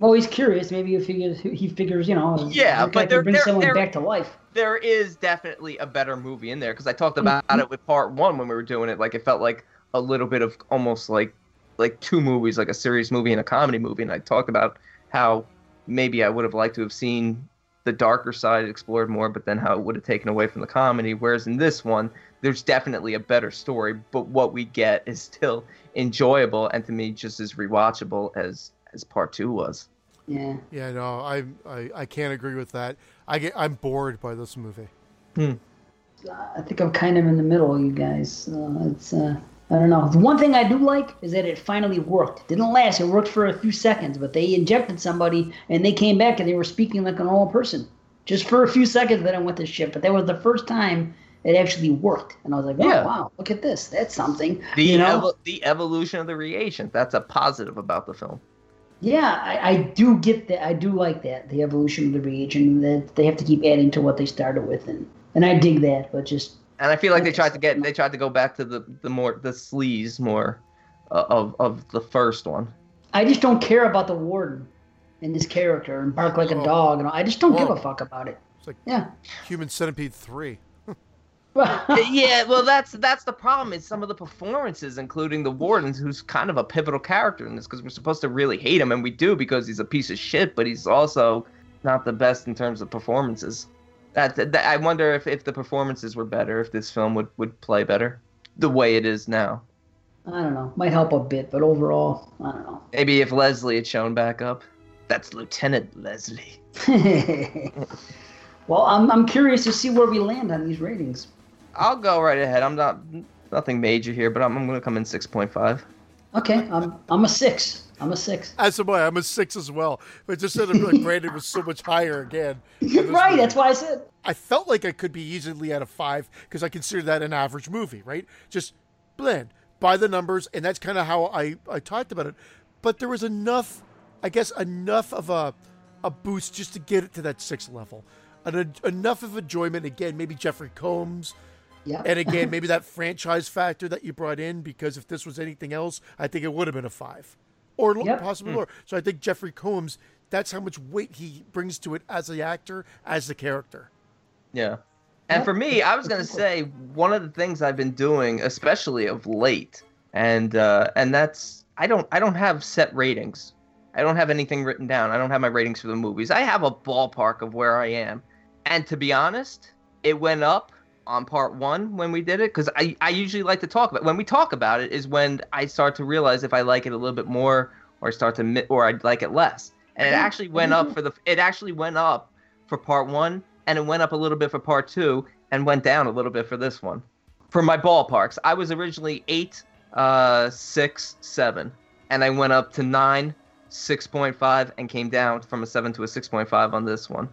Well, he's curious. Maybe he figures he figures, you know, Yeah, but there- bring there- someone there- back to life. there is definitely a better movie in there because I talked about mm-hmm. it with part one when we were doing it. Like it felt like a little bit of almost like like two movies, like a serious movie and a comedy movie. And I talked about how maybe I would have liked to have seen the darker side explored more, but then how it would have taken away from the comedy. Whereas in this one, there's definitely a better story, but what we get is still enjoyable and to me just as rewatchable as as part two was. Yeah. Yeah, no, I, I I can't agree with that. I get I'm bored by this movie. I think I'm kind of in the middle, you guys. Uh, it's uh, I don't know. The one thing I do like is that it finally worked. It didn't last. It worked for a few seconds, but they injected somebody and they came back and they were speaking like a normal person. Just for a few seconds, then I went to shit. But that was the first time it actually worked, and I was like, oh Yeah. wow, look at this. That's something. The you know? evo- the evolution of the reagent. That's a positive about the film. Yeah, I, I do get that. I do like that the evolution of the reagent that they have to keep adding to what they started with, and and I dig that. But just And I feel like they tried to get they tried to go back to the the more the sleaze more uh, of of the first one. I just don't care about the warden and this character and bark like a Oh. dog, and all. I just don't give a fuck about it. It's like Yeah. Human Centipede three. yeah, well that's that's the problem is some of the performances, including the wardens, who's kind of a pivotal character in this because we're supposed to really hate him, and we do because he's a piece of shit, but he's also not the best in terms of performances. That, that I wonder if, if the performances were better, if this film would, would play better, the way it is now. I don't know. Might help a bit, but overall, I don't know. Maybe if Leslie had shown back up. That's Lieutenant Leslie. well, I'm I'm curious to see where we land on these ratings. I'll go right ahead. I'm not nothing major here, but I'm, I'm going to come in six point five. Okay, I'm I'm a six. I'm a six. As am I. I'm a six as well. But just said like Brandon was so much higher again. right. That's why I said. I felt like I could be easily at a five because I consider that an average movie, right? Just blend by the numbers, and that's kind of how I I talked about it. But there was enough, I guess, enough of a a boost just to get it to that six level, An, enough of enjoyment. Again, maybe Jeffrey Combs. Yeah. And again, maybe that franchise factor that you brought in, because if this was anything else, I think it would have been a five or yep. possibly mm. lower. So I think Jeffrey Combs, that's how much weight he brings to it as the actor, as the character. Yeah. And for me, I was gonna say one of the things I've been doing, especially of late, and uh, and that's I don't I don't have set ratings. I don't have anything written down. I don't have my ratings for the movies. I have a ballpark of where I am, and to be honest, it went up on part one when we did it because I, I usually like to talk about when we talk about it is when I start to realize if I like it a little bit more or start to or I like it less. And it actually went up for the it actually went up for part one and it went up a little bit for part two and went down a little bit for this one. For my ballparks, I was originally eight, uh, six, seven, and I went up to nine, six point five, and came down from a seven to a six point five on this one.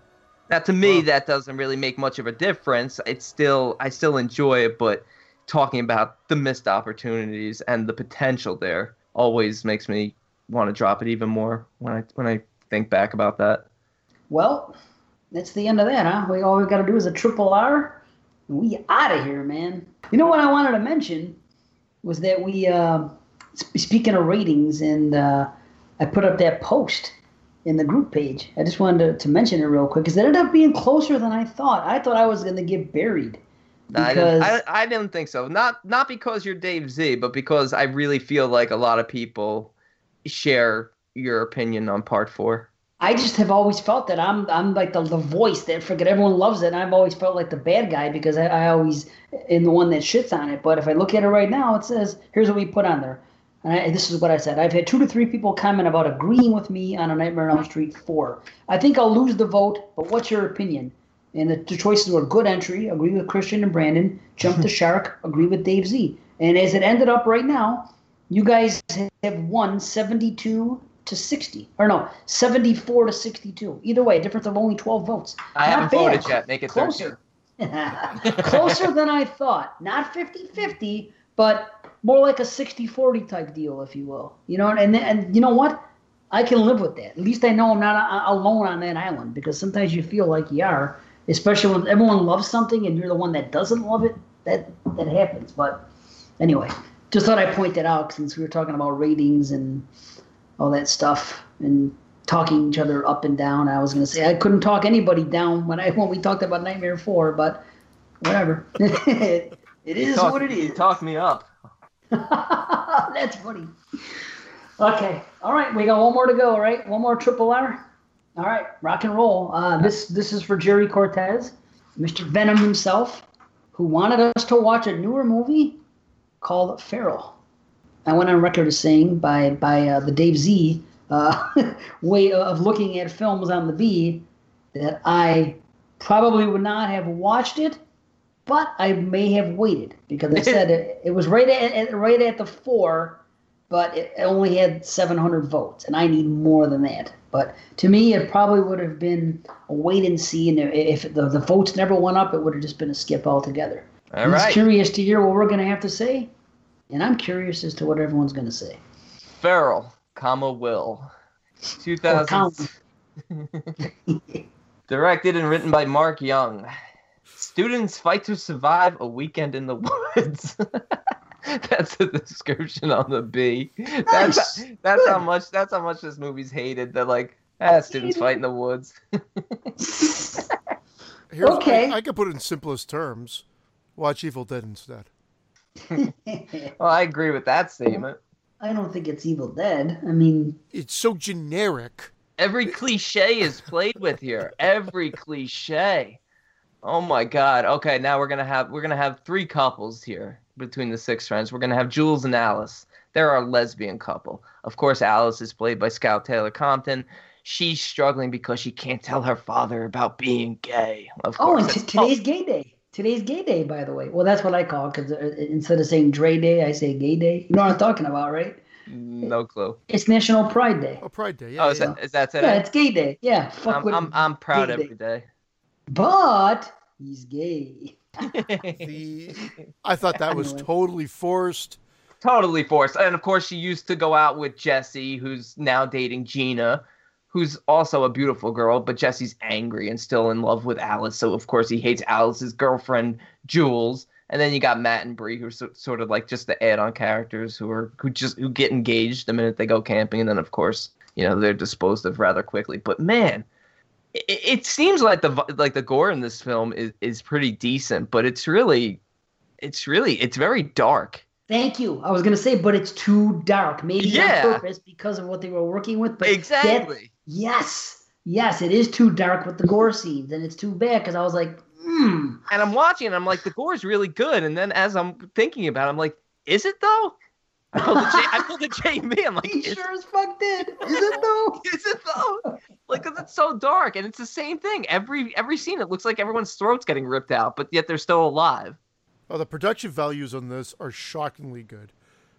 Now, to me, that doesn't really make much of a difference. It's still, I still enjoy it, but talking about the missed opportunities and the potential there always makes me want to drop it even more when I when I think back about that. Well, that's the end of that, huh? We all we got to do is a triple R, and we out of here, man. You know what I wanted to mention was that we, uh, speaking of ratings, and uh, I put up that post in the group page. I just wanted to, to mention it real quick because it ended up being closer than I thought. I thought I was going to get buried. Because... I, didn't, I, I didn't think so. Not not because you're Dave Z, but because I really feel like a lot of people share your opinion on part four. I just have always felt that I'm I'm like the, the voice that forget everyone loves it. And I've always felt like the bad guy because I, I always am the one that shits on it. But if I look at it right now, it says here's what we put on there. And I, this is what I said. I've had two to three people comment about agreeing with me on a Nightmare on Elm Street 4. I think I'll lose the vote, but what's your opinion? And the, the choices were good entry, agree with Christian and Brandon, jump the shark, agree with Dave Z. And as it ended up right now, you guys have won 72 to 60. Or no, 74 to 62. Either way, a difference of only 12 votes. I Not haven't bad. voted yet. Make it closer. closer than I thought. Not 50 50, but more like a 60-40 type deal, if you will. You know, and and you know what? I can live with that. At least I know I'm not uh, alone on that island because sometimes you feel like you are, especially when everyone loves something and you're the one that doesn't love it. That that happens. But anyway, just thought I'd point that out since we were talking about ratings and all that stuff and talking each other up and down. I was going to say I couldn't talk anybody down when I when we talked about Nightmare Four, but whatever. it is talk, what it is. You talked me up. That's funny. Okay. All right. We got one more to go, right? One more triple R. All right. Rock and roll. Uh, this this is for Jerry Cortez, Mr. Venom himself, who wanted us to watch a newer movie called Feral. I went on record as saying by by uh, the Dave Z uh, way of looking at films on the B that I probably would not have watched it but I may have waited because I said it, it was right at, right at the four, but it only had 700 votes, and I need more than that. But to me, it probably would have been a wait and see, and if the, the votes never went up, it would have just been a skip altogether. All I'm right. curious to hear what we're going to have to say, and I'm curious as to what everyone's going to say. Feral, comma Will, 2000. Directed and written by Mark Young. Students fight to survive a weekend in the woods. that's the description on the B. Nice. That's that's Good. how much that's how much this movie's hated. That like ah, students fight in the woods. Here's, okay, I, I could put it in simplest terms. Watch Evil Dead instead. well, I agree with that statement. I don't think it's Evil Dead. I mean, it's so generic. Every cliche is played with here. Every cliche. Oh my God. Okay, now we're gonna have we're gonna have three couples here between the six friends. We're gonna have Jules and Alice. They're our lesbian couple. Of course, Alice is played by Scout Taylor Compton. She's struggling because she can't tell her father about being gay. Of Oh, course. and t- It's- today's gay day. Today's gay day, by the way. Well, that's what I call it because uh, uh, instead of saying Dre Day, I say Gay Day. You know what I'm talking about, right? no clue. It's National Pride Day. Oh, Pride Day. Yeah. Oh, is yeah. that, is that today? Yeah, it's Gay Day. Yeah, fuck I'm, with I'm, I'm proud Gay every Day. day. But he's gay. The, I thought that was totally forced. totally forced. And of course, she used to go out with Jesse, who's now dating Gina, who's also a beautiful girl, but Jesse's angry and still in love with Alice. So of course, he hates Alice's girlfriend Jules. And then you got Matt and Bree, who are so, sort of like just the add-on characters who are who just who get engaged the minute they go camping, and then of course, you know, they're disposed of rather quickly. But man, it, it seems like the like the gore in this film is is pretty decent, but it's really, it's really, it's very dark. Thank you. I was gonna say, but it's too dark. Maybe Yeah. on purpose because of what they were working with. But that- Exactly. yes, yes, it is too dark with the gore scenes, and it's too bad because I was like, hmm. and I'm watching, and I'm like, the gore is really good. And then as I'm thinking about, it, I'm like, is it though? I pulled the J, I pulled the JB. I'm like, He sure as fuck did. Is it though? is it though? Like, cause it's so dark, and it's the same thing. Every every scene, it looks like everyone's throat's getting ripped out, but yet they're still alive. Oh, the production values on this are shockingly good.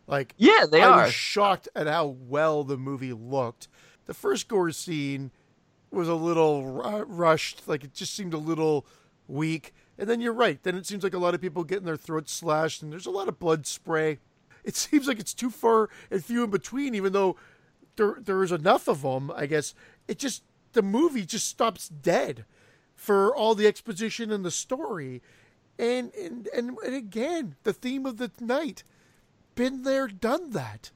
Like, Yeah, they I are. was shocked at how well the movie looked. The first gore scene was a little ru- rushed, like it just seemed a little weak. And then you're right. Then it seems like a lot of people getting their throats slashed, and there's a lot of blood spray. It seems like it's too far and few in between, even though there there is enough of them. I guess it just the movie just stops dead for all the exposition and the story, and and and, and again the theme of the night. Been there, done that.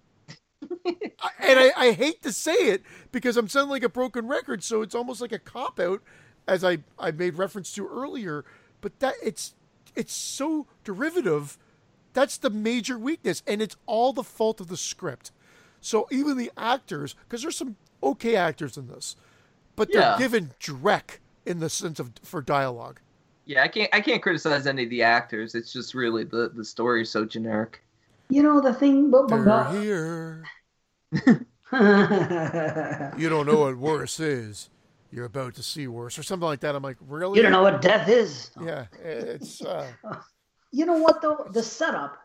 I- and I, I hate to say it because I'm sounding like a broken record, so it's almost like a cop out, as I, I made reference to earlier. But that it's it's so derivative. That's the major weakness, and it's all the fault of the script. So even the actors, because there's some okay actors in this, but they're Yeah. given dreck in the sense of for dialogue. Yeah, I can't I can't criticize any of the actors. It's just really the the story is so generic. You know the thing, but, but, They're here. You don't know what worse is. You're about to see worse, or something like that. I'm like, really? you don't know what death is. Yeah, it's. Uh, You know what though? The setup,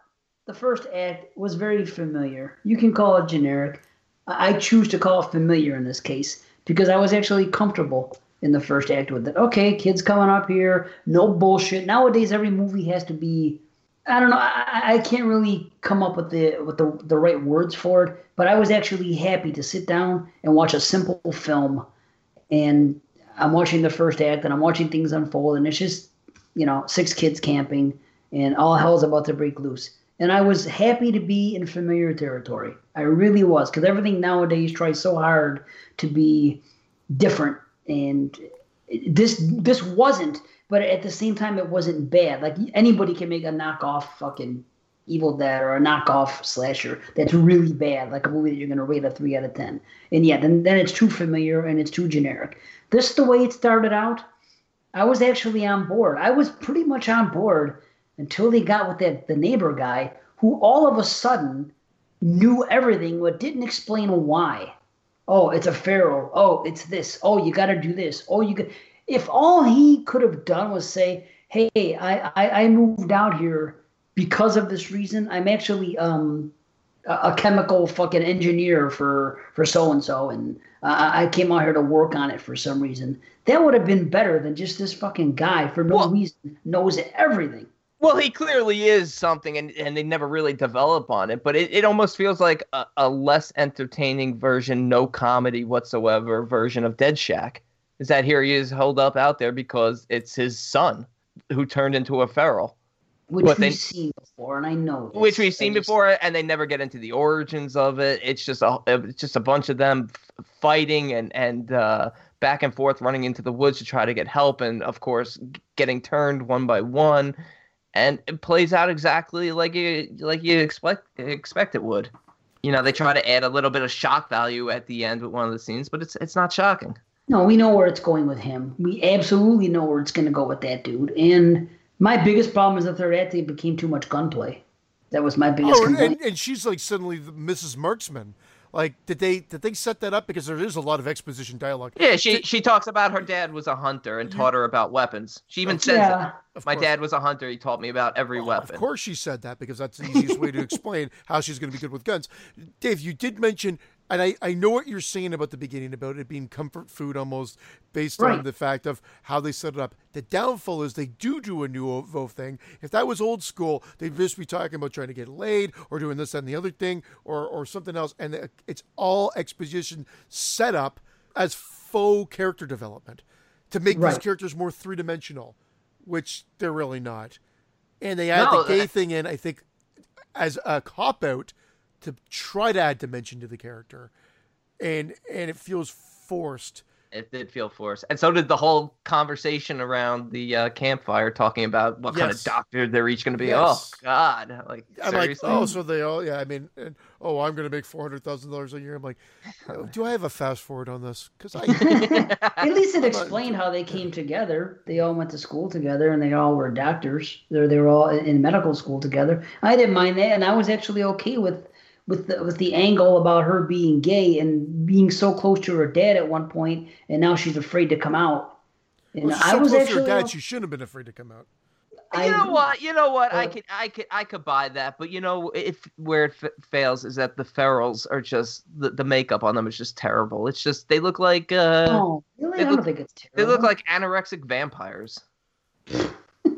the first act was very familiar. You can call it generic. I choose to call it familiar in this case because I was actually comfortable in the first act with it. Okay, kids coming up here, no bullshit. Nowadays, every movie has to be. I don't know. I- I can't really come up with the with the the right words for it. But I was actually happy to sit down and watch a simple film, and I'm watching the first act and I'm watching things unfold, and it's just you know, six kids camping, and all hell's about to break loose. And I was happy to be in familiar territory. I really was, because everything nowadays tries so hard to be different, and this this wasn't. But at the same time, it wasn't bad. Like anybody can make a knockoff fucking Evil Dead or a knockoff slasher that's really bad, like a movie that you're gonna rate a three out of ten. And yeah, then then it's too familiar and it's too generic. This the way it started out. I was actually on board. I was pretty much on board until they got with that the neighbor guy who all of a sudden knew everything but didn't explain why. Oh, it's a feral. Oh, it's this. Oh, you got to do this. Oh, you could. If all he could have done was say, "Hey, I, I I moved out here because of this reason. I'm actually um a, a chemical fucking engineer for for so and so, and I I came out here to work on it for some reason." That would have been better than just this fucking guy for no reason knows everything. Well, he clearly is something, and, and they never really develop on it. But it, it almost feels like a, a less entertaining version, no comedy whatsoever version of Dead Shack. Is that here he is held up out there because it's his son who turned into a feral. Which But we've they- seen before, and I know this. which we've seen just- before, and they never get into the origins of it. It's just a it's just a bunch of them fighting and and uh, back and forth, running into the woods to try to get help, and of course g- getting turned one by one, and it plays out exactly like you like you expect expect it would. You know, they try to add a little bit of shock value at the end with one of the scenes, but it's it's not shocking. No, we know where it's going with him. We absolutely know where it's going to go with that dude. And my biggest problem is the third act. It became too much gunplay. That was my biggest Oh, and, and, and she's like suddenly the Mrs. Marksman. Like, did they did they set that up because there is a lot of exposition dialogue? Yeah, she she talks about her dad was a hunter and taught her about weapons. She even says Yeah. that. My dad was a hunter. He taught me about every weapon. Of course, she said that because that's the easiest way to explain how she's going to be good with guns. Dave, you did mention, and I, I know what you're saying about the beginning about it being comfort food almost based on the fact of how they set it up. The downfall is they do do a new OVO thing. If that was old school, they'd just be talking about trying to get laid or doing this and the other thing or, or something else. And it's all exposition set up as faux character development to make these characters more three dimensional, which they're really not. And they add No, the uh, gay that- thing in, I think, as a cop out to try to add dimension to the character, and and it feels forced. It did feel forced, and so did the whole conversation around the uh, campfire, talking about what kind of doctor they're each going to be. Yes. Oh God! Like I'm seriously? like, oh, so they all, yeah. I mean, and, oh, I'm going to make four hundred thousand dollars a year. I'm like, oh, do I have a fast forward on this? Because I, At least it explained how they came together. They all went to school together, and they all were doctors. They they were all in medical school together. I didn't mind that, and I was actually okay with with the with the angle about her being gay and being so close to her dad at one point, and now she's afraid to come out. And well, she's I so was close to actually her dad, she shouldn't have been afraid to come out. you know what? You know what? I Uh, could, I could, I could buy that. But you know, if where it f- fails is that the ferals are just the, the makeup on them is just terrible. It's just they look like uh, Oh, really? they I don't look- think it's terrible. they look like anorexic vampires.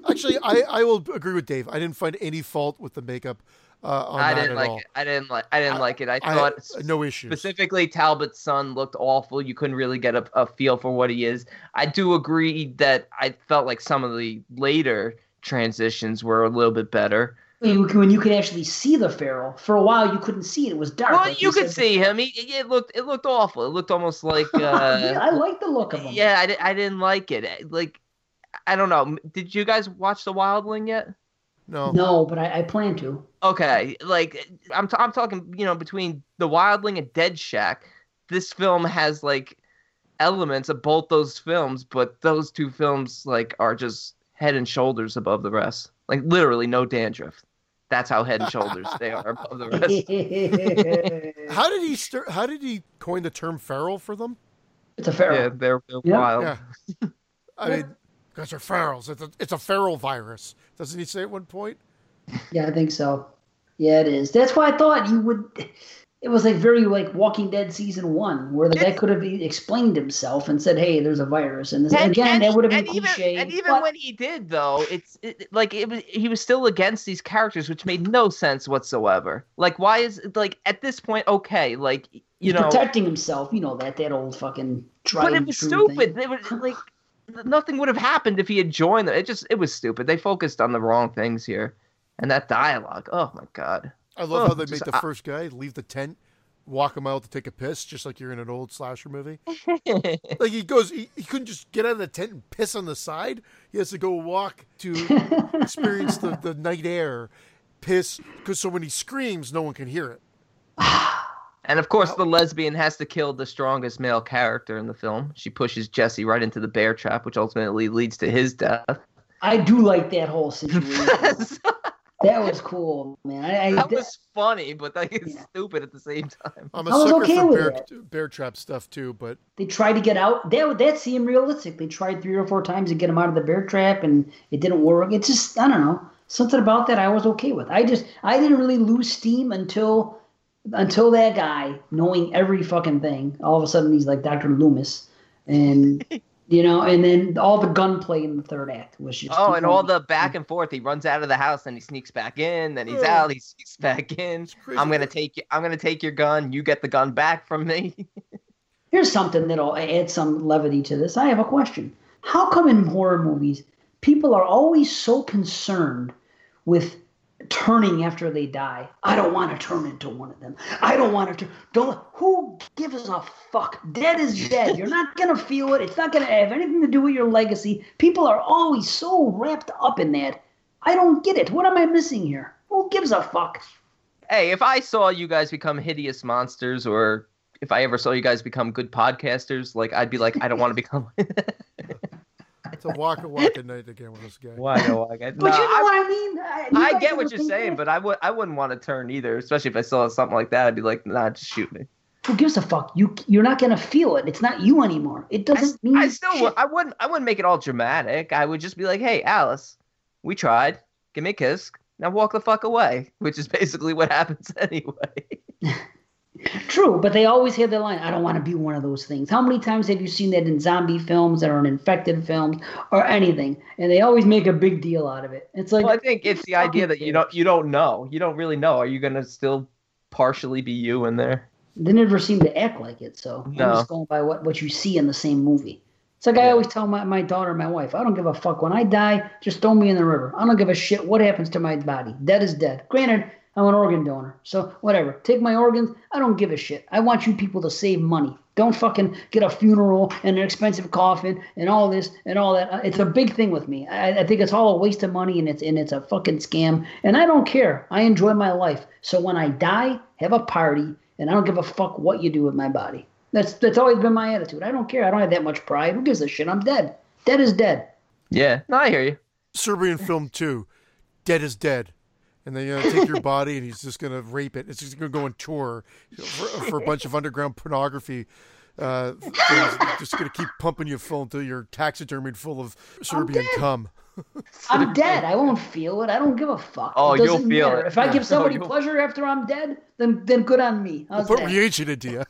Actually, I, I will agree with Dave. I didn't find any fault with the makeup uh, on I that didn't at like all. it. I didn't like. I didn't like it. I I- thought no issues. Specifically, Talbot's son looked awful. You couldn't really get a, a feel for what he is. I do agree that I felt like some of the later transitions were a little bit better. When you, when you could actually see the feral. For a while, you couldn't see it. It was dark. Well, like you could said. see him. He, it looked it looked awful. It looked almost like. Uh, yeah, I like the look of him. yeah, I, I didn't like it. Like, I don't know. Did you guys watch The Wildling yet? No. No, but I, I plan to. Okay, like I'm t- I'm talking, you know, between The Wildling and Dead Shack, this film has like elements of both those films, but those two films like are just head and shoulders above the rest. Like literally no dandruff. That's how head and shoulders they are above the rest. How did he start? How did he coin the term feral for them? It's a feral. Yeah, they're, they're Yeah. wild. Yeah. I mean, because they're ferals. It's a, it's a feral virus. Doesn't he say at one point? Yeah, I think so. Yeah, it is. That's why I thought you would. It was like very like Walking Dead season one, where the guy could have explained himself and said, "Hey, there's a virus," and this And- again and- that would have been and even, cliche. And even but- when he did, though, it's it, like it was he was still against these characters, which made no sense whatsoever. Like, why is like at this point okay? Like, you he's know, protecting himself. You know that that old fucking. tried but it was stupid. Thing. They were like nothing would have happened if he had joined them. It just it was stupid. They focused on the wrong things here, and that dialogue. Oh my god. I love Oh, how they just- made the first guy leave the tent, walk him out to take a piss, just like you're in an old slasher movie. like he goes, he, he couldn't just get out of the tent and piss on the side. He has to go walk to experience the, the night air, piss, because so when he screams, no one can hear it. And of course, oh. the lesbian has to kill the strongest male character in the film. She pushes Jesse right into the bear trap, which ultimately leads to his death. I do like that whole situation. that was cool, man. I, I, That was funny, but like it's stupid at the same time. I'm a I was sucker okay for with bear, that. bear trap stuff too, but they tried to get out. That that seemed realistic. They tried three or four times to get him out of the bear trap, and it didn't work. It just I don't know something about that I was okay with. I just I didn't really lose steam until until that guy knowing every fucking thing. All of a sudden he's like Doctor Loomis, and you know, and then all the gunplay in the third act was just Oh, and all the back and forth. He runs out of the house, then he sneaks back in, then he's out, he sneaks back in. I'm gonna take you. I'm gonna take your gun. You get the gun back from me. Here's something that'll add some levity to this. I have a question. How come in horror movies people are always so concerned with turning after they die? I don't want to turn into one of them. I don't want to turn. Don't. Who gives a fuck? Dead is dead. You're not gonna feel it. It's not gonna have anything to do with your legacy. People are always so wrapped up in that. I don't get it. What am I missing here? Who gives a fuck? hey, if I saw you guys become hideous monsters or if I ever saw you guys become good podcasters, like I'd be like, I don't want to become. It's a waka waka night again with this guy. Waka waka. But No, you know I- what I mean? I, you I get what you're saying, that? but I would I wouldn't want to turn either, especially if I saw something like that. I'd be like, nah, just shoot me. who gives a fuck? You you're not gonna feel it. It's not you anymore. It doesn't mean I still shit. I wouldn't I wouldn't make it all dramatic. I would just be like, hey, Alice, we tried. Give me a kiss. Now walk the fuck away, which is basically what happens anyway. True, but they always have the line, I don't want to be one of those things. How many times have you seen that in zombie films or in infected films or anything? And they always make a big deal out of it. It's like well, I think it's the idea that you don't you don't know. You don't really know. Are you gonna still partially be you in there? they never seem to act like it. So No. I'm just going by what, what you see in the same movie. It's like I always tell my, my daughter and my wife, I don't give a fuck. When I die, just throw me in the river. I don't give a shit what happens to my body. Dead is dead. Granted, I'm an organ donor. So whatever. Take my organs. I don't give a shit. I want you people to save money. Don't fucking get a funeral and an expensive coffin and all this and all that. Uh, It's a big thing with me. I, I think it's all a waste of money and it's and it's a fucking scam. And I don't care. I enjoy my life. So when I die, have a party and I don't give a fuck what you do with my body. That's that's always been my attitude. I don't care. I don't have that much pride. Who gives a shit? I'm dead. Dead is dead. Yeah, no, I hear you. Serbian film two, Dead is Dead. And then you know, take your body and he's just gonna rape it. It's just gonna go on tour for, for a bunch of underground pornography. Uh, things. just gonna keep pumping you full until you're taxidermied full of Serbian dead. cum. I'm dead. I won't feel it. I don't give a fuck. Oh, it you'll feel matter. it. If I give somebody Oh, pleasure after I'm dead, then then good on me. We'll put that? reagent into you.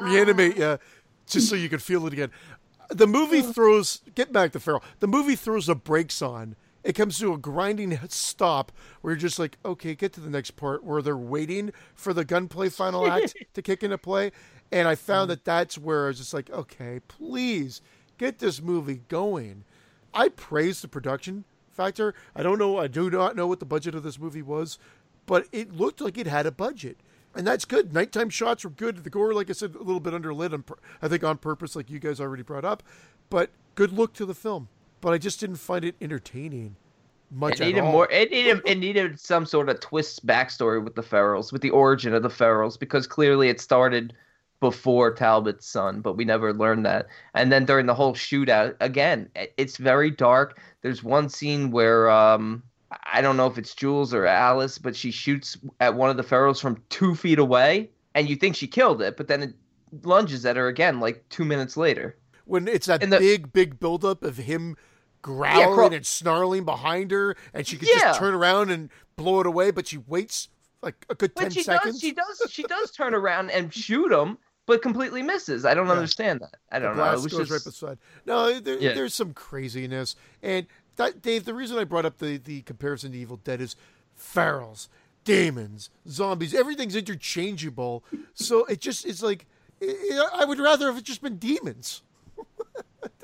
Reanimate you just so you can feel it again. The movie throws, get back to Feral, the movie throws the brakes on. It comes to a grinding stop where you're just like, okay, get to the next part where they're waiting for the gunplay final act to kick into play. And I found mm-hmm. that that's where I was just like, okay, please get this movie going. I praise the production factor. I don't know, I do not know what the budget of this movie was, but it looked like it had a budget. And that's good. Nighttime shots were good. The gore, like I said, a little bit underlit, I think on purpose, like you guys already brought up. But good look to the film. But I just didn't find it entertaining much It needed at all. more. It needed it needed some sort of twist backstory with the ferals, with the origin of the ferals, because clearly it started before Talbot's son, but we never learned that. And then during the whole shootout, again, it's very dark. There's one scene where um I don't know if it's Jules or Alice, but she shoots at one of the ferals from two feet away, and you think she killed it, but then it lunges at her again like two minutes later. When it's that big, big buildup of him growling cro- and snarling behind her, and she could Yeah. just turn around and blow it away, but she waits like a good ten But she seconds. does, she does, she does turn around and shoot him, but completely misses. I don't understand that. I don't know. It goes just, right beside. No, there, Yeah. there's some craziness, and that Dave. The reason I brought up the the comparison to Evil Dead is ferals, demons, zombies. Everything's interchangeable, so it just it's like I would rather have it just been demons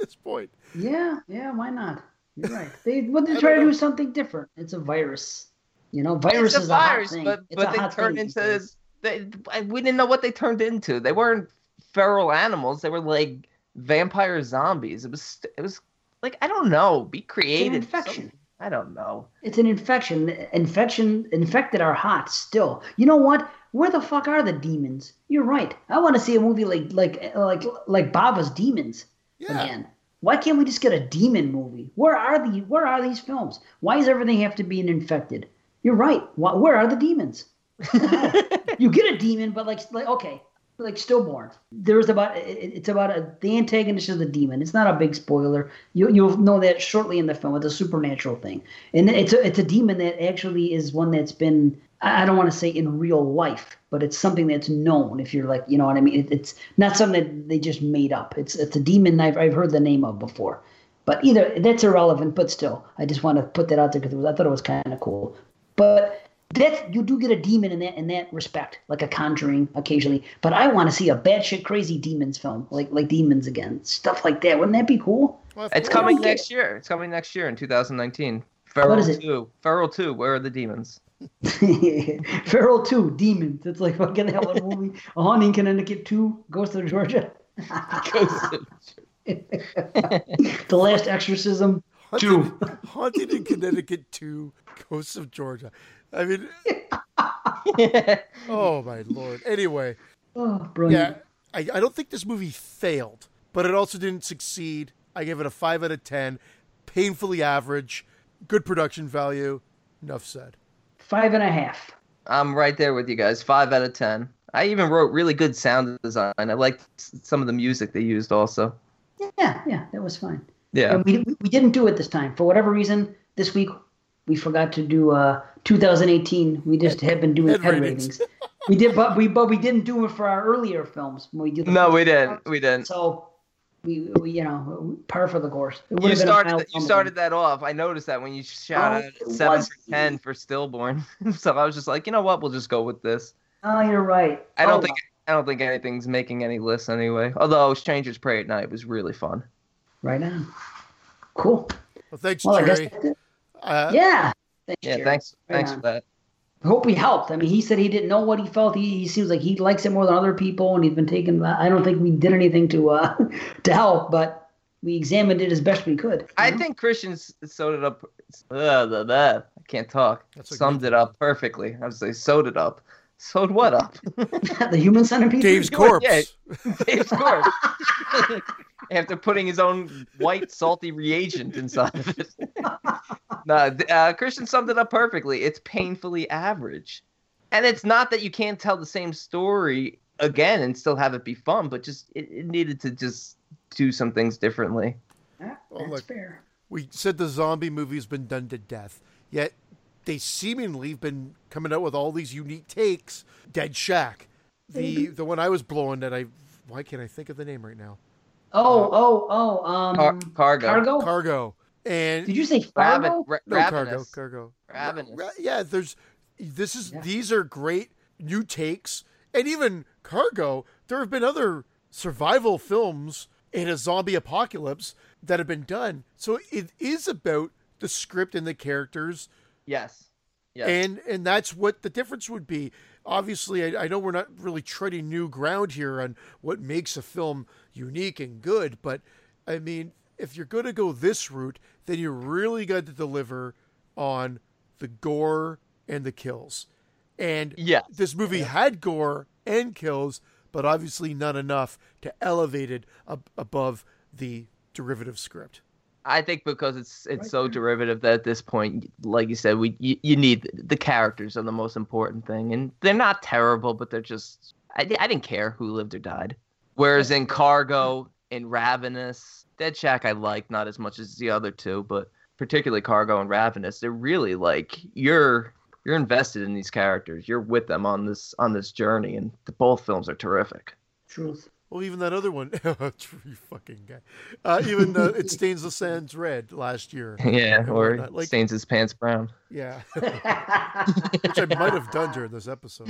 this point. Yeah, yeah, why not? You're right. They but they try to do something different. It's a virus. You know, virus it's is a a hot virus, thing. but It's but a they turned into they. We didn't know what they turned into. They weren't feral animals. They were like vampire zombies. It was it was like I don't know. Be creative. infection. I don't know. It's an infection. Infection infected are hot still. You know what? Where the fuck are the demons? You're right. I want to see a movie like like like like Bava's Demons again. Why can't we just get a demon movie? Where are the Where are these films? Why does everything have to be an infected? You're right. Where are the demons? you get a demon, but like like okay, like stillborn. There's about it- it's about a, the antagonist is the demon. It's not a big spoiler. You you'll know that shortly in the film. It's a supernatural thing, and it's a it's a demon that actually is one that's been I I don't want to say in real life, but it's something that's known. If you're like you know what I mean, it, it's not something that they just made up. It's it's a demon I've I've heard the name of before. But either that's irrelevant. But still, I just want to put that out there because I thought it was kind of cool. But that you do get a demon in that in that respect, like a Conjuring occasionally. But I want to see a batshit crazy demons film, like like Demons again, stuff like that. Wouldn't that be cool? It's coming next year. It's coming next year in 2019. Feral What is it? 2. Feral 2. Where are the demons? Feral Two, Demons. It's like fucking that one movie. A Haunting in Connecticut Two, Ghost of Georgia. the Last Exorcism Two. Haunted in Connecticut 2, Ghosts of Georgia. I mean, oh my lord. Anyway, Oh, brilliant. yeah, I, I don't think this movie failed, but it also didn't succeed. I gave it a five out of ten, painfully average, good production value. Enough said. Five and a half. I'm right there with you guys. Five out of ten. I even wrote really good sound design. I liked some of the music they used also. Yeah, yeah, that was fine. Yeah. And we, we didn't do it this time. For whatever reason, this week we forgot to do uh 2018. We just have been doing Head head, ratings. ratings. we did, but we but we didn't do it for our earlier films. When we did the No, we didn't. part. We didn't. So we, we you know par for the course. It You have been a started. mild You started that off. I noticed that when you shouted Oh, out it seven for ten for stillborn. so I was just like, you know what? We'll just go with this. Oh, you're right. I don't Oh, think. I don't think anything's making any lists anyway. Although Strangers Prey at Night was really fun. Right now. Cool. Well, thanks, Well, I guess Jerry. Uh, yeah. Thanks, Yeah. Jerry. Thanks. Right Thanks on. for that. I hope we helped. I mean, he said he didn't know what he felt. He, he seems like he likes it more than other people, and he's been taking. I don't think we did anything to uh to help, but we examined it as best we could. I think Christians sewed it up. Uh, the, the, I can't talk. That's a Summed it up perfectly. I was say sewed it up. Sewed what up? the human centipede. Dave's corpse. Yeah, Dave's corpse. After putting his own white salty reagent inside of it. no, uh, Christian summed it up perfectly. It's painfully average, and it's not that you can't tell the same story again and still have it be fun, but just it, it needed to just do some things differently. Yeah, Well, that's look, fair. We said the zombie movie's been done to death, yet they seemingly have been coming out with all these unique takes. Dead Shack, the the one I was blowing that I why can't I think of the name right now? Oh, oh, oh. Um, Car- cargo. Cargo. Cargo. And Did you say Rabbit, Fargo? ra- no cargo, ravenous. cargo. Ravenous. Ra- yeah, there's this is Yeah. these are great new takes, and even Cargo. There have been other survival films in a zombie apocalypse that have been done. So it is about the script and the characters, Yes. Yes. and and that's what the difference would be. Obviously, I, I know we're not really treading new ground here on what makes a film unique and good, but I mean, if you're going to go this route, then you really got to deliver on the gore and the kills. And Yes. this movie had gore and kills, but obviously not enough to elevate it ab- above the derivative script. I think because it's it's so derivative that at this point, like you said, we you, you need the characters are the most important thing, and they're not terrible, but they're just I, I didn't care who lived or died. Whereas in Cargo, in Ravenous, Dead Shack, I like not as much as the other two, but particularly Cargo and Ravenous, they're really like you're you're invested in these characters, you're with them on this on this journey, and the, both films are terrific. Truth. Well, even that other one, you fucking guy. Uh, even uh, it stains the sands red last year. Yeah, or whatnot. like stains his pants brown. yeah, which I might have done during this episode.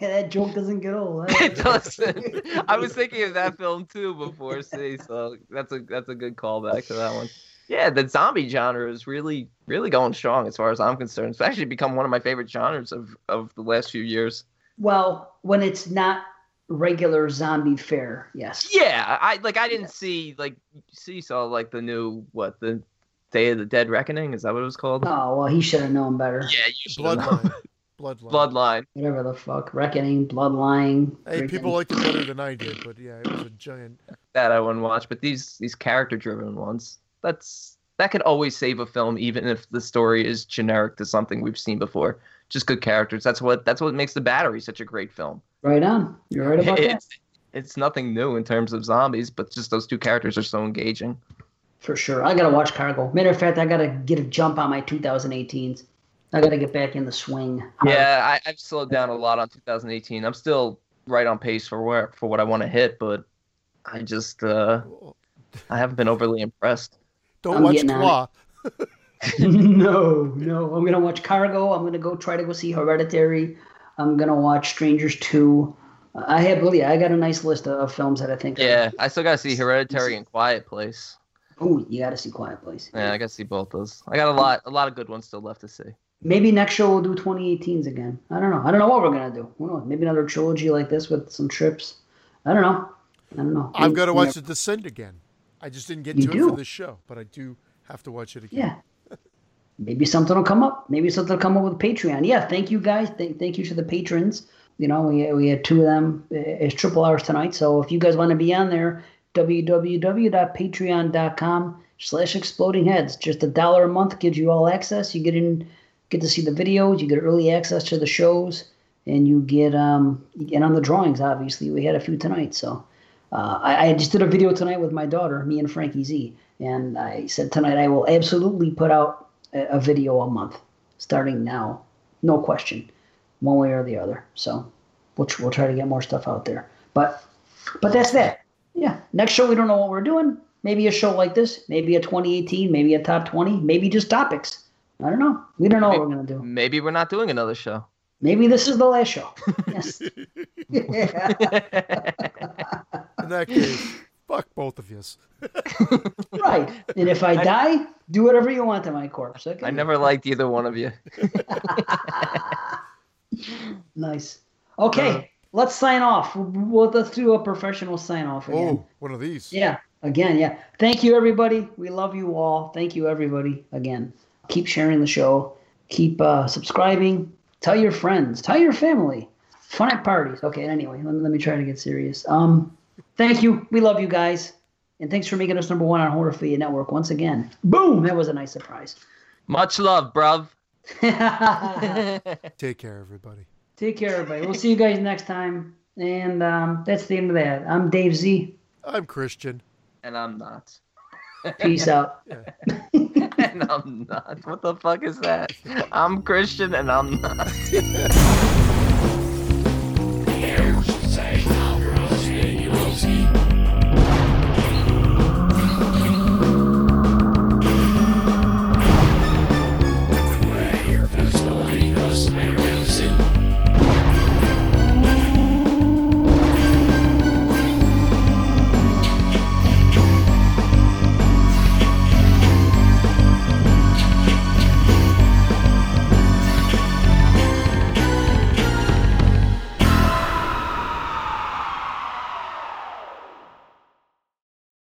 That joke doesn't get old. it doesn't. I was thinking of that film too before. See, so that's a that's a good callback to that one. Yeah, the zombie genre is really really going strong as far as I'm concerned. It's actually become one of my favorite genres of of the last few years. Well, when it's not regular zombie fare, yes. Yeah, I like I didn't see like see saw like the new what the Day of the Dead Reckoning is that what it was called? Oh well, he should have known better. Yeah, you should have. Bloodline. Bloodline. Bloodline. Whatever the fuck, reckoning, bloodline. Hey, freaking- people liked it better than I did, but yeah, it was a giant. that I wouldn't watch, but these these character driven ones, that's that could always save a film, even if the story is generic to something we've seen before. Just good characters. That's what that's what makes the Battery such a great film. Right on. You're right about that. It's it's nothing new in terms of zombies, but just those two characters are so engaging. For sure. I gotta watch Cargo. Matter of fact, I gotta get a jump on my 2018s. I gotta get back in the swing. Yeah, I, I've slowed down a lot on 2018. I'm still right on pace for where for what I want to hit, but I just uh, I haven't been overly impressed. Don't I'm watch getting on Twa. no, no. I'm gonna watch Cargo. I'm gonna go try to go see Hereditary. I'm gonna watch Strangers 2. I have really, I got a nice list of, of films that I think. Yeah, I still gotta see Hereditary and Quiet Place. Oh, you gotta see Quiet Place. Yeah, I gotta see both those. I got a lot a lot of good ones still left to see. Maybe next show we'll do 2018s again. I don't know. I don't know what we're gonna do. Who knows? Maybe another trilogy like this with some trips. I don't know. I don't know. I've got to watch Yeah. The Descent again. I just didn't get You to it for this show, but I do have to watch it again. Yeah. Maybe something will come up. Maybe something will come up with Patreon. Yeah, thank you guys. Thank, thank you to the patrons. You know, we, we had two of them as triple Rs tonight. So if you guys want to be on there, www.patreon.com slash exploding heads. Just a dollar a month gives you all access. You get in, get to see the videos. You get early access to the shows, and you get um get on the drawings. Obviously, we had a few tonight. So uh, I, I just did a video tonight with my daughter, me and Frankie Z, and I said tonight I will absolutely put out a, a video a month starting now, no question, one way or the other. So we'll we'll try to get more stuff out there. But but that's that. Yeah. Next show we don't know what we're doing. Maybe a show like this, maybe a 2018, maybe a top 20, maybe just topics. I don't know. We don't know maybe, what we're gonna do. Maybe we're not doing another show. Maybe this is the last show. Yes. In that case, fuck both of you. right. And if I die, do whatever you want to my corpse. Okay. I never liked either one of you. nice. Okay, uh, let's sign off. We'll, let's do a professional sign off again. Oh, one of these. Yeah. Again, yeah. Thank you, everybody. We love you all. Thank you, everybody. Again, keep sharing the show. Keep uh, subscribing. Tell your friends. Tell your family. Fun at parties. Okay. Anyway, let me, let me try to get serious. Um, thank you. We love you guys, and thanks for making us number one on Horrorphobia Network once again. Boom! That was a nice surprise. Much love, bruv. Take care, everybody. Take care, everybody. We'll see you guys next time. And um, that's the end of that. I'm Dave Z. I'm Christian. And I'm not. Peace out. and I'm not. What the fuck is that? I'm Christian and I'm not.